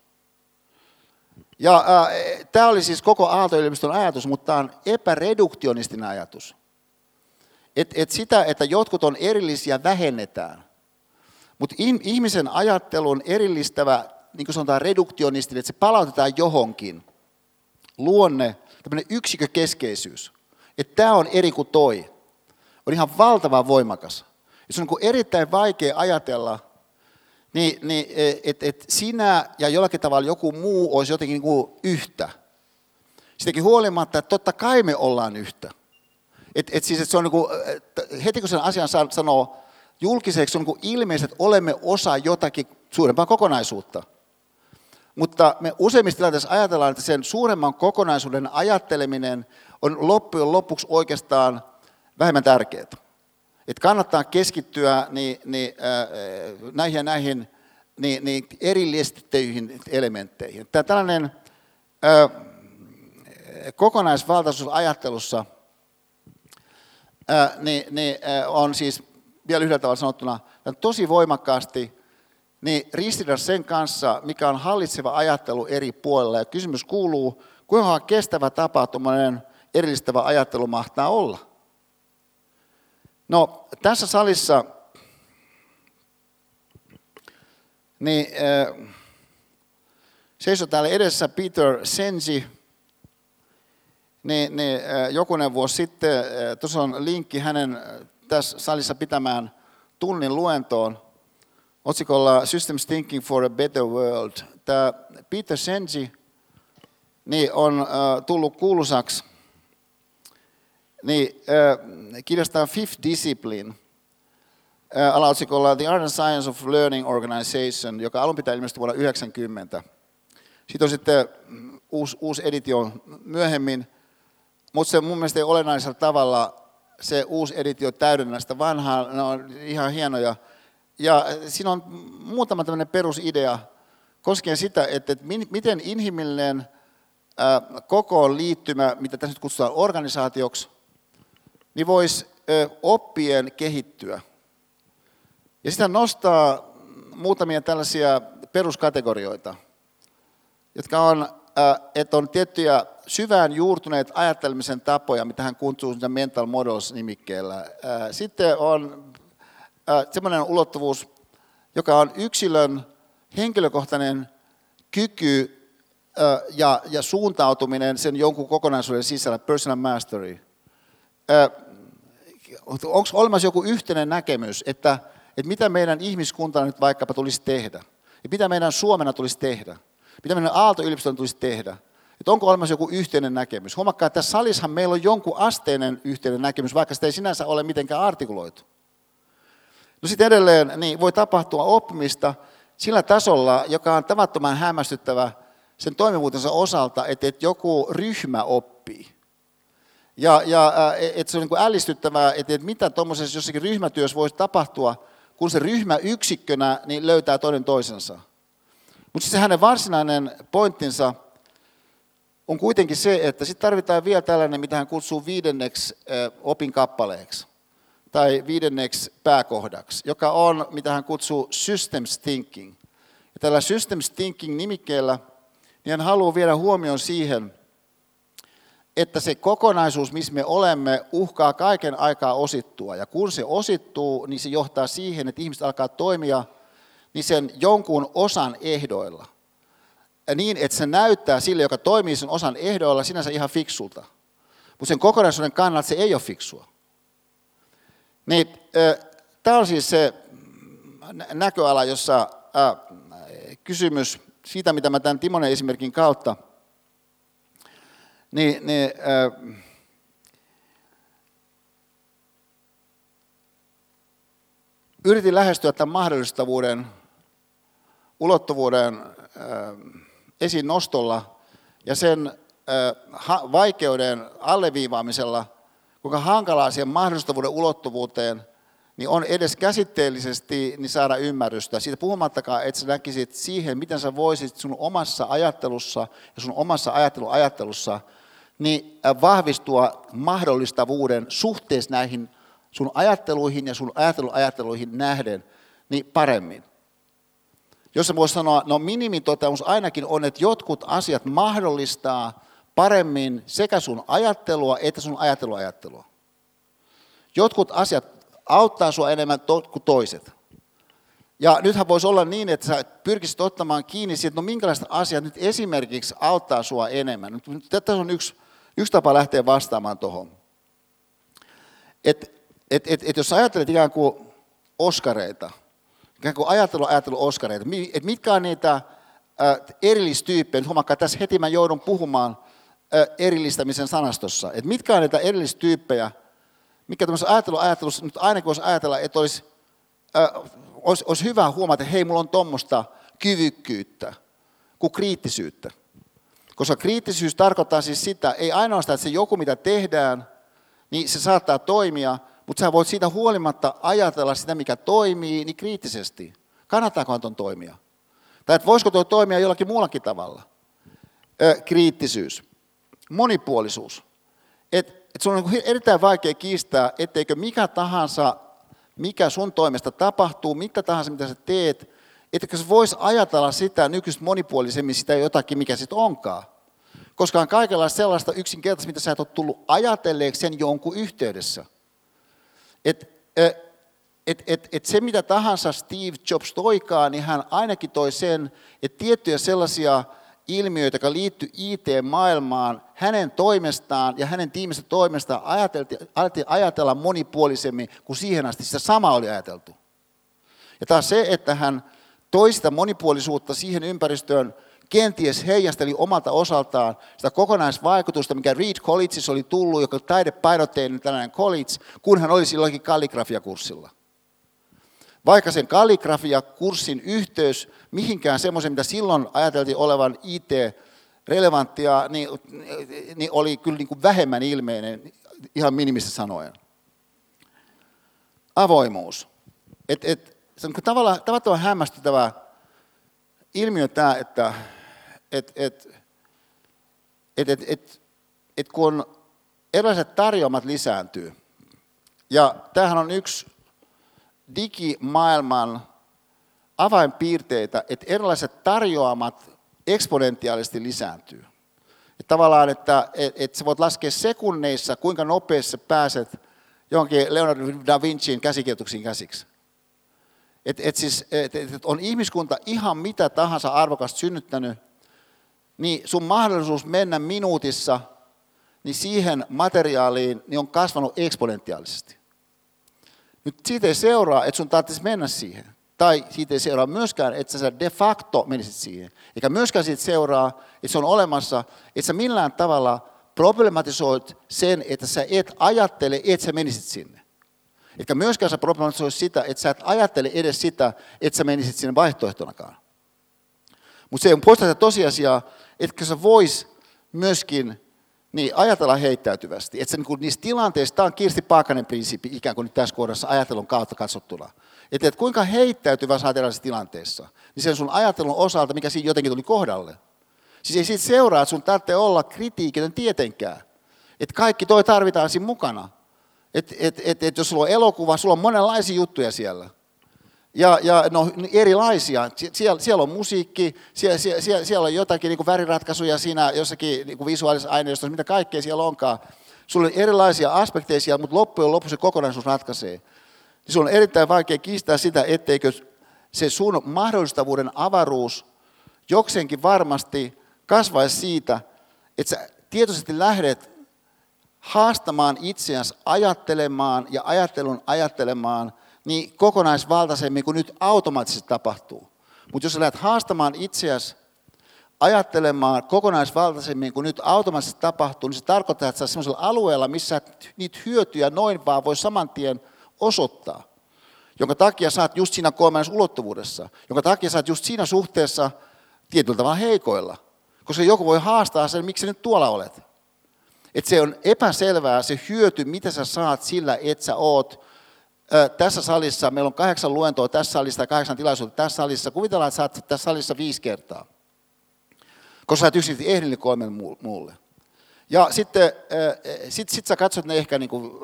Ja äh, tämä oli siis koko Aalto-yliopiston ajatus, mutta tämä on epäreduktionistinen ajatus. Et, et sitä, että jotkut on erillisiä, vähennetään. Mutta ihmisen ajattelun erillistävä, niin kuin sanotaan reduktionistinen, että se palautetaan johonkin. Luonne, tämmöinen yksikkökeskeisyys. Että tämä on eri kuin toi. On ihan valtavan voimakas. Se on niin erittäin vaikea ajatella, niin, niin että et sinä ja jollakin tavalla joku muu olisi jotenkin niin kuin yhtä. Sitäkin huolimatta, että totta kai me ollaan yhtä. Et, et siis, et se on niin kuin, heti kun sen asian sanoo julkiseksi, se on niin ilmeisesti, että olemme osa jotakin suurempaa kokonaisuutta. Mutta me useimmissa tilanteissa ajatellaan, että sen suuremman kokonaisuuden ajatteleminen on loppujen lopuksi oikeastaan vähemmän tärkeää että kannattaa keskittyä niin, niin, äh, näihin ja näihin niin, niin erillistettyihin elementteihin. Tämä tällainen äh, kokonaisvaltaisuus ajattelussa äh, niin, niin, äh, on siis vielä yhdellä tavalla sanottuna tosi voimakkaasti niin ristiriidassa sen kanssa, mikä on hallitseva ajattelu eri puolilla. Ja kysymys kuuluu, kuinka kestävä tapa tuommoinen erillistävä ajattelu mahtaa olla? No, tässä salissa niin äh, seisoi täällä edessä Peter Sensi, niin, niin äh, jokunen vuosi sitten, äh, tuossa on linkki hänen äh, tässä salissa pitämään tunnin luentoon otsikolla Systems Thinking for a Better World. Tämä Peter Sensi niin on äh, tullut kuuluisaksi niin, äh, kirjasta Fifth Discipline – alaotsikolla The Art and Science of Learning Organization, joka alun pitää ilmestyi vuonna 1990. Sitten on sitten uusi, uusi editio myöhemmin, mutta se mun mielestä ei olennaisella tavalla se uusi editio täydennä sitä vanhaa, ne on ihan hienoja. Ja siinä on muutama tämmöinen perusidea koskien sitä, että miten inhimillinen kokoon liittymä, mitä tässä nyt kutsutaan organisaatioksi, niin voisi oppien kehittyä. Ja sitä nostaa muutamia tällaisia peruskategorioita, jotka on, että on tiettyjä syvään juurtuneet ajattelemisen tapoja, mitä hän kutsuu mental models-nimikkeellä. Sitten on semmoinen ulottuvuus, joka on yksilön henkilökohtainen kyky ja suuntautuminen sen jonkun kokonaisuuden sisällä, personal mastery. Onko olemassa joku yhteinen näkemys, että että mitä meidän ihmiskuntana nyt vaikkapa tulisi tehdä. Ja mitä meidän Suomena tulisi tehdä. Mitä meidän Aalto-yliopiston tulisi tehdä. Että onko olemassa joku yhteinen näkemys. Huomakkaa, että tässä salissahan meillä on jonkun asteinen yhteinen näkemys, vaikka sitä ei sinänsä ole mitenkään artikuloitu. No sitten edelleen niin voi tapahtua oppimista sillä tasolla, joka on tavattoman hämmästyttävä sen toimivuutensa osalta, että, että joku ryhmä oppii. Ja, ja että se on niin ällistyttävää, että, että mitä tuommoisessa jossakin ryhmätyössä voisi tapahtua, kun se ryhmä yksikkönä niin löytää toinen toisensa. Mutta se hänen varsinainen pointtinsa on kuitenkin se, että sitten tarvitaan vielä tällainen, mitä hän kutsuu viidenneksi opin kappaleeksi tai viidenneksi pääkohdaksi, joka on, mitä hän kutsuu systems thinking. Ja tällä systems thinking nimikkeellä niin hän haluaa viedä huomioon siihen, että se kokonaisuus, missä me olemme, uhkaa kaiken aikaa osittua. Ja kun se osittuu, niin se johtaa siihen, että ihmiset alkaa toimia niin sen jonkun osan ehdoilla. Ja niin, että se näyttää sille, joka toimii sen osan ehdoilla, sinänsä ihan fiksulta. Mutta sen kokonaisuuden kannalta se ei ole fiksua. Niin, Tämä on siis se näköala, jossa kysymys siitä, mitä mä tämän Timonen esimerkin kautta – niin, niin äh, yritin lähestyä tämän mahdollistavuuden, ulottuvuuden äh, esiin nostolla ja sen äh, vaikeuden alleviivaamisella, kuinka hankalaa siihen mahdollistavuuden ulottuvuuteen niin on edes käsitteellisesti niin saada ymmärrystä. Siitä puhumattakaan, että sä näkisit siihen, miten sä voisit sun omassa ajattelussa ja sun omassa ajatteluajattelussa niin äh, vahvistua mahdollistavuuden suhteessa näihin sun ajatteluihin ja sun ajatteluajatteluihin nähden niin paremmin. Jos sä voisi sanoa, no minimitoteamus ainakin on, että jotkut asiat mahdollistaa paremmin sekä sun ajattelua että sun ajatteluajattelua. Jotkut asiat auttaa sua enemmän kuin toiset. Ja nythän voisi olla niin, että sä pyrkisit ottamaan kiinni siitä, että no minkälaiset asiat nyt esimerkiksi auttaa sua enemmän. Tässä on yksi Yksi tapa lähteä vastaamaan tuohon. Että et, et, et jos ajattelet ikään kuin oskareita, ikään kuin ajattelu, ajattelu oskareita, että mitkä on niitä erillistyyppejä, nyt huomakkaa, tässä heti mä joudun puhumaan erillistämisen sanastossa, että mitkä on niitä erillistyyppejä, mikä tämmöisessä ajattelu-ajattelussa, nyt aina kun ajatella, että olisi, olisi, olisi hyvä huomata, että hei, mulla on tuommoista kyvykkyyttä kuin kriittisyyttä. Koska kriittisyys tarkoittaa siis sitä, ei ainoastaan, että se joku mitä tehdään, niin se saattaa toimia, mutta sä voit siitä huolimatta ajatella sitä, mikä toimii, niin kriittisesti. Kannattaako tuon toimia? Tai että voisiko tuo toimia jollakin muullakin tavalla? Ö, kriittisyys. Monipuolisuus. Et, et sun on niin erittäin vaikea kiistää, etteikö mikä tahansa, mikä sun toimesta tapahtuu, mitä tahansa mitä sä teet, että se voisi ajatella sitä nykyistä monipuolisemmin sitä jotakin, mikä sitten onkaan. Koska on kaikenlaista sellaista yksinkertaista, mitä sä et ole tullut ajatelleeksi sen jonkun yhteydessä. Et, et, et, et se mitä tahansa Steve Jobs toikaan, niin hän ainakin toi sen, että tiettyjä sellaisia ilmiöitä, jotka liittyy IT-maailmaan, hänen toimestaan ja hänen tiimistä toimestaan alettiin ajatella monipuolisemmin kuin siihen asti sitä sama oli ajateltu. Ja taas se, että hän toi sitä monipuolisuutta siihen ympäristöön, kenties heijasteli omalta osaltaan sitä kokonaisvaikutusta, mikä Reed Collegeissa oli tullut, joka taidepainotteinen tällainen college, kun hän oli silloinkin kalligrafiakurssilla. Vaikka sen kalligrafiakurssin yhteys mihinkään semmoisen, mitä silloin ajateltiin olevan IT-relevanttia, niin, niin oli kyllä niin kuin vähemmän ilmeinen, ihan minimissä sanoen. Avoimuus. Et, et, se on tavallaan tavattoman hämmästyttävä ilmiö tämä, että et, et, et, et, et, et kun erilaiset tarjoamat lisääntyy, ja tämähän on yksi digimaailman avainpiirteitä, että erilaiset tarjoamat eksponentiaalisesti lisääntyy. Et tavallaan, että et, et sä voit laskea sekunneissa, kuinka nopeasti pääset johonkin Leonardo da Vinciin käsikirjoituksiin käsiksi. Et, et siis, et, et on ihmiskunta ihan mitä tahansa arvokasta synnyttänyt, niin sun mahdollisuus mennä minuutissa niin siihen materiaaliin niin on kasvanut eksponentiaalisesti. Nyt siitä ei seuraa, että sun tarvitsisi mennä siihen. Tai siitä ei seuraa myöskään, että sä de facto menisit siihen. Eikä myöskään siitä seuraa, että se on olemassa, että sä millään tavalla problematisoit sen, että sä et ajattele, että sä menisit sinne. Eikä myöskään sä problematisoit sitä, että sä et ajattele edes sitä, että sä menisit sinne vaihtoehtonakaan. Mutta se on poista tosiasiaa, että sä vois myöskin niin, ajatella heittäytyvästi. Että se, niin niissä tilanteissa, tämä on Kirsti Paakanen prinsiippi ikään kuin nyt tässä kohdassa ajattelun kautta katsottuna. Että, että kuinka heittäytyvä sä oot tilanteessa, niin sen sun ajattelun osalta, mikä siinä jotenkin tuli kohdalle. Siis ei siitä seuraa, että sun tarvitsee olla kritiikitön tietenkään. Että kaikki toi tarvitaan siinä mukana. Että et, et, et jos sulla on elokuva, sulla on monenlaisia juttuja siellä. Ja, ja no, erilaisia. Siellä, siellä on musiikki, siellä, siellä, siellä on jotakin niin väriratkaisuja siinä jossakin niin visuaalisessa aineistossa, mitä kaikkea siellä onkaan. Sulla on erilaisia aspekteja siellä, mutta loppujen lopuksi se kokonaisuus ratkaisee. Niin se on erittäin vaikea kiistää sitä, etteikö se sun mahdollistavuuden avaruus jokseenkin varmasti kasvaisi siitä, että sä tietoisesti lähdet haastamaan itseäsi ajattelemaan ja ajattelun ajattelemaan – niin kokonaisvaltaisemmin kuin nyt automaattisesti tapahtuu. Mutta jos sä lähdet haastamaan itseäsi ajattelemaan kokonaisvaltaisemmin kuin nyt automaattisesti tapahtuu, niin se tarkoittaa, että sä sellaisella alueella, missä niitä hyötyjä noin vaan voi saman tien osoittaa. Jonka takia saat just siinä kolmannessa ulottuvuudessa. Jonka takia saat just siinä suhteessa tietyllä tavalla heikoilla. Koska joku voi haastaa sen, miksi sä nyt tuolla olet. Että se on epäselvää se hyöty, mitä sä saat sillä, että sä oot tässä salissa, meillä on kahdeksan luentoa tässä salissa ja kahdeksan tilaisuutta tässä salissa. Kuvitellaan, että saat tässä salissa viisi kertaa, koska sä et yksin ehdi kolmen muulle. Ja sitten sit, sit sä katsot ne ehkä niinku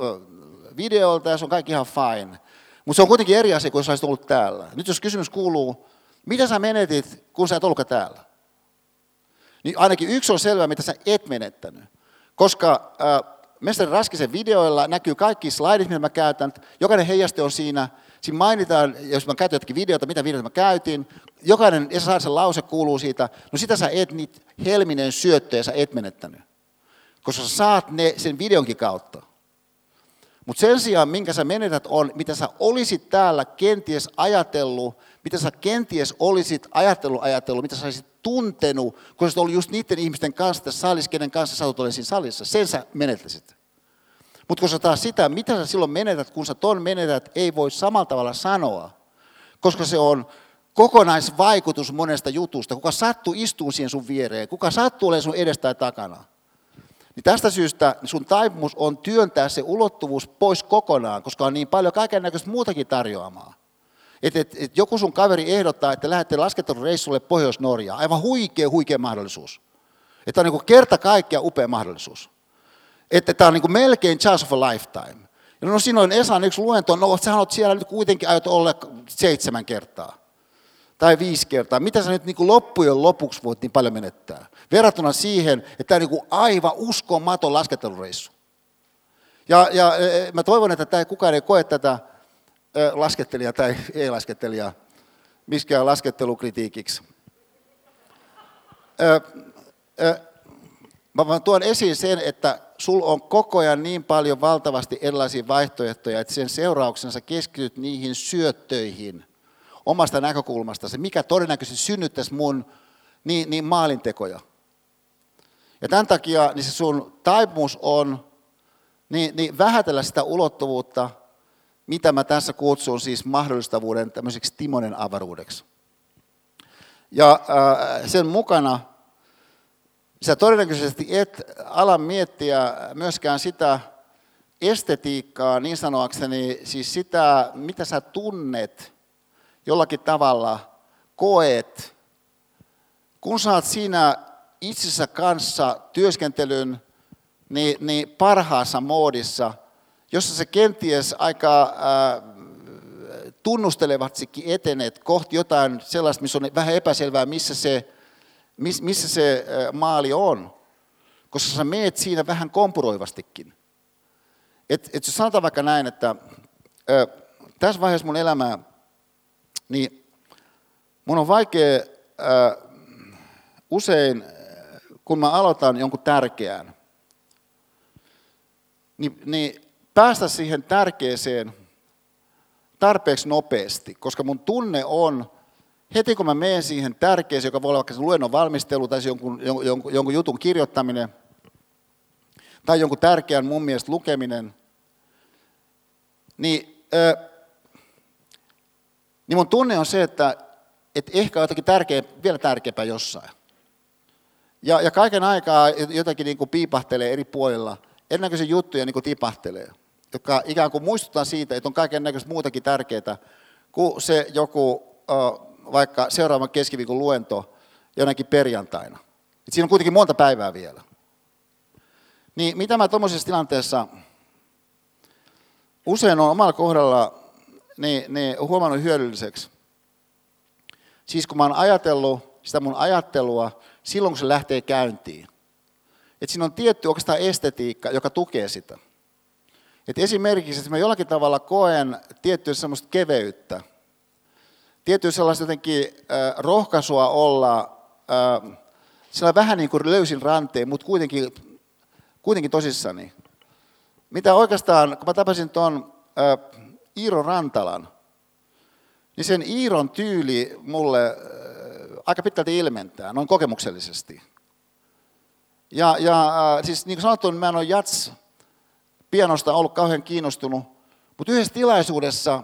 videolta ja se on kaikki ihan fine. Mutta se on kuitenkin eri asia, kun sä olisit ollut täällä. Nyt jos kysymys kuuluu, mitä sä menetit, kun sä et ollutkaan täällä? Niin ainakin yksi on selvää, mitä sä et menettänyt. Koska äh, Mestari Raskisen videoilla näkyy kaikki slaidit, mitä mä käytän. Jokainen heijaste on siinä. Siinä mainitaan, jos mä käytän jotakin videota, mitä videota mä käytin. Jokainen Esa sen lause kuuluu siitä. No sitä sä et niitä helminen syöttöjä sä et menettänyt. Koska sä saat ne sen videonkin kautta. Mutta sen sijaan, minkä sä menetät, on, mitä sä olisit täällä kenties ajatellut, mitä sä kenties olisit ajatellut, ajatellut, mitä sä olisit tuntenut, kun sä ollut just niiden ihmisten kanssa tässä salissa, kenen kanssa sä olet siinä salissa. Sen sä menettäisit. Mutta kun sä taas sitä, mitä sä silloin menetät, kun sä ton menetät, ei voi samalla tavalla sanoa, koska se on kokonaisvaikutus monesta jutusta. Kuka sattuu istuu siihen sun viereen, kuka sattuu olemaan sun edestä tai takana. Niin tästä syystä sun taipumus on työntää se ulottuvuus pois kokonaan, koska on niin paljon kaiken näköistä muutakin tarjoamaa. Et, et, et joku sun kaveri ehdottaa, että lähdette laskettelureissulle Pohjois-Norjaan. Aivan huikea, huikea mahdollisuus. Että on niin kerta kaikkea upea mahdollisuus. Että tämä on niin melkein chance of a lifetime. Ja no on Esan yksi luento, no sä olet siellä nyt kuitenkin aiot olla seitsemän kertaa. Tai viisi kertaa. Mitä sä nyt niin kuin loppujen lopuksi voit niin paljon menettää? Verrattuna siihen, että tämä on niin aivan uskomaton laskettelureissu. Ja, ja e, e, mä toivon, että tämä kukaan ei koe tätä laskettelija tai ei-laskettelija, miskään laskettelukritiikiksi. Mä vaan tuon esiin sen, että sul on koko ajan niin paljon valtavasti erilaisia vaihtoehtoja, että sen seurauksensa keskityt niihin syöttöihin omasta näkökulmasta, se mikä todennäköisesti synnyttäisi mun niin, niin maalintekoja. Ja tämän takia niin se sun taipumus on niin, niin vähätellä sitä ulottuvuutta, mitä mä tässä kutsun siis mahdollistavuuden tämmöiseksi Timonen avaruudeksi. Ja äh, sen mukana sä todennäköisesti et ala miettiä myöskään sitä estetiikkaa, niin sanoakseni, siis sitä, mitä sä tunnet jollakin tavalla, koet, kun oot siinä itsensä kanssa työskentelyn niin, niin parhaassa moodissa, jossa se kenties aika äh, tunnustelevatsikin etenet kohti jotain sellaista, missä on vähän epäselvää, missä se, missä se äh, maali on. Koska sä meet siinä vähän kompuroivastikin. Et, et jos sanotaan vaikka näin, että äh, tässä vaiheessa mun elämää, niin mun on vaikea äh, usein, kun mä aloitan jonkun tärkeän, niin, niin päästä siihen tärkeeseen tarpeeksi nopeasti, koska mun tunne on, heti kun mä menen siihen tärkeeseen, joka voi olla vaikka luennon valmistelu tai jonkun, jonkun, jonkun jutun kirjoittaminen, tai jonkun tärkeän mun mielestä lukeminen, niin, ö, niin mun tunne on se, että, että ehkä on jotakin tärkeä, vielä tärkeämpää jossain. Ja, ja kaiken aikaa jotakin niin kuin piipahtelee eri puolilla, erinäköisiä juttuja niin kuin tipahtelee, jotka ikään kuin muistuttaa siitä, että on kaiken näköistä muutakin tärkeää kuin se joku vaikka seuraavan keskiviikon luento jonakin perjantaina. Et siinä on kuitenkin monta päivää vielä. Niin mitä mä tuommoisessa tilanteessa usein on omalla kohdalla niin, niin huomannut hyödylliseksi. Siis kun mä oon ajatellut sitä mun ajattelua silloin, kun se lähtee käyntiin. Et siinä on tietty oikeastaan estetiikka, joka tukee sitä. Et esimerkiksi, että mä jollakin tavalla koen tiettyä semmoista keveyttä, tiettyä sellaista jotenkin äh, rohkaisua olla äh, sillä vähän niin kuin löysin ranteen, mutta kuitenkin, kuitenkin tosissani. Mitä oikeastaan, kun mä tapasin tuon äh, Iiro Rantalan, niin sen Iiron tyyli mulle aika pitkälti ilmentää, noin kokemuksellisesti. Ja, ja äh, siis niin kuin sanottu, niin mä en ole jats pianosta ollut kauhean kiinnostunut, mutta yhdessä tilaisuudessa,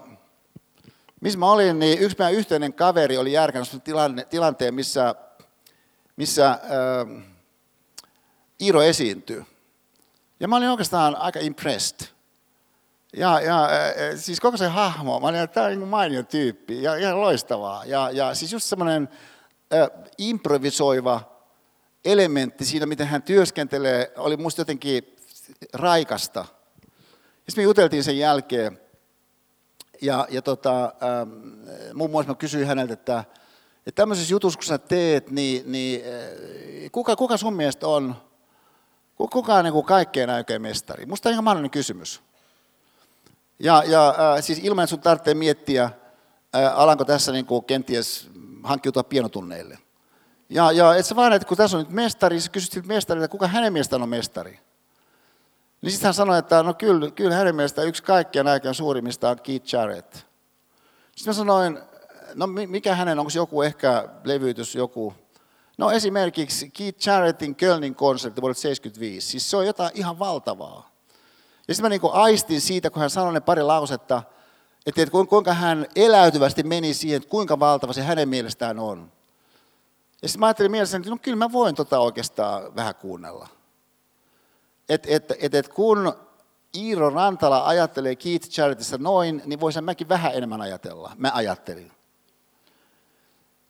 missä mä olin, niin yksi meidän yhteinen kaveri oli järkännyt tilanne, tilanteen, missä, missä äh, Iiro esiintyy. Ja mä olin oikeastaan aika impressed. Ja, ja äh, siis koko se hahmo, mä olin, että tämä on niin mainio tyyppi ja ihan loistavaa. Ja, ja siis just semmoinen improvisoiva elementti siinä, miten hän työskentelee, oli musta jotenkin raikasta. Sitten me juteltiin sen jälkeen, ja, ja tota, ähm, muun muassa mä kysyin häneltä, että, että tämmöisessä jutussa, kun sä teet, niin, niin kuka, kuka sun mielestä on, kuka on niin kaikkein aikojen mestari? Musta on ihan mahdollinen kysymys. Ja, ja äh, siis ilman, että sun tarvitsee miettiä, äh, alanko tässä niin kuin kenties hankkiutua pienotunneille. Ja, ja et sä vaan, että kun tässä on nyt mestari, sä kysyt siltä mestarilta, kuka hänen mielestään on mestari. Niin sitten hän sanoi, että no kyllä, kyllä hänen mielestään yksi kaikkien aikojen suurimmista on Keith Jarrett. Sitten mä sanoin, no mikä hänen, onko joku ehkä levytys, joku... No esimerkiksi Keith Jarrettin Kölnin konsertti vuodelta 75. Siis se on jotain ihan valtavaa. Ja sitten mä niin aistin siitä, kun hän sanoi ne pari lausetta, että kuinka hän eläytyvästi meni siihen, että kuinka valtava se hänen mielestään on. Ja sitten mä ajattelin mielessäni, että no kyllä mä voin tota oikeastaan vähän kuunnella. Että et, et, et kun Iiro Rantala ajattelee Keith Charityssä noin, niin voisin mäkin vähän enemmän ajatella. Mä ajattelin.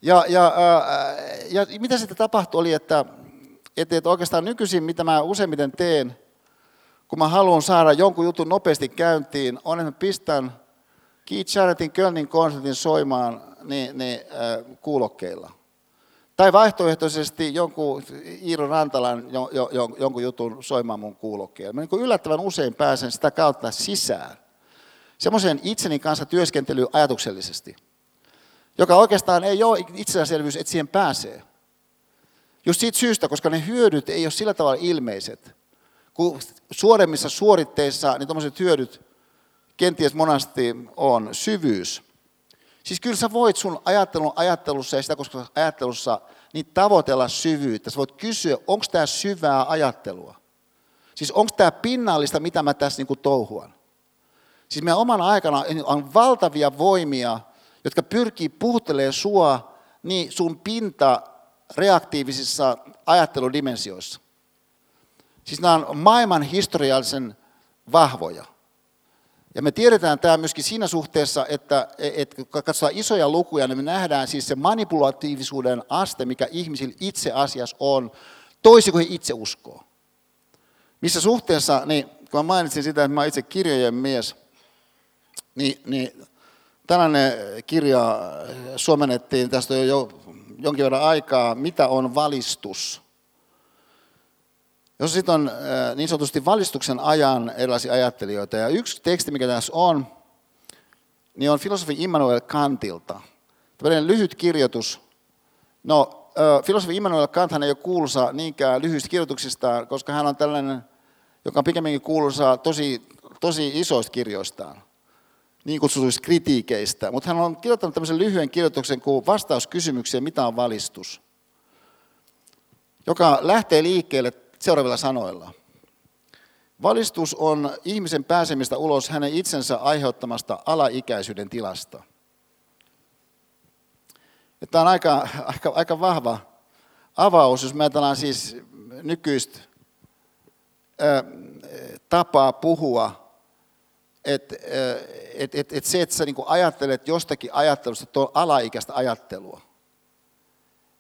Ja, ja, ja, mitä sitten tapahtui oli, että, että, että oikeastaan nykyisin, mitä mä useimmiten teen, kun mä haluan saada jonkun jutun nopeasti käyntiin, on, että mä pistän Keith Jarrettin Kölnin konsertin soimaan niin, niin, äh, kuulokkeilla. Tai vaihtoehtoisesti jonkun Iiro Rantalan jo, jo, jo, jonkun jutun soimaan mun kuulokkeella. Mä niin yllättävän usein pääsen sitä kautta sisään semmoisen itseni kanssa työskentely ajatuksellisesti, joka oikeastaan ei ole itsestäänselvyys, että siihen pääsee. Just siitä syystä, koska ne hyödyt ei ole sillä tavalla ilmeiset. Kun suoremmissa suoritteissa niin tuommoiset hyödyt kenties monasti on syvyys. Siis kyllä sä voit sun ajattelun ajattelussa ja sitä koska ajattelussa niin tavoitella syvyyttä. Sä voit kysyä, onko tämä syvää ajattelua? Siis onko tämä pinnallista, mitä mä tässä niinku touhuan? Siis meidän oman aikana on valtavia voimia, jotka pyrkii puhuttelemaan sua niin sun pinta reaktiivisissa ajatteludimensioissa. Siis nämä on maailman historiallisen vahvoja. Ja me tiedetään tämä myöskin siinä suhteessa, että, että kun katsotaan isoja lukuja, niin me nähdään siis se manipulatiivisuuden aste, mikä ihmisillä itse asiassa on, toisin kuin he itse uskoo. Missä suhteessa, niin kun mä mainitsin sitä, että mä itse kirjojen mies, niin, niin tällainen kirja suomennettiin, tästä on jo jonkin verran aikaa, mitä on valistus. Jos sitten on niin sanotusti valistuksen ajan erilaisia ajattelijoita, ja yksi teksti, mikä tässä on, niin on filosofi Immanuel Kantilta. Tällainen lyhyt kirjoitus. No, filosofi Immanuel Kant hän ei ole kuuluisa niinkään lyhyistä kirjoituksistaan, koska hän on tällainen, joka on pikemminkin kuuluisa tosi, tosi isoista kirjoistaan, niin kutsutuista kritiikeistä. Mutta hän on kirjoittanut tämmöisen lyhyen kirjoituksen kuin vastaus kysymykseen, mitä on valistus, joka lähtee liikkeelle seuraavilla sanoilla. Valistus on ihmisen pääsemistä ulos hänen itsensä aiheuttamasta alaikäisyyden tilasta. Tämä on aika, aika, aika vahva avaus, jos me ajatellaan siis nykyistä ää, tapaa puhua, että et, et, et se, että sä niinku ajattelet jostakin ajattelusta, on alaikäistä ajattelua,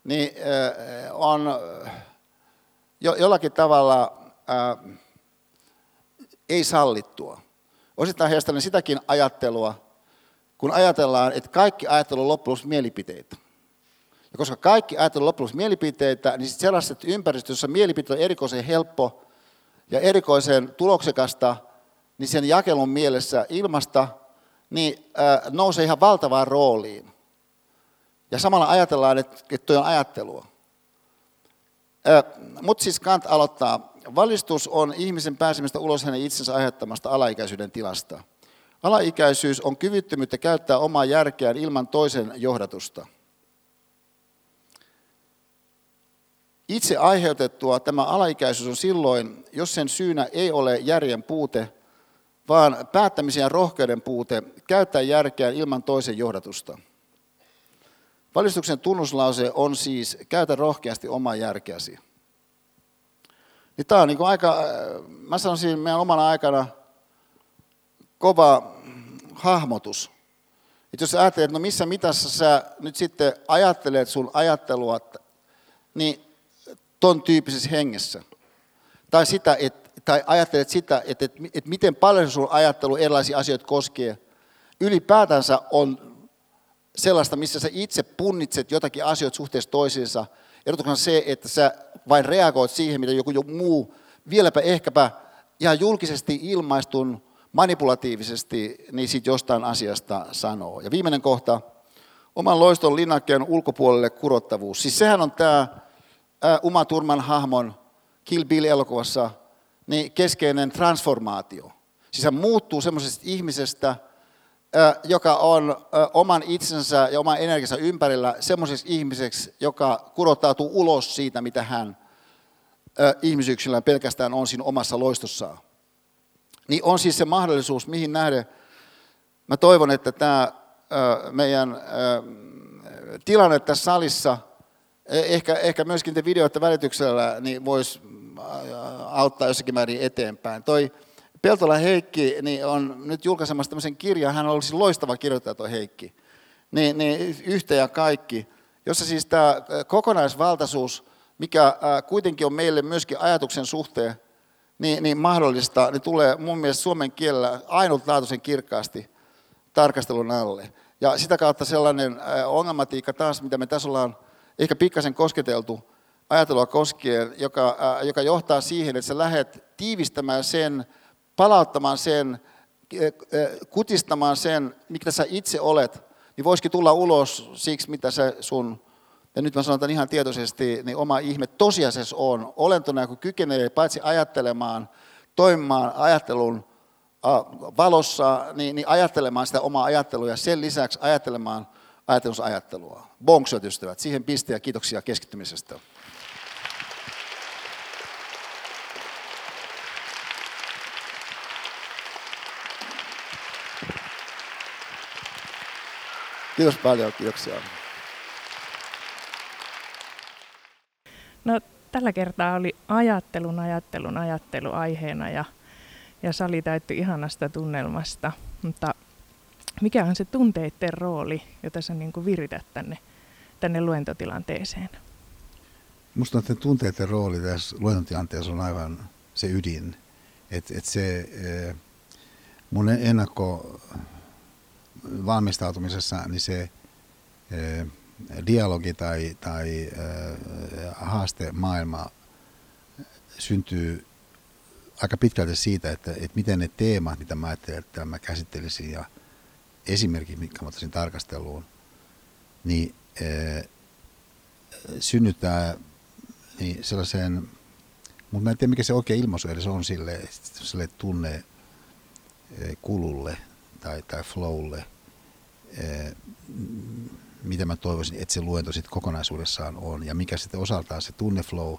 niin ää, on jo, jollakin tavalla ää, ei sallittua. Osittain heijastelen sitäkin ajattelua, kun ajatellaan, että kaikki ajattelu on mielipiteitä. Ja koska kaikki ajattelu on mielipiteitä, niin sitten sellaiset ympäristössä, jossa mielipiteet on erikoisen helppo ja erikoisen tuloksekasta, niin sen jakelun mielessä ilmasta niin ää, nousee ihan valtavaan rooliin. Ja samalla ajatellaan, että, että tuo on ajattelua. Mutta siis Kant aloittaa. Valistus on ihmisen pääsemistä ulos hänen itsensä aiheuttamasta alaikäisyyden tilasta. Alaikäisyys on kyvyttömyyttä käyttää omaa järkeään ilman toisen johdatusta. Itse aiheutettua tämä alaikäisyys on silloin, jos sen syynä ei ole järjen puute, vaan päättämisen ja rohkeuden puute käyttää järkeään ilman toisen johdatusta. Valistuksen tunnuslause on siis, käytä rohkeasti omaa järkeäsi. Niin tämä on niin aika, äh, mä sanoisin meidän omana aikana, kova hahmotus. Että jos ajattelet, että no missä mitassa sä nyt sitten ajattelet sun ajattelua, niin ton tyyppisessä hengessä. Tai, sitä, että, tai ajattelet sitä, että, että, että miten paljon sun ajattelu erilaisia asioita koskee, ylipäätänsä on sellaista, missä sä itse punnitset jotakin asioita suhteessa toisiinsa, erotuksena se, että sä vain reagoit siihen, mitä joku muu, vieläpä ehkäpä ihan julkisesti ilmaistun manipulatiivisesti, niin sitten jostain asiasta sanoo. Ja viimeinen kohta, oman loiston linnakkeen ulkopuolelle kurottavuus. Siis sehän on tämä Uma Turman hahmon Kill Bill-elokuvassa niin keskeinen transformaatio. Siis hän muuttuu semmoisesta ihmisestä, joka on oman itsensä ja oman energiansa ympärillä semmoiseksi ihmiseksi, joka kurottautuu ulos siitä, mitä hän ihmisyksilään pelkästään on siinä omassa loistossaan. Niin on siis se mahdollisuus, mihin nähden mä toivon, että tämä meidän tilanne tässä salissa, e, ehkä, ehkä myöskin te videoiden välityksellä, niin voisi auttaa jossakin määrin eteenpäin. Toi, Peltola Heikki niin on nyt julkaisemassa tämmöisen kirjan, hän olisi loistava kirjoittaja tuo Heikki, niin, niin yhtä ja kaikki, jossa siis tämä kokonaisvaltaisuus, mikä kuitenkin on meille myöskin ajatuksen suhteen niin, niin mahdollista, niin tulee mun mielestä suomen kielellä ainutlaatuisen kirkkaasti tarkastelun alle. Ja sitä kautta sellainen ongelmatiikka taas, mitä me tässä ollaan ehkä pikkasen kosketeltu ajatelua koskien, joka, joka johtaa siihen, että sä lähdet tiivistämään sen, palauttamaan sen
kutistamaan sen, mikä sä itse olet, niin voisikin tulla ulos siksi, mitä se sun, ja nyt mä sanon ihan tietoisesti, niin oma ihme tosiasiassa on. Olentona, kun kykenee paitsi ajattelemaan, toimimaan ajattelun valossa, niin, niin ajattelemaan sitä omaa ajattelua ja sen lisäksi ajattelemaan ajattelussa ajattelua. Bonksot ystävät, siihen piste ja kiitoksia keskittymisestä. Kiitos paljon, kiitoksia.
No, tällä kertaa oli ajattelun, ajattelun, ajattelu aiheena ja, ja sali täyttyi ihanasta tunnelmasta. Mutta mikä on se tunteiden rooli, jota sä niin virität tänne, tänne luentotilanteeseen?
Minusta että tunteiden rooli tässä luentotilanteessa on aivan se ydin. Että et se, eh, mun ennakko valmistautumisessa, niin se dialogi tai, tai haaste maailma syntyy aika pitkälti siitä, että, että miten ne teemat, mitä mä ajattelin, että mä käsittelisin ja esimerkit, mitkä mä ottaisin tarkasteluun, niin synnyttää niin sellaisen, mutta mä en tiedä mikä se oikea ilmaisu edes on sille, sille tunne kululle tai, tai flowlle, mitä mä toivoisin, että se luento sitten kokonaisuudessaan on ja mikä sitten osaltaan se tunneflow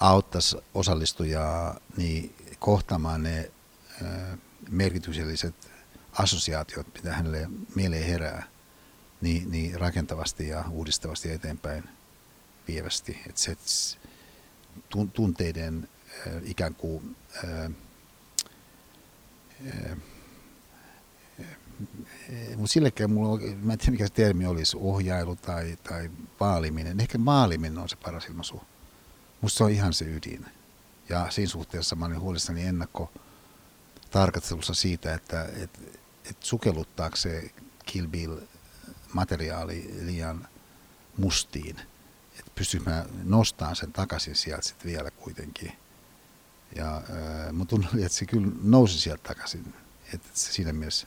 auttaisi osallistujaa niin kohtaamaan ne merkitykselliset assosiaatiot, mitä hänelle mieleen herää, niin, niin rakentavasti ja uudistavasti eteenpäin vievästi. Että se tunteiden ikään kuin mutta sillekään mulla on, mä en tiedä mikä se termi olisi, ohjailu tai, tai vaaliminen. Ehkä maaliminen on se paras ilmaisu. Musta se on ihan se ydin. Ja siinä suhteessa mä olin huolissani ennakko tarkastelussa siitä, että et, et sukelluttaako se Kill Bill materiaali liian mustiin. Että pystyykö mä nostamaan sen takaisin sieltä sitten vielä kuitenkin. Ja äh, mun tunne oli, että se kyllä nousi sieltä takaisin. Että se siinä mielessä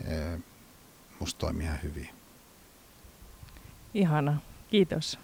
äh, musta toimii ihan hyvin.
Ihana. Kiitos.